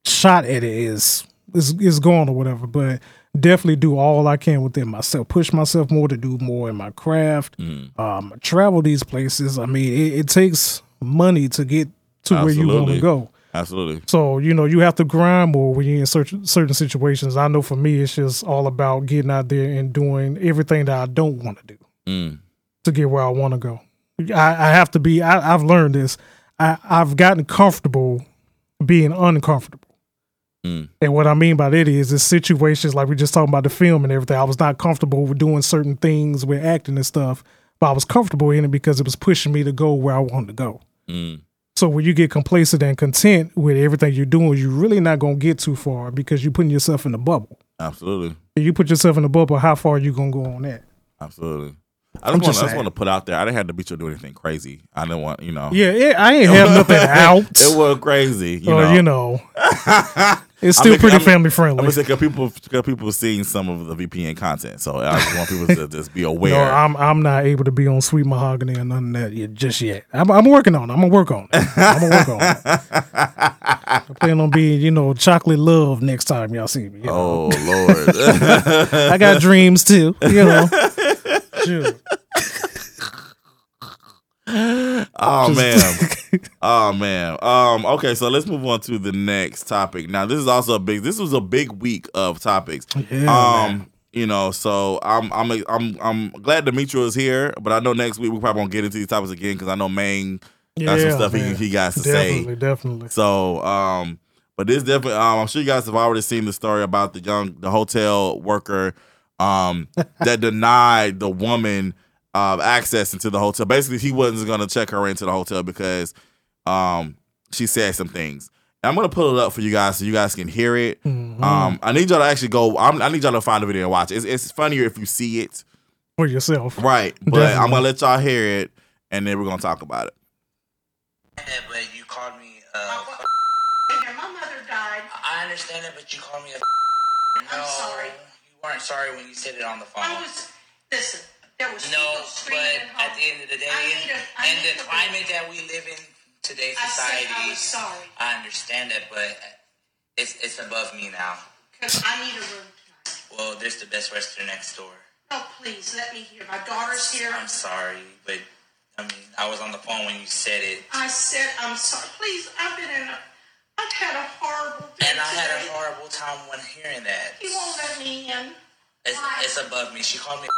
shot at it is is is gone or whatever. But definitely do all I can within myself. Push myself more to do more in my craft. Mm. Um, travel these places. I mean, it, it takes money to get to where you want to go. Absolutely. So you know you have to grind more when you're in certain certain situations. I know for me, it's just all about getting out there and doing everything that I don't want to do Mm. to get where I want to go. I, I have to be. I, I've learned this. I, I've gotten comfortable being uncomfortable. Mm. And what I mean by that is, is situations like we just talking about the film and everything. I was not comfortable with doing certain things with acting and stuff, but I was comfortable in it because it was pushing me to go where I wanted to go. Mm. So when you get complacent and content with everything you're doing, you're really not gonna get too far because you're putting yourself in a bubble. Absolutely. If you put yourself in a bubble, how far are you gonna go on that? Absolutely. I just want just I just want to put out there. I didn't have to beat you do anything crazy. I didn't want you know. Yeah, yeah, I ain't have nothing out. it was crazy. You or, know. you know, it's still pretty I mean- family I'm friendly. because people because people seeing some of the VPN content, so I just want people to just be aware. No, I'm I'm not able to be on Sweet Mahogany or none of that yet, just yet. I'm, I'm working on it. I'm gonna work on it. I'm gonna work on it. I plan on being, you know, chocolate love next time y'all see me. you know. oh Lord. I got dreams too, you know. Sure. Oh man. Oh man. Um. Okay, so let's move on to the next topic. Now, this is also a big. This was a big week of topics. Yeah, um. You know, so I'm I'm I'm I'm glad Demetrio is here, but I know next week we probably won't get into these topics again because I know Maine got some stuff he, man. he got to Definitely, say. definitely. So, um, but this definitely, um, I'm sure you guys have already seen the story about the young, the hotel worker, um, that denied the woman, um, access into the hotel. Basically, he wasn't going to check her into the hotel because, um, she said some things. I'm gonna pull it up for you guys so you guys can hear it. Mm-hmm. Um, I need y'all to actually go. I'm, I need y'all to find the video and watch it. It's, it's funnier if you see it, For yourself. right? But I'm gonna let y'all hear it, and then we're gonna talk about it. Yeah, but you called me. Uh, what- and my mother died. I understand it, but you called me a. No, I'm sorry. You weren't sorry when you said it on the phone. I was, listen, there was no, but screaming at the end of the day, I in, need a- I in need the climate that we live in today's I society, I was sorry I understand that, but it's it's above me now. because I need a room tonight. Well, there's the Best Western next door. Oh, please let me hear. My daughter's here. I'm sorry, but I mean, I was on the phone when you said it, I said I'm sorry. Please, I've been in a. I've had a horrible day and I had a horrible time when hearing that. He won't let me in. It's, Why? it's above me. She called me.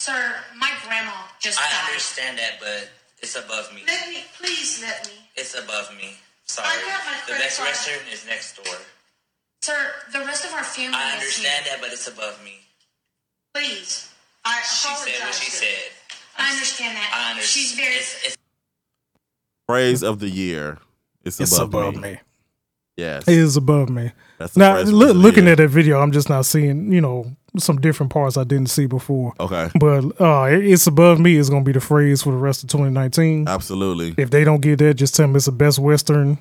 Sir, my grandma just I died. understand that, but it's above me. Let me, please let me. It's above me. Sorry. I got my The credit Best card. Western is next door. Sir, the rest of our family I is understand here. that, but it's above me. Please. I She apologize. said what she said. I understand that. I understand. She's very. It's, it's Phrase of the year. It's, It's above, above me. me. Yes. It is above me. That's Now, phrase loo- of the looking at that video, I'm just not seeing, you know, some different parts I didn't see before. Okay. But uh, it's above me is going to be the phrase for the rest of 2019. Absolutely. If they don't get that, just tell them it's the best Western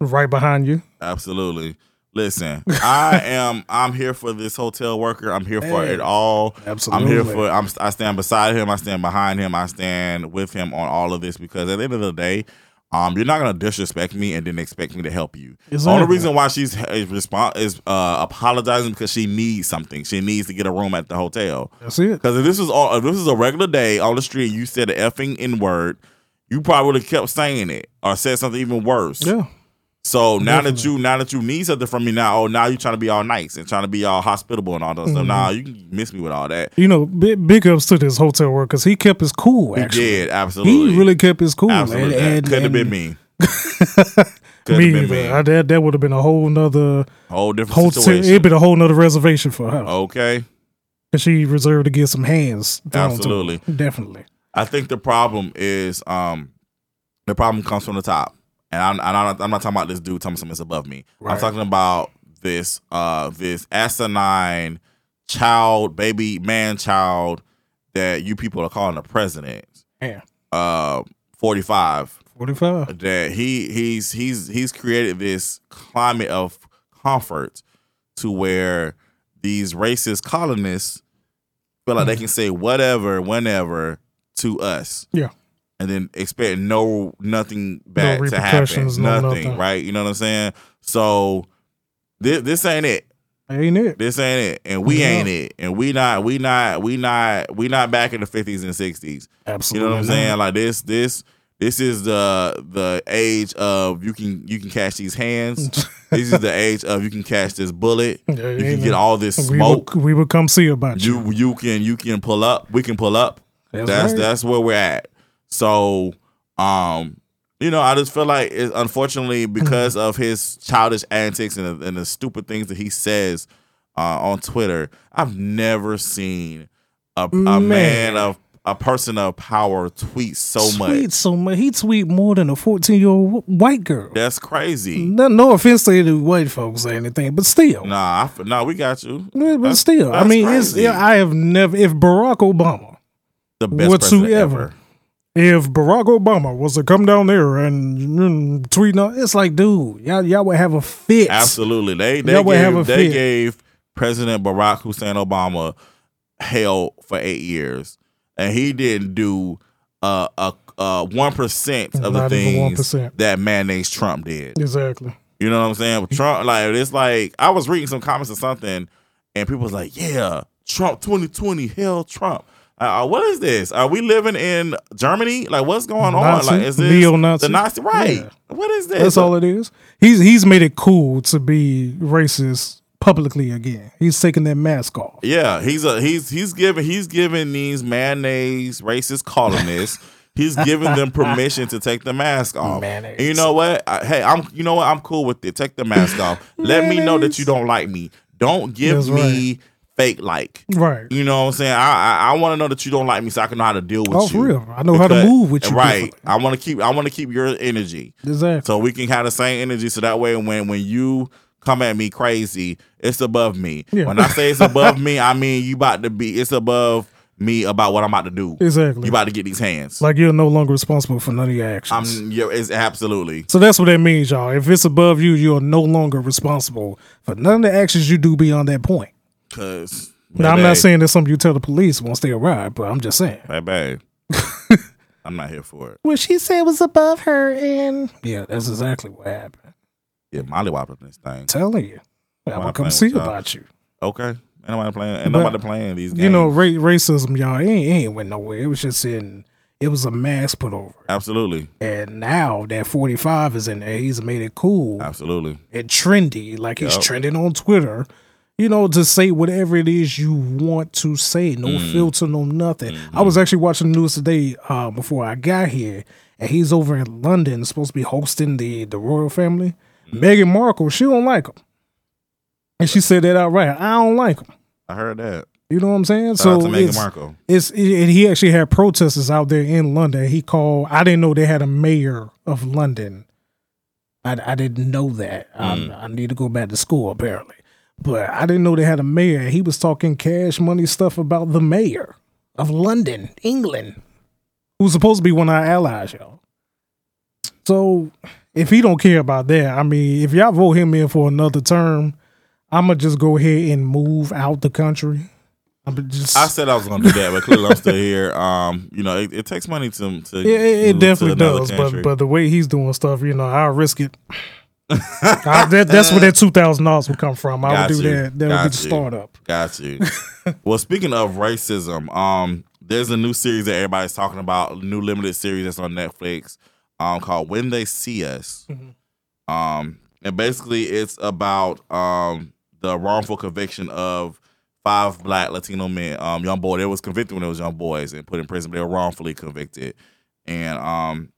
right behind you. Absolutely. Listen, I am. I'm here for this hotel worker. I'm here for Hey. it all. Absolutely. I'm here for. I'm. I stand beside him. I stand behind him. I stand with him on all of this because at the end of the day, um, you're not gonna disrespect me and then expect me to help you. The only reason why she's is respond is uh, apologizing because she needs something. She needs to get a room at the hotel. That's it. Because if this was all, if this was a regular day on the street, you said the effing n word, you probably would have kept saying it or said something even worse. Yeah. So now that you now that you need something from me now, oh now you trying to be all nice and trying to be all hospitable and all that Mm-hmm. stuff. Nah, you can miss me with all that. You know, big, big ups to this hotel worker because he kept his cool, He did absolutely. He really kept his cool. absolutely. And, and, Could have been and me. Could have Me been either. me. I- that that would have been a whole nother Whole different hotel. situation. It'd been a whole nother reservation for her. okay. And she reserved to get some hands. thrown to her. Absolutely. Definitely. I think the problem is um the problem comes from the top, and I'm I'm not, I'm not talking about this dude telling me something above me. I'm talking about this uh this asinine child, baby, man, child that you people are calling the president. Yeah. Uh, forty five. 45. That he he's he's he's created this climate of comfort to where these racist colonists feel like they can say whatever, whenever to us Yeah. And then expect no nothing bad to happen. no Nothing, nothing. right? You know what I'm saying? So this this ain't it. Ain't it? This ain't it. And we No. ain't it. And we not we not we not we not back in the 50s and 60s. Absolutely. You know what I'm not. saying? Like this this this is the the age of you can you can catch these hands. this is the age of you can catch this bullet. Yeah, You can get no- all this We smoke. we will, come see about you. you you can you can pull up. We can pull up. That's That's right. that's where we're at. So, um, you know, I just feel like it, unfortunately because of his childish antics and the, and the stupid things that he says uh, on Twitter, I've never seen a, a man. Man. of a person of power tweets so Tweet much. so much. He tweet more than a 14 year old white girl. That's crazy. No, no offense to any white folks or anything, but still. Nah, I nah, we got you. Yeah, but That's- still, I that's mean, it's yeah, I have never. If Barack Obama, the best president whatsoever, ever. If Barack Obama was to come down there and mm, tweet, out, it's like, dude, y'all, y'all would have a fit. Absolutely, they they Y'all would have gave, they fit. gave President Barack Hussein Obama hell for eight years, and he didn't do uh, a one percent of the things 1%. that mayonnaise Trump did. Exactly. You know what I'm saying? Trump, like it's like I was reading some comments or something, and people was like, "Yeah, Trump 2020, hell Trump." Uh, what is this? Are we living in Germany? Like, what's going Nazi, on? Like, is this neo-Nazi. the Nazi? Right? Yeah. What is this? That's all it is. He's he's made it cool to be racist publicly again. He's taking that mask off. Yeah, he's a he's he's giving he's giving these mayonnaise racist colonists. He's giving them permission to take the mask off. Mayonnaise. And you know what? I, hey, I'm you know what? I'm cool with it. Take the mask off. Let me know that you don't like me. Don't give That's me fake like. Right. You know what I'm saying? I I, I want to know that you don't like me so I can know how to deal with Oh, you. for real. I know how to move with you Right. I want to keep I want to keep your energy. Exactly. So we can have the same energy so that way when when you come at me crazy, it's above me. Yeah. When I say it's above me, I mean you about to be it's above me about what I'm about to do. Exactly. You about to get these hands. Like you're no longer responsible for none of your actions. I'm yeah, it's absolutely. so that's what that means, y'all. If it's above you, you're no longer responsible for none of the actions you do beyond that point. Cause Now, I'm not saying that's something you tell the police once they arrive, but I'm just saying. baby, I'm not here for it. What she said was above her, and yeah, that's exactly what happened. Yeah, Molly whopping this thing. telling you, I'm Why gonna come see y'all? about you. Okay. Ain't nobody playing ain't But, nobody playing these games. You know, ra- racism, y'all, it ain't, it ain't went nowhere. It was just in. It was a mask put over. Absolutely. and now that 45 is in there, he's made it cool Absolutely. and trendy, like he's Yup. trending on Twitter. You know, to say whatever it is you want to say, no Mm. filter, no nothing. Mm-hmm. I was actually watching the news today uh, before I got here, and he's over in London, supposed to be hosting the the royal family. Mm. Meghan Markle, she don't like him, and she said that outright. I don't like him. I heard that. You know what I'm saying? Shout out to Meghan it's- Markle. It's it, and he actually had protesters out there in London. He called. I didn't know they had a mayor of London. I, I didn't know that. Mm. I, I need to go back to school apparently, but I didn't know they had a mayor. He was talking cash money stuff about the mayor of London, England, who's supposed to be one of our allies, y'all. So if he don't care about that, I mean, if y'all vote him in for another term, I'm gonna just go ahead and move out the country. I'm just I said I was gonna do that, but clearly I'm still here. Um, you know, it, it takes money to to Yeah, it, it definitely does. country. But but the way he's doing stuff, you know, I'll risk it. I, that, that's where that two thousand dollars would come from. I Got would do you. that. That Got would be the you. startup. Got you. well, speaking of racism, um, there's a new series that everybody's talking about, a new limited series that's on Netflix, um, called When They See Us. Mm-hmm. Um, and basically it's about um the wrongful conviction of five black Latino men, um, young boy. They was convicted when they was young boys and put in prison, but they were wrongfully convicted. And um,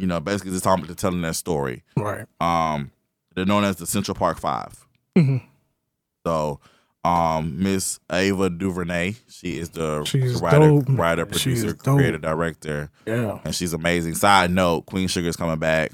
you know, basically just talking telling that story. Right. Um, they're known as the Central Park 5 Mhm. So, um, Miss Ava DuVernay, she is the She's writer, dope. writer, producer, creator, director, Yeah. and she's amazing. Side note: Queen Sugar is coming back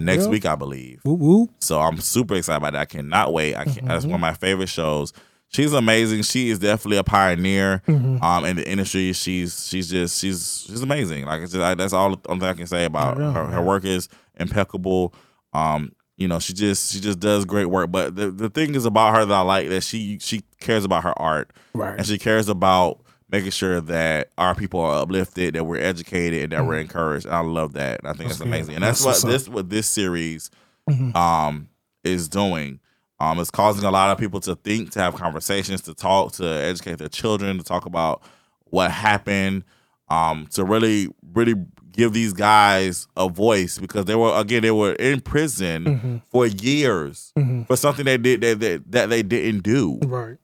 next Yeah. week, I believe. Woo woo. So I'm super excited about that. I cannot wait. I can, That's Mm-hmm. one of my favorite shows. She's amazing. She is definitely a pioneer Mm-hmm. um, in the industry. She's she's just she's she's amazing. Like it's just, I, that's all the only thing I can say about her. Her work is impeccable. Um, you know, she just she just does great work. But the the thing is about her that I like that she she cares about her art Right. and she cares about making sure that our people are uplifted, that we're educated, and that we're encouraged. And I love that. I think Mm-hmm. That's that's, amazing. And That's that's, what this what this series Mhm. um is doing. Um, it's causing a lot of people to think, to have conversations, to talk, to educate their children, to talk about what happened, um, to really, really give these guys a voice because they were again they were in prison Mhm. for years Mhm. for something they did that, that that they didn't do. Right.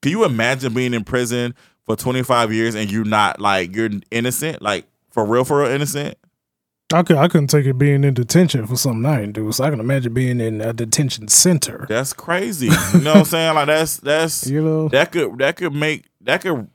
Can you imagine being in prison for 25 years and you're not like you're innocent, like for real, for real innocent? I could I couldn't take it being in detention for something I didn't do. So I can imagine being in a detention center. That's crazy. You know what I'm saying? Like that's that's You know. that could that could make that could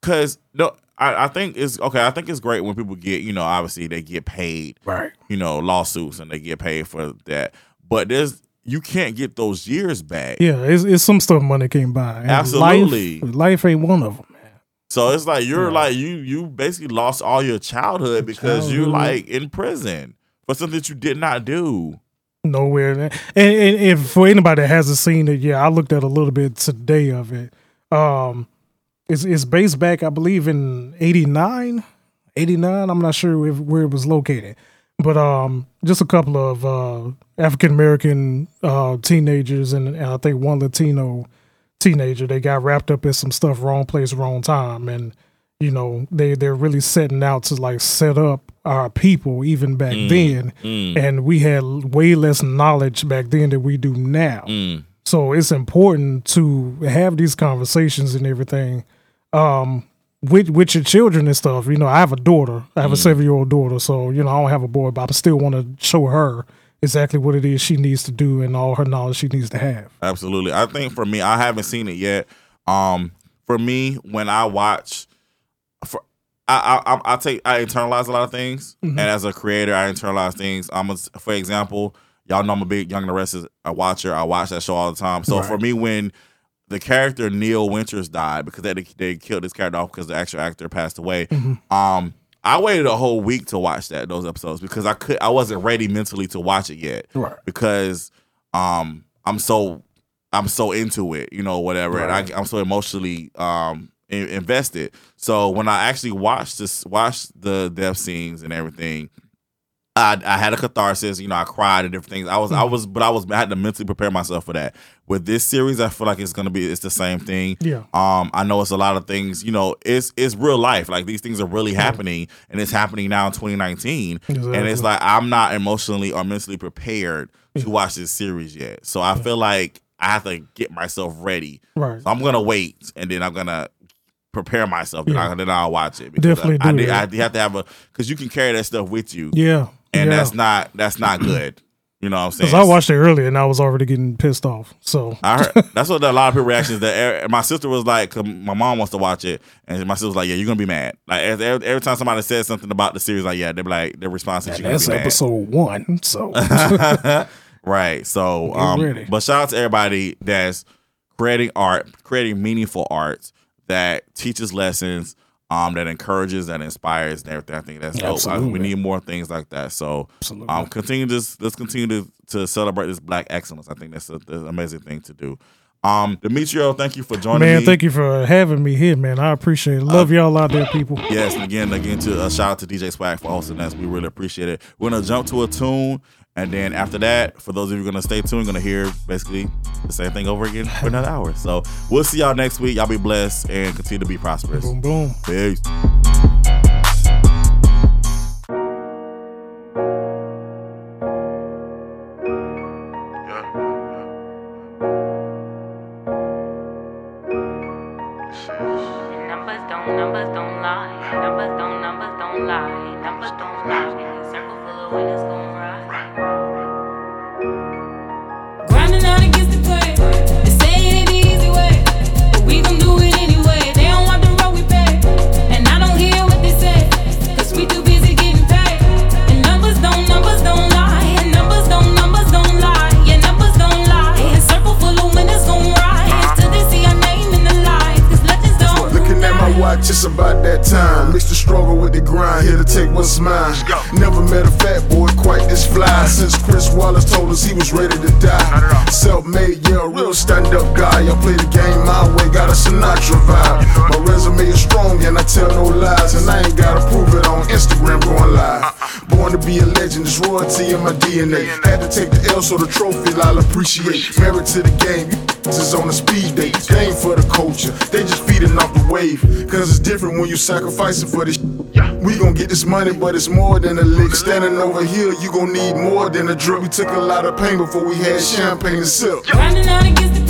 because no I, I think it's okay. I think it's great when people get you know obviously they get paid Right. you know lawsuits and they get paid for that, but there's you can't get those years back. Yeah, it's, it's some stuff money can't buy. And Absolutely. life, life ain't one of them. So it's like you're like you you basically lost all your childhood because you're like in prison for something that you did not do. nowhere. And, and if for anybody that hasn't seen it, yeah, I looked at a little bit today of it. Um, it's it's based back, I believe, in 89, 89. I'm not sure if, where it was located, but um, just a couple of uh, African American uh, teenagers and, and I think one Latino teenager. They got wrapped up in some stuff, wrong place, wrong time, and you know they they're really setting out to like set up our people even back mm, then. Mm. and we had way less knowledge back then than we do now. Mm. So it's important to have these conversations and everything um with with your children and stuff. You know i have a daughter. I have a seven year old daughter. So you know i don't have a boy but i still want to show her exactly what it is she needs to do and all her knowledge she needs to have Absolutely. I think for me, I haven't seen it yet. Um, for me, when I watch, for I I I, take I internalize a lot of things, and as a creator, I internalize things. I'm a, for example, y'all know I'm a big Young and the Restless a watcher. I watch that show all the time. So for me, when the character Neil Winters died because they they killed this character off because the actual actor passed away. Um, I waited a whole week to watch that those episodes because I could I wasn't ready mentally to watch it yet. Right. Because um I'm so I'm so into it, you know, whatever, and I, I'm so emotionally um in- invested. So when I actually watched this, watched the death scenes and everything, I, I had a catharsis. You know, I cried and different things. I was, I was, but I was, I had to mentally prepare myself for that. With this series, I feel like it's gonna be, it's the same thing. Yeah. Um, I know it's a lot of things. You know, it's it's real life. Like these things are really happening, and it's happening now in 2019. And it's like I'm not emotionally or mentally prepared to watch this series yet. So I feel like I have to get myself ready. Right. So I'm gonna wait, and then I'm gonna prepare myself, and Yeah. then I'll watch it. Definitely I, I, do did- that. I have to have a because you can carry that stuff with you, yeah and yeah. that's not that's not good. You know what I'm saying? Because I watched it earlier and I was already getting pissed off. So I heard that's what a lot of people reactions that my sister was like, my mom wants to watch it, and my sister was like, "Yeah, you're gonna be mad." Like every, every time somebody says something about the series, like, "Yeah," they're like, their response is, "You're gonna that's be mad." episode one. So right. So, um, but shout out to everybody that's creating art, creating meaningful art that teaches lessons, um, that encourages, that inspires, and everything. I think that's dope. I- we need more things like that. So, Absolutely. um, continue this. Let's continue to, to celebrate this black excellence. I think that's a, that's an amazing thing to do. Um, Demetrio, thank you for joining me. man, me. thank you for having me here, man. I appreciate it. Love y'all out there, people. Yes, and again, again to uh, shout out to DJ Swag for hosting us. We really appreciate it. We're gonna jump to a tune, and then after that, for those of you gonna stay tuned, gonna hear basically the same thing over again for another hour. So we'll see y'all next week. Y'all be blessed and continue to be prosperous. Boom, boom. Peace. Appreciate. Married to the game, you is on a speed date. Game for the culture, they just feeding off the wave. Cause it's different when you sacrificing for this. We gon' get this money, but it's more than a lick. Standing over here, you gon' need more than a drip. We took a lot of pain before we had champagne and sip. Grinding out against the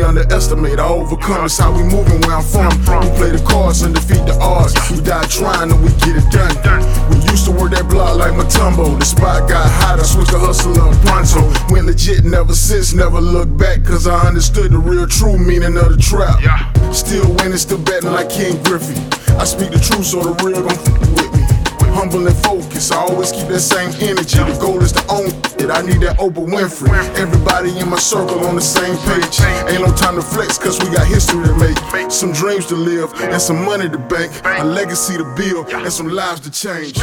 underestimate, I overcome. It's how we moving where I'm from. We play the cards and defeat the odds. We die trying and we get it done. We used to work that block like Mutombo. The spot got hot, I switched to hustle up pronto. Went legit never since, never looked back, cause I understood the real true meaning of the trap. Still winning, still betting like Ken Griffey. I speak the truth, so the real gon' f with. Humble and focused, I always keep that same energy. The goal is to own it. I need that Oprah Winfrey. Everybody in my circle on the same page. Ain't no time to flex, cause we got history to make. Some dreams to live and some money to bank. A legacy to build and some lives to change.